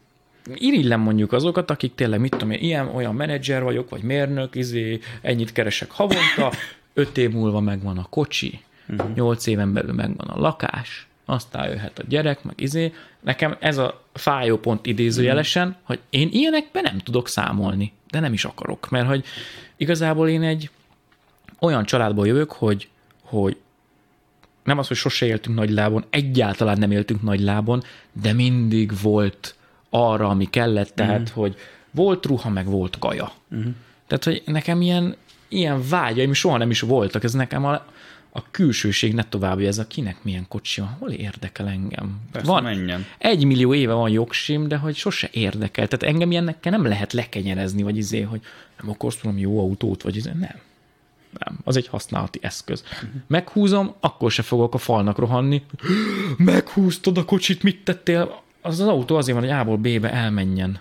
irigylem mondjuk azokat, akik tényleg, mit tudom én, ilyen, olyan menedzser vagyok, vagy mérnök, izé, ennyit keresek havonta, öt év múlva megvan a kocsi, uh-huh. nyolc éven belül megvan a lakás, aztán jöhet a gyerek, meg izé. Nekem ez a fájó pont idézőjelesen, uh-huh. hogy én ilyenekben nem tudok számolni, de nem is akarok, mert hogy igazából én egy olyan családból jövök, hogy, hogy nem az, hogy sose éltünk nagy lábon, egyáltalán nem éltünk nagy lábon, de mindig volt arra, ami kellett, tehát, uh-huh. hogy volt ruha, meg volt kaja. Uh-huh. Tehát, hogy nekem ilyen, ilyen vágyaim soha nem is voltak, ez nekem a, a külsőség ne tovább, ez a kinek milyen kocsi van, hol érdekel engem? Persze, van, menjen. Egy millió éve van jogsim, de hogy sose érdekel. Tehát engem ilyennek nem lehet lekenyerezni, vagy izé, hogy nem akarsz valami jó autót, vagy izé, nem. Nem, az egy használati eszköz. Uh-huh. Meghúzom, akkor se fogok a falnak rohanni. Meghúztad a kocsit, mit tettél? Az az autó azért van, hogy A-ból B-be elmenjen.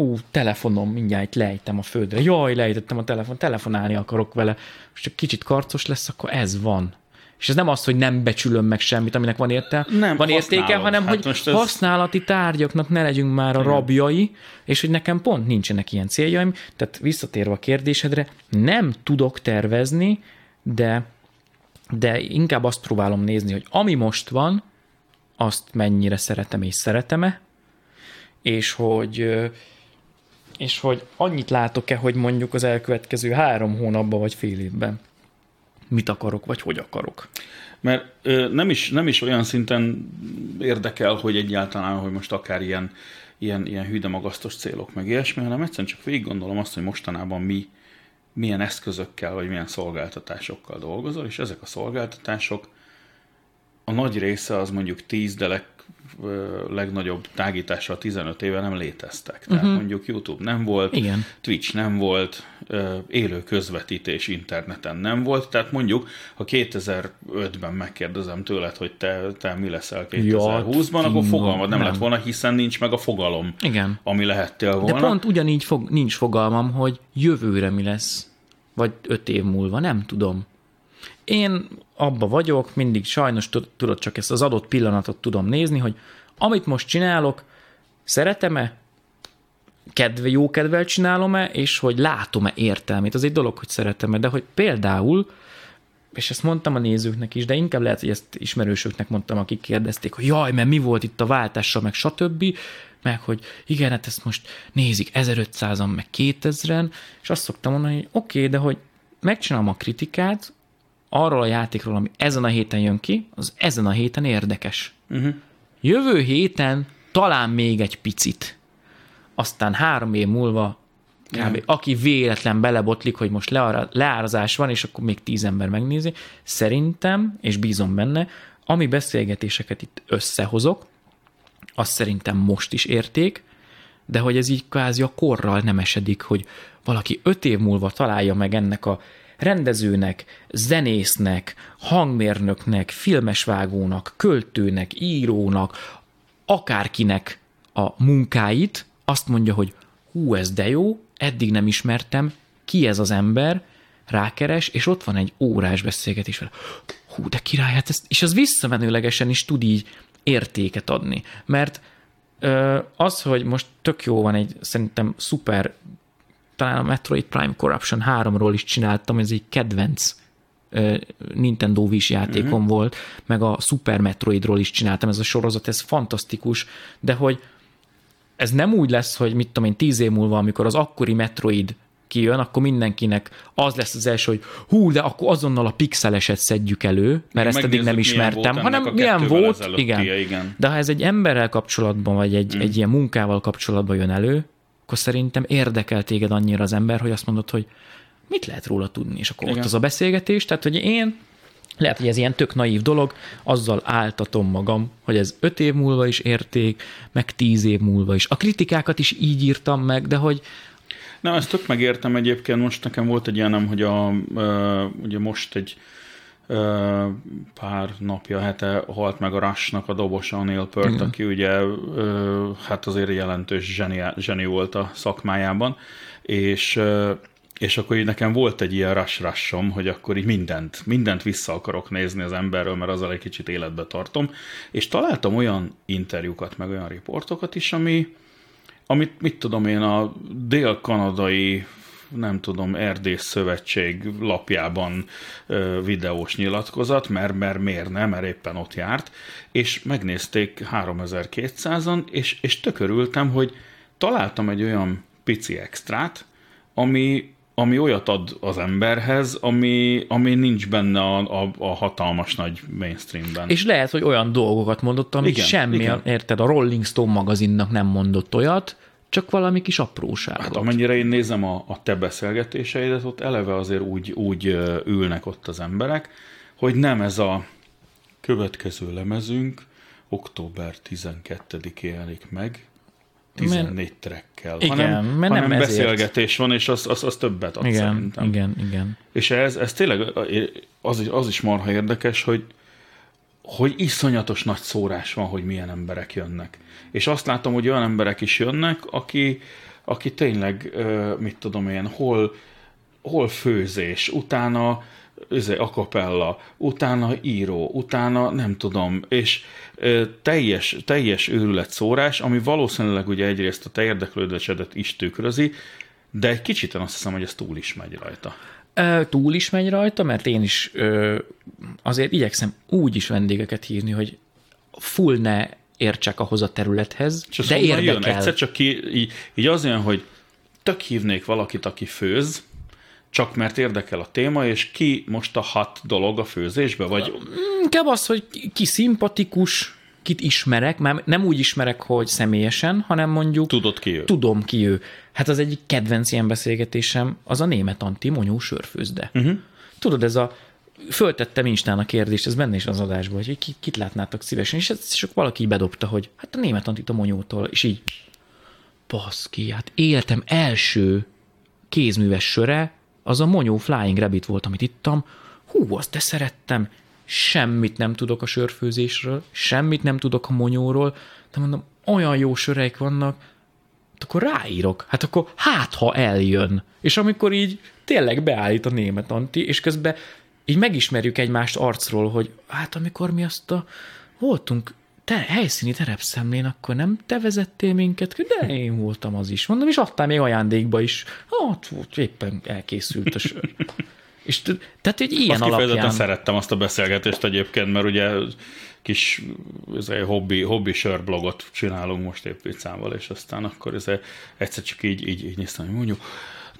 Ú, telefonom, mindjárt lejtem a földre. Jaj, lejtettem a telefon, telefonálni akarok vele. És csak kicsit karcos lesz, akkor ez van. És ez nem az, hogy nem becsülöm meg semmit, aminek van érte, nem, van értéke, hanem hát hogy ez... használati tárgyaknak ne legyünk már a rabjai, és hogy nekem pont nincsenek ilyen céljaim. Tehát visszatérve a kérdésedre, nem tudok tervezni, de, de inkább azt próbálom nézni, hogy ami most van, azt mennyire szeretem és szeretem-e, és hogy és hogy annyit látok-e, hogy mondjuk az elkövetkező három hónapban vagy fél évben mit akarok, vagy hogy akarok. Mert ö, nem, is, nem is olyan szinten érdekel, hogy egyáltalán, hogy most akár ilyen, ilyen, ilyen hűde célok meg ilyesmi, hanem egyszerűen csak végig gondolom azt, hogy mostanában mi, milyen eszközökkel, vagy milyen szolgáltatásokkal dolgozol, és ezek a szolgáltatások a nagy része az mondjuk 10, de leg, legnagyobb tágítással 15 éve nem léteztek. Tehát uh-huh. mondjuk YouTube nem volt, Igen. Twitch nem volt, élő közvetítés interneten nem volt, tehát mondjuk, ha 2005-ben megkérdezem tőled, hogy te, te mi leszel 2020-ban, akkor fogalmad nem, nem lett volna, hiszen nincs meg a fogalom, Igen. ami lehettél volna. De pont ugyanígy fog, nincs fogalmam, hogy jövőre mi lesz, vagy öt év múlva, nem tudom. Én abba vagyok, mindig sajnos tudod, csak ezt az adott pillanatot tudom nézni, hogy amit most csinálok, szeretem-e, kedve, jó kedvel csinálom-e, és hogy látom-e értelmét. Az egy dolog, hogy szeretem-e, de hogy például, és ezt mondtam a nézőknek is, de inkább lehet, hogy ezt ismerősöknek mondtam, akik kérdezték, hogy jaj, mert mi volt itt a váltással, meg stb., meg hogy igen, hát ezt most nézik 1500-an, meg 2000-en, és azt szoktam mondani, hogy oké, okay, de hogy megcsinálom a kritikát, arról a játékról, ami ezen a héten jön ki, az ezen a héten érdekes. Uh-huh. Jövő héten talán még egy picit. Aztán három év múlva kb. Yeah. aki véletlen belebotlik, hogy most leárazás van, és akkor még tíz ember megnézi, szerintem, és bízom benne, ami beszélgetéseket itt összehozok, az szerintem most is érték, de hogy ez így kvázi a korral nem esedik, hogy valaki öt év múlva találja meg ennek a rendezőnek, zenésznek, hangmérnöknek, filmesvágónak, költőnek, írónak, akárkinek a munkáit, azt mondja, hogy hú, ez de jó, eddig nem ismertem, ki ez az ember, rákeres, és ott van egy órás beszélgetés vele. Hú, de király, hát ezt, és az visszamenőlegesen is tud így értéket adni. Mert az, hogy most tök jó van egy szerintem szuper talán a Metroid Prime Corruption 3-ról is csináltam, ez egy kedvenc Nintendo Wii játékom uh-huh. volt, meg a Super Metroidról is csináltam, ez a sorozat, ez fantasztikus, de hogy ez nem úgy lesz, hogy mit tudom én, tíz év múlva, amikor az akkori Metroid kijön, akkor mindenkinek az lesz az első, hogy hú, de akkor azonnal a pixeleset szedjük elő, mert ezt eddig nem ismertem, hanem milyen volt, igen. igen. De ha ez egy emberrel kapcsolatban, vagy egy, mm. egy ilyen munkával kapcsolatban jön elő, akkor szerintem érdekel téged annyira az ember, hogy azt mondod, hogy mit lehet róla tudni, és akkor Igen. ott az a beszélgetés, tehát hogy én lehet, hogy ez ilyen tök naív dolog, azzal áltatom magam, hogy ez öt év múlva is érték, meg tíz év múlva is. A kritikákat is így írtam meg, de hogy nem, ezt tök megértem egyébként. Most nekem volt egy ilyenem, hogy a, ugye most egy pár napja, hete halt meg a Rushnak a dobosa, a Neil Peart, Igen. aki ugye hát azért jelentős zseni, zseni volt a szakmájában, és és akkor így nekem volt egy ilyen rush hogy akkor így mindent, mindent vissza akarok nézni az emberről, mert azzal egy kicsit életbe tartom, és találtam olyan interjúkat, meg olyan riportokat is, ami, amit, mit tudom én, a dél-kanadai nem tudom, Erdész Szövetség lapjában ö, videós nyilatkozat, mert, mert miért nem, mert éppen ott járt, és megnézték 3200-an, és, és tökörültem, hogy találtam egy olyan pici extrát, ami, ami olyat ad az emberhez, ami, ami nincs benne a, a, a hatalmas nagy mainstreamben. És lehet, hogy olyan dolgokat mondott, amit igen, semmi, igen. érted, a Rolling Stone magazinnak nem mondott olyat, csak valami kis apróság. Hát amennyire én nézem a, a te beszélgetéseidet, ott eleve azért úgy, úgy ülnek ott az emberek, hogy nem ez a következő lemezünk október 12-én jelenik meg, 14 men, trekkel, igen, hanem, mert hanem nem beszélgetés van, és az, az, az többet ad igen, szerintem. Igen, igen. És ez, ez tényleg az, az is marha érdekes, hogy, hogy iszonyatos nagy szórás van, hogy milyen emberek jönnek. És azt látom, hogy olyan emberek is jönnek, aki, aki tényleg, mit tudom én, hol, hol főzés, utána üzé, akapella, utána író, utána nem tudom, és teljes, teljes őrület szórás, ami valószínűleg ugye egyrészt a te érdeklődésedet is tükrözi, de egy kicsit azt hiszem, hogy ez túl is megy rajta. Túl is megy rajta, mert én is ö, azért igyekszem úgy is vendégeket hívni, hogy full ne értsek ahhoz a területhez, És de érdekel. Jön? Egyszer csak ki, így, így az olyan, hogy tök hívnék valakit, aki főz, csak mert érdekel a téma, és ki most a hat dolog a főzésbe, vagy... Inkább az, hogy ki szimpatikus, kit ismerek, már nem úgy ismerek, hogy személyesen, hanem mondjuk... Tudod ki ő. Tudom ki ő. Hát az egyik kedvenc ilyen beszélgetésem, az a német Anti Monyó sörfőzde. Uh-huh. Tudod, ez a föltettem Instán a kérdést, ez benne is az adásban, hogy kit, kit látnátok szívesen, és ez csak valaki bedobta, hogy hát a német Antit a Monyótól, és így baszki, hát életem első kézműves söre, az a Monyó Flying Rabbit volt, amit ittam, hú, azt de szerettem, semmit nem tudok a sörfőzésről, semmit nem tudok a monyóról, de mondom, olyan jó söreik vannak, hát akkor ráírok. Hát akkor hát, ha eljön. És amikor így tényleg beállít a német anti, és közben így megismerjük egymást arcról, hogy hát amikor mi azt a voltunk te, helyszíni terepszemlén, akkor nem te vezettél minket, de én voltam az is. Mondom, és adtál még ajándékba is. Hát, volt, éppen elkészült a sör. És tehát egy ilyen azt alapján... szerettem azt a beszélgetést egyébként, mert ugye kis ez egy hobbi, hobbi sörblogot csinálunk most épp és aztán akkor ez egyszer csak így, így, így néztem, hogy mondjuk,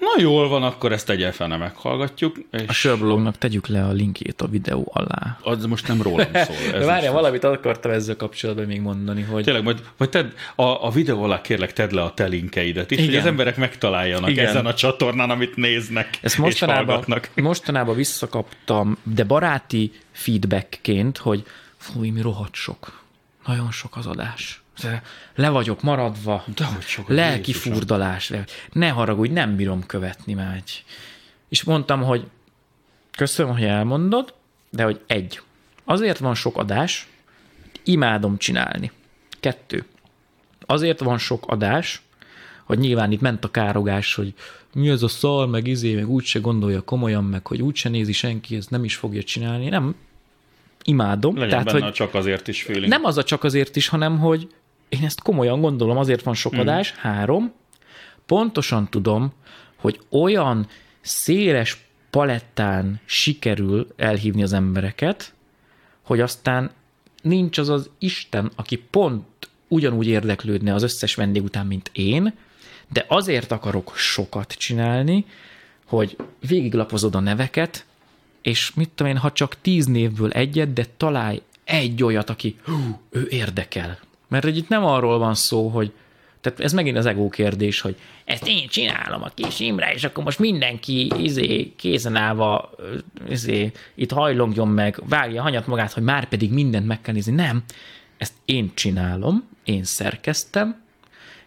Na jól van, akkor ezt egyel fel meghallgatjuk. És... A sörblognak tegyük le a linkjét a videó alá. Az most nem rólam szól. Ez várjál, valamit akartam ezzel kapcsolatban még mondani, hogy... Tényleg, majd, majd tedd, a, a videó alá kérlek tedd le a te linkeidet is, Igen. hogy az emberek megtaláljanak Igen. ezen a csatornán, amit néznek Ezt mostanában, és mostanában visszakaptam, de baráti feedbackként, hogy fúj, mi rohadt sok. Nagyon sok az adás le vagyok maradva, lelki furdalás, ne haragudj, nem bírom követni már. És mondtam, hogy köszönöm, hogy elmondod, de hogy egy, azért van sok adás, imádom csinálni. Kettő, azért van sok adás, hogy nyilván itt ment a károgás, hogy mi az a szar, meg izé, meg úgyse gondolja komolyan, meg hogy úgyse nézi senki, ezt nem is fogja csinálni. Nem, imádom. Legyen Tehát, benne hogy csak azért is feeling. Nem az a csak azért is, hanem hogy én ezt komolyan gondolom, azért van sok hmm. adás. Három, pontosan tudom, hogy olyan széles palettán sikerül elhívni az embereket, hogy aztán nincs az az Isten, aki pont ugyanúgy érdeklődne az összes vendég után, mint én, de azért akarok sokat csinálni, hogy végiglapozod a neveket, és mit tudom én, ha csak tíz névből egyet, de találj egy olyat, aki hú, ő érdekel. Mert hogy itt nem arról van szó, hogy tehát ez megint az ego kérdés, hogy ezt én csinálom a kis Imre, és akkor most mindenki izé, kézen állva izé, itt hajlongjon meg, vágja hanyat magát, hogy már pedig mindent meg kell nézni. Nem, ezt én csinálom, én szerkeztem,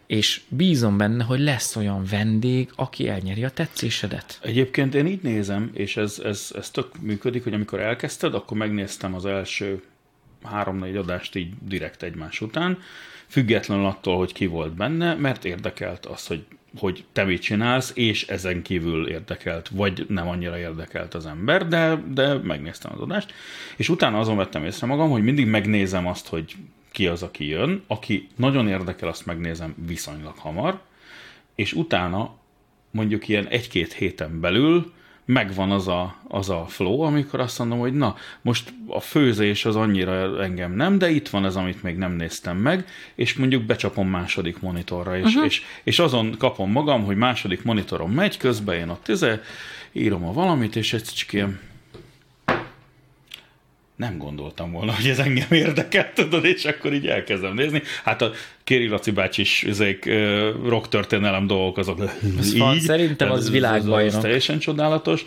és bízom benne, hogy lesz olyan vendég, aki elnyeri a tetszésedet. Egyébként én így nézem, és ez, ez, ez tök működik, hogy amikor elkezdted, akkor megnéztem az első három-négy adást így direkt egymás után, függetlenül attól, hogy ki volt benne, mert érdekelt az, hogy, hogy te mit csinálsz, és ezen kívül érdekelt, vagy nem annyira érdekelt az ember, de, de megnéztem az adást, és utána azon vettem észre magam, hogy mindig megnézem azt, hogy ki az, aki jön, aki nagyon érdekel, azt megnézem viszonylag hamar, és utána mondjuk ilyen egy-két héten belül megvan az a, az a flow, amikor azt mondom, hogy na, most a főzés az annyira engem nem, de itt van ez, amit még nem néztem meg, és mondjuk becsapom második monitorra, és, uh-huh. és, és azon kapom magam, hogy második monitoron megy, közben én ott tüze, írom a valamit, és egy ilyen nem gondoltam volna, hogy ez engem érdekel, tudod, és akkor így elkezdem nézni. Hát a Kéri Laci bácsi is ezek rock történelem dolgok, azok így. Van, szerintem az világbajnok. Az, az teljesen csodálatos.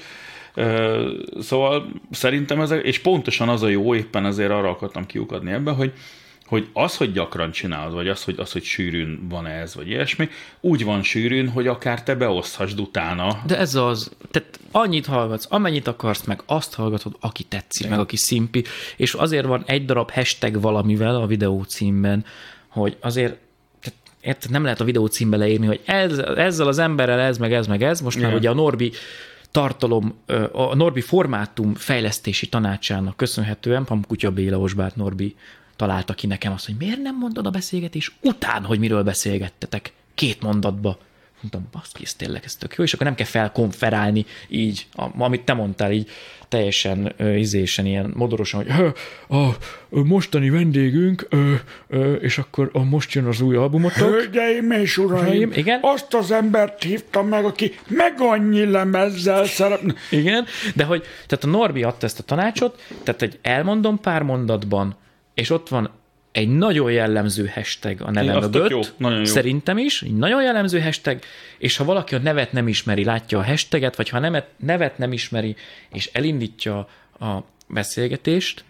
Szóval szerintem ez, és pontosan az a jó, éppen ezért arra akartam kiukadni ebbe, hogy hogy az, hogy gyakran csinálod, vagy az, hogy, az, hogy sűrűn van ez, vagy ilyesmi, úgy van sűrűn, hogy akár te beoszthasd utána. De ez az, tehát annyit hallgatsz, amennyit akarsz, meg azt hallgatod, aki tetszik, Igen. meg aki szimpi, és azért van egy darab hashtag valamivel a videó címben, hogy azért érted, nem lehet a videó címbe leírni, hogy ez, ezzel az emberrel ez, meg ez, meg ez. Most Igen. már ugye a Norbi tartalom, a Norbi formátum fejlesztési tanácsának köszönhetően, Pamkutya Béla Osbárt Norbi találta ki nekem azt, hogy miért nem mondod a beszélgetés után, hogy miről beszélgettetek két mondatba. Mondtam, baszki, ez tényleg ez tök jó, és akkor nem kell felkonferálni így, amit te mondtál, így teljesen uh, izésen, ilyen modorosan, hogy a, a mostani vendégünk, ö, ö, és akkor a most jön az új albumotok. Hölgyeim és uraim, igen? azt az embert hívtam meg, aki meg annyi lemezzel szeretne. Igen, de hogy, tehát a Norbi adta ezt a tanácsot, tehát egy elmondom pár mondatban, és ott van egy nagyon jellemző hashtag a neve mögött, jó, nagyon jó. szerintem is, egy nagyon jellemző hashtag, és ha valaki a nevet nem ismeri, látja a hashtaget, vagy ha nevet, nevet nem ismeri, és elindítja a beszélgetést,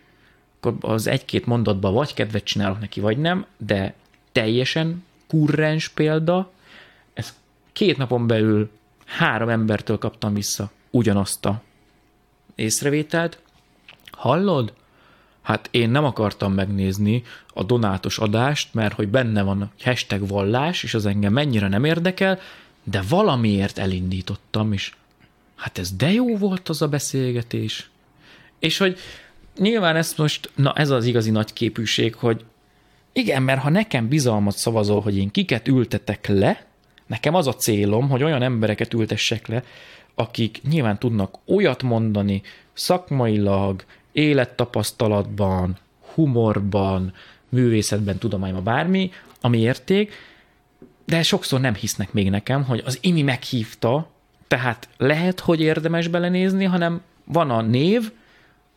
akkor az egy-két mondatban vagy kedvet csinálok neki, vagy nem, de teljesen kurrens példa, ez két napon belül három embertől kaptam vissza ugyanazt a észrevételt. Hallod? Hát én nem akartam megnézni a donátos adást, mert hogy benne van hashtag vallás, és az engem mennyire nem érdekel, de valamiért elindítottam, és hát ez de jó volt az a beszélgetés. És hogy nyilván ezt most, na ez az igazi nagy képűség, hogy igen, mert ha nekem bizalmat szavazol, hogy én kiket ültetek le, nekem az a célom, hogy olyan embereket ültessek le, akik nyilván tudnak olyat mondani szakmailag, élettapasztalatban, humorban, művészetben, tudományban, bármi, ami érték, de sokszor nem hisznek még nekem, hogy az imi meghívta, tehát lehet, hogy érdemes belenézni, hanem van a név,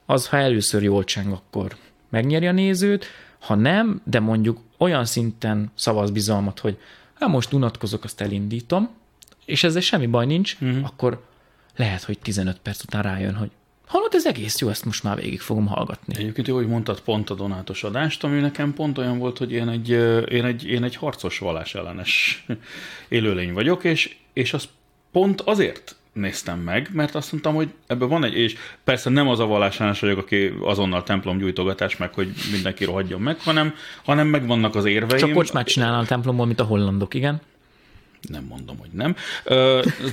az ha először jól cseng, akkor megnyeri a nézőt, ha nem, de mondjuk olyan szinten szavaz bizalmat, hogy hát most unatkozok, azt elindítom, és ezzel semmi baj nincs, uh-huh. akkor lehet, hogy 15 perc után rájön, hogy Hallod, ez egész jó, ezt most már végig fogom hallgatni. Egyébként jó, hogy mondtad pont a donátos adást, ami nekem pont olyan volt, hogy én egy, én egy, én egy harcos vallás ellenes élőlény vagyok, és, és az pont azért néztem meg, mert azt mondtam, hogy ebben van egy, és persze nem az a vallásános vagyok, aki azonnal templom gyújtogatás meg, hogy mindenki rohadjon meg, hanem, hanem megvannak az érveim. Csak kocsmát csinálnál a templomból, mint a hollandok, igen? Nem mondom, hogy nem,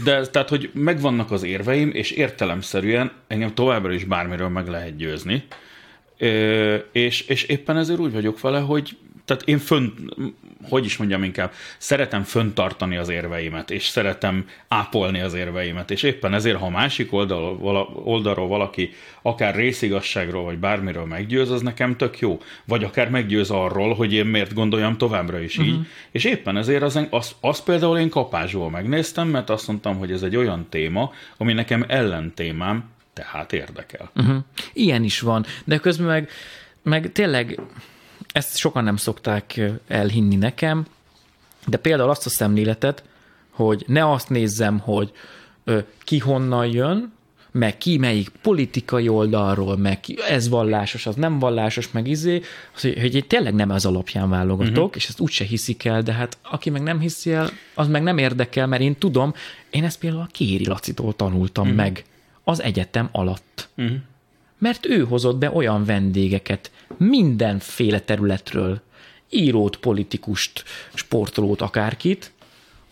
de tehát, hogy megvannak az érveim, és értelemszerűen engem továbbra is bármiről meg lehet győzni, és, és éppen ezért úgy vagyok vele, hogy tehát én fönn, hogy is mondjam inkább, szeretem föntartani az érveimet, és szeretem ápolni az érveimet, és éppen ezért, ha a másik oldal, vala, oldalról valaki akár részigasságról, vagy bármiről meggyőz, az nekem tök jó. Vagy akár meggyőz arról, hogy én miért gondoljam továbbra is így. Uh-huh. És éppen ezért az, az, az például én kapásból megnéztem, mert azt mondtam, hogy ez egy olyan téma, ami nekem ellentémám, tehát érdekel. Uh-huh. Ilyen is van, de közben meg, meg tényleg ezt sokan nem szokták elhinni nekem, de például azt a szemléletet, hogy ne azt nézzem, hogy ki honnan jön, meg ki melyik politikai oldalról, meg ki, ez vallásos, az nem vallásos, meg izé, az, hogy, hogy én tényleg nem az alapján válogatok, uh-huh. és ezt úgyse hiszik el, de hát aki meg nem hiszi el, az meg nem érdekel, mert én tudom, én ezt például a Kéri Lacitól tanultam uh-huh. meg az egyetem alatt. Uh-huh mert ő hozott be olyan vendégeket mindenféle területről, írót, politikust, sportolót, akárkit,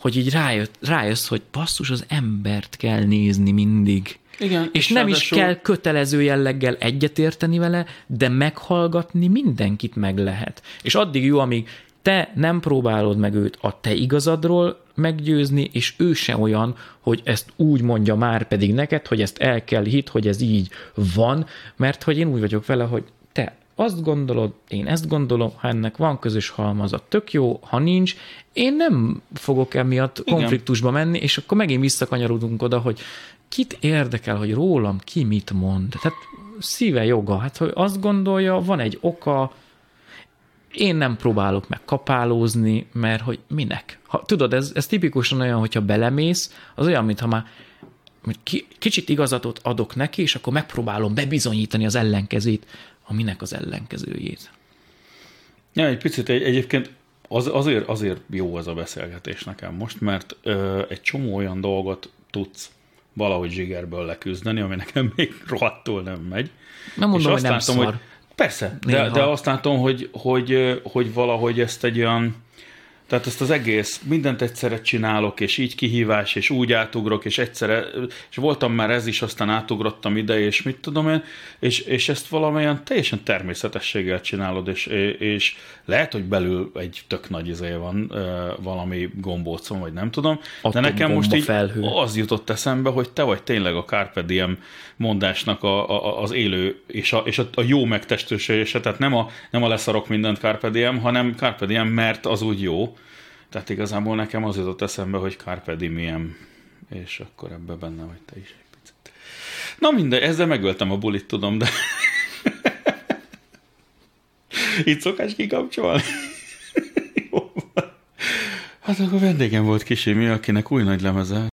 hogy így rájött, rájössz, hogy basszus, az embert kell nézni mindig. Igen, és, és nem is kell kötelező jelleggel egyetérteni vele, de meghallgatni mindenkit meg lehet. És addig jó, amíg te nem próbálod meg őt a te igazadról meggyőzni, és ő se olyan, hogy ezt úgy mondja már pedig neked, hogy ezt el kell hit, hogy ez így van, mert hogy én úgy vagyok vele, hogy te azt gondolod, én ezt gondolom, ha ennek van közös halmazat, tök jó, ha nincs, én nem fogok emiatt Igen. konfliktusba menni, és akkor megint visszakanyarodunk oda, hogy kit érdekel, hogy rólam ki mit mond. Tehát szíve joga, hát hogy azt gondolja, van egy oka, én nem próbálok meg kapálózni, mert hogy minek? Ha, tudod, ez, ez tipikusan olyan, hogyha belemész, az olyan, mintha már kicsit igazatot adok neki, és akkor megpróbálom bebizonyítani az ellenkezét, a minek az ellenkezőjét. Ja, egy picit egy, egyébként az, azért, azért jó az a beszélgetés nekem most, mert ö, egy csomó olyan dolgot tudsz valahogy zsigerből leküzdeni, ami nekem még rohadtul nem megy. Nem mondom, és azt hogy nem látom, szar. Hogy, persze, de, de azt látom, hogy, hogy, hogy valahogy ezt egy olyan tehát ezt az egész, mindent egyszerre csinálok, és így kihívás, és úgy átugrok, és egyszerre, és voltam már ez is, aztán átugrottam ide, és mit tudom én, és, és ezt valamilyen teljesen természetességgel csinálod, és, és lehet, hogy belül egy tök nagy izé van, valami gombócom, vagy nem tudom, Atom de nekem most így felhő. az jutott eszembe, hogy te vagy tényleg a Carpe Diem mondásnak a, a, az élő, és a, és a, a jó megtestősése, tehát nem a, nem a leszarok mindent Carpe Diem, hanem Carpe Diem, mert az úgy jó, tehát igazából nekem az jutott eszembe, hogy Carpe Diem, és akkor ebbe benne vagy te is egy picit. Na mindegy, ezzel megöltem a bulit, tudom, de... Itt szokás kikapcsolni? Jó Hát akkor vendégem volt Kisimi, akinek új nagy lemeze.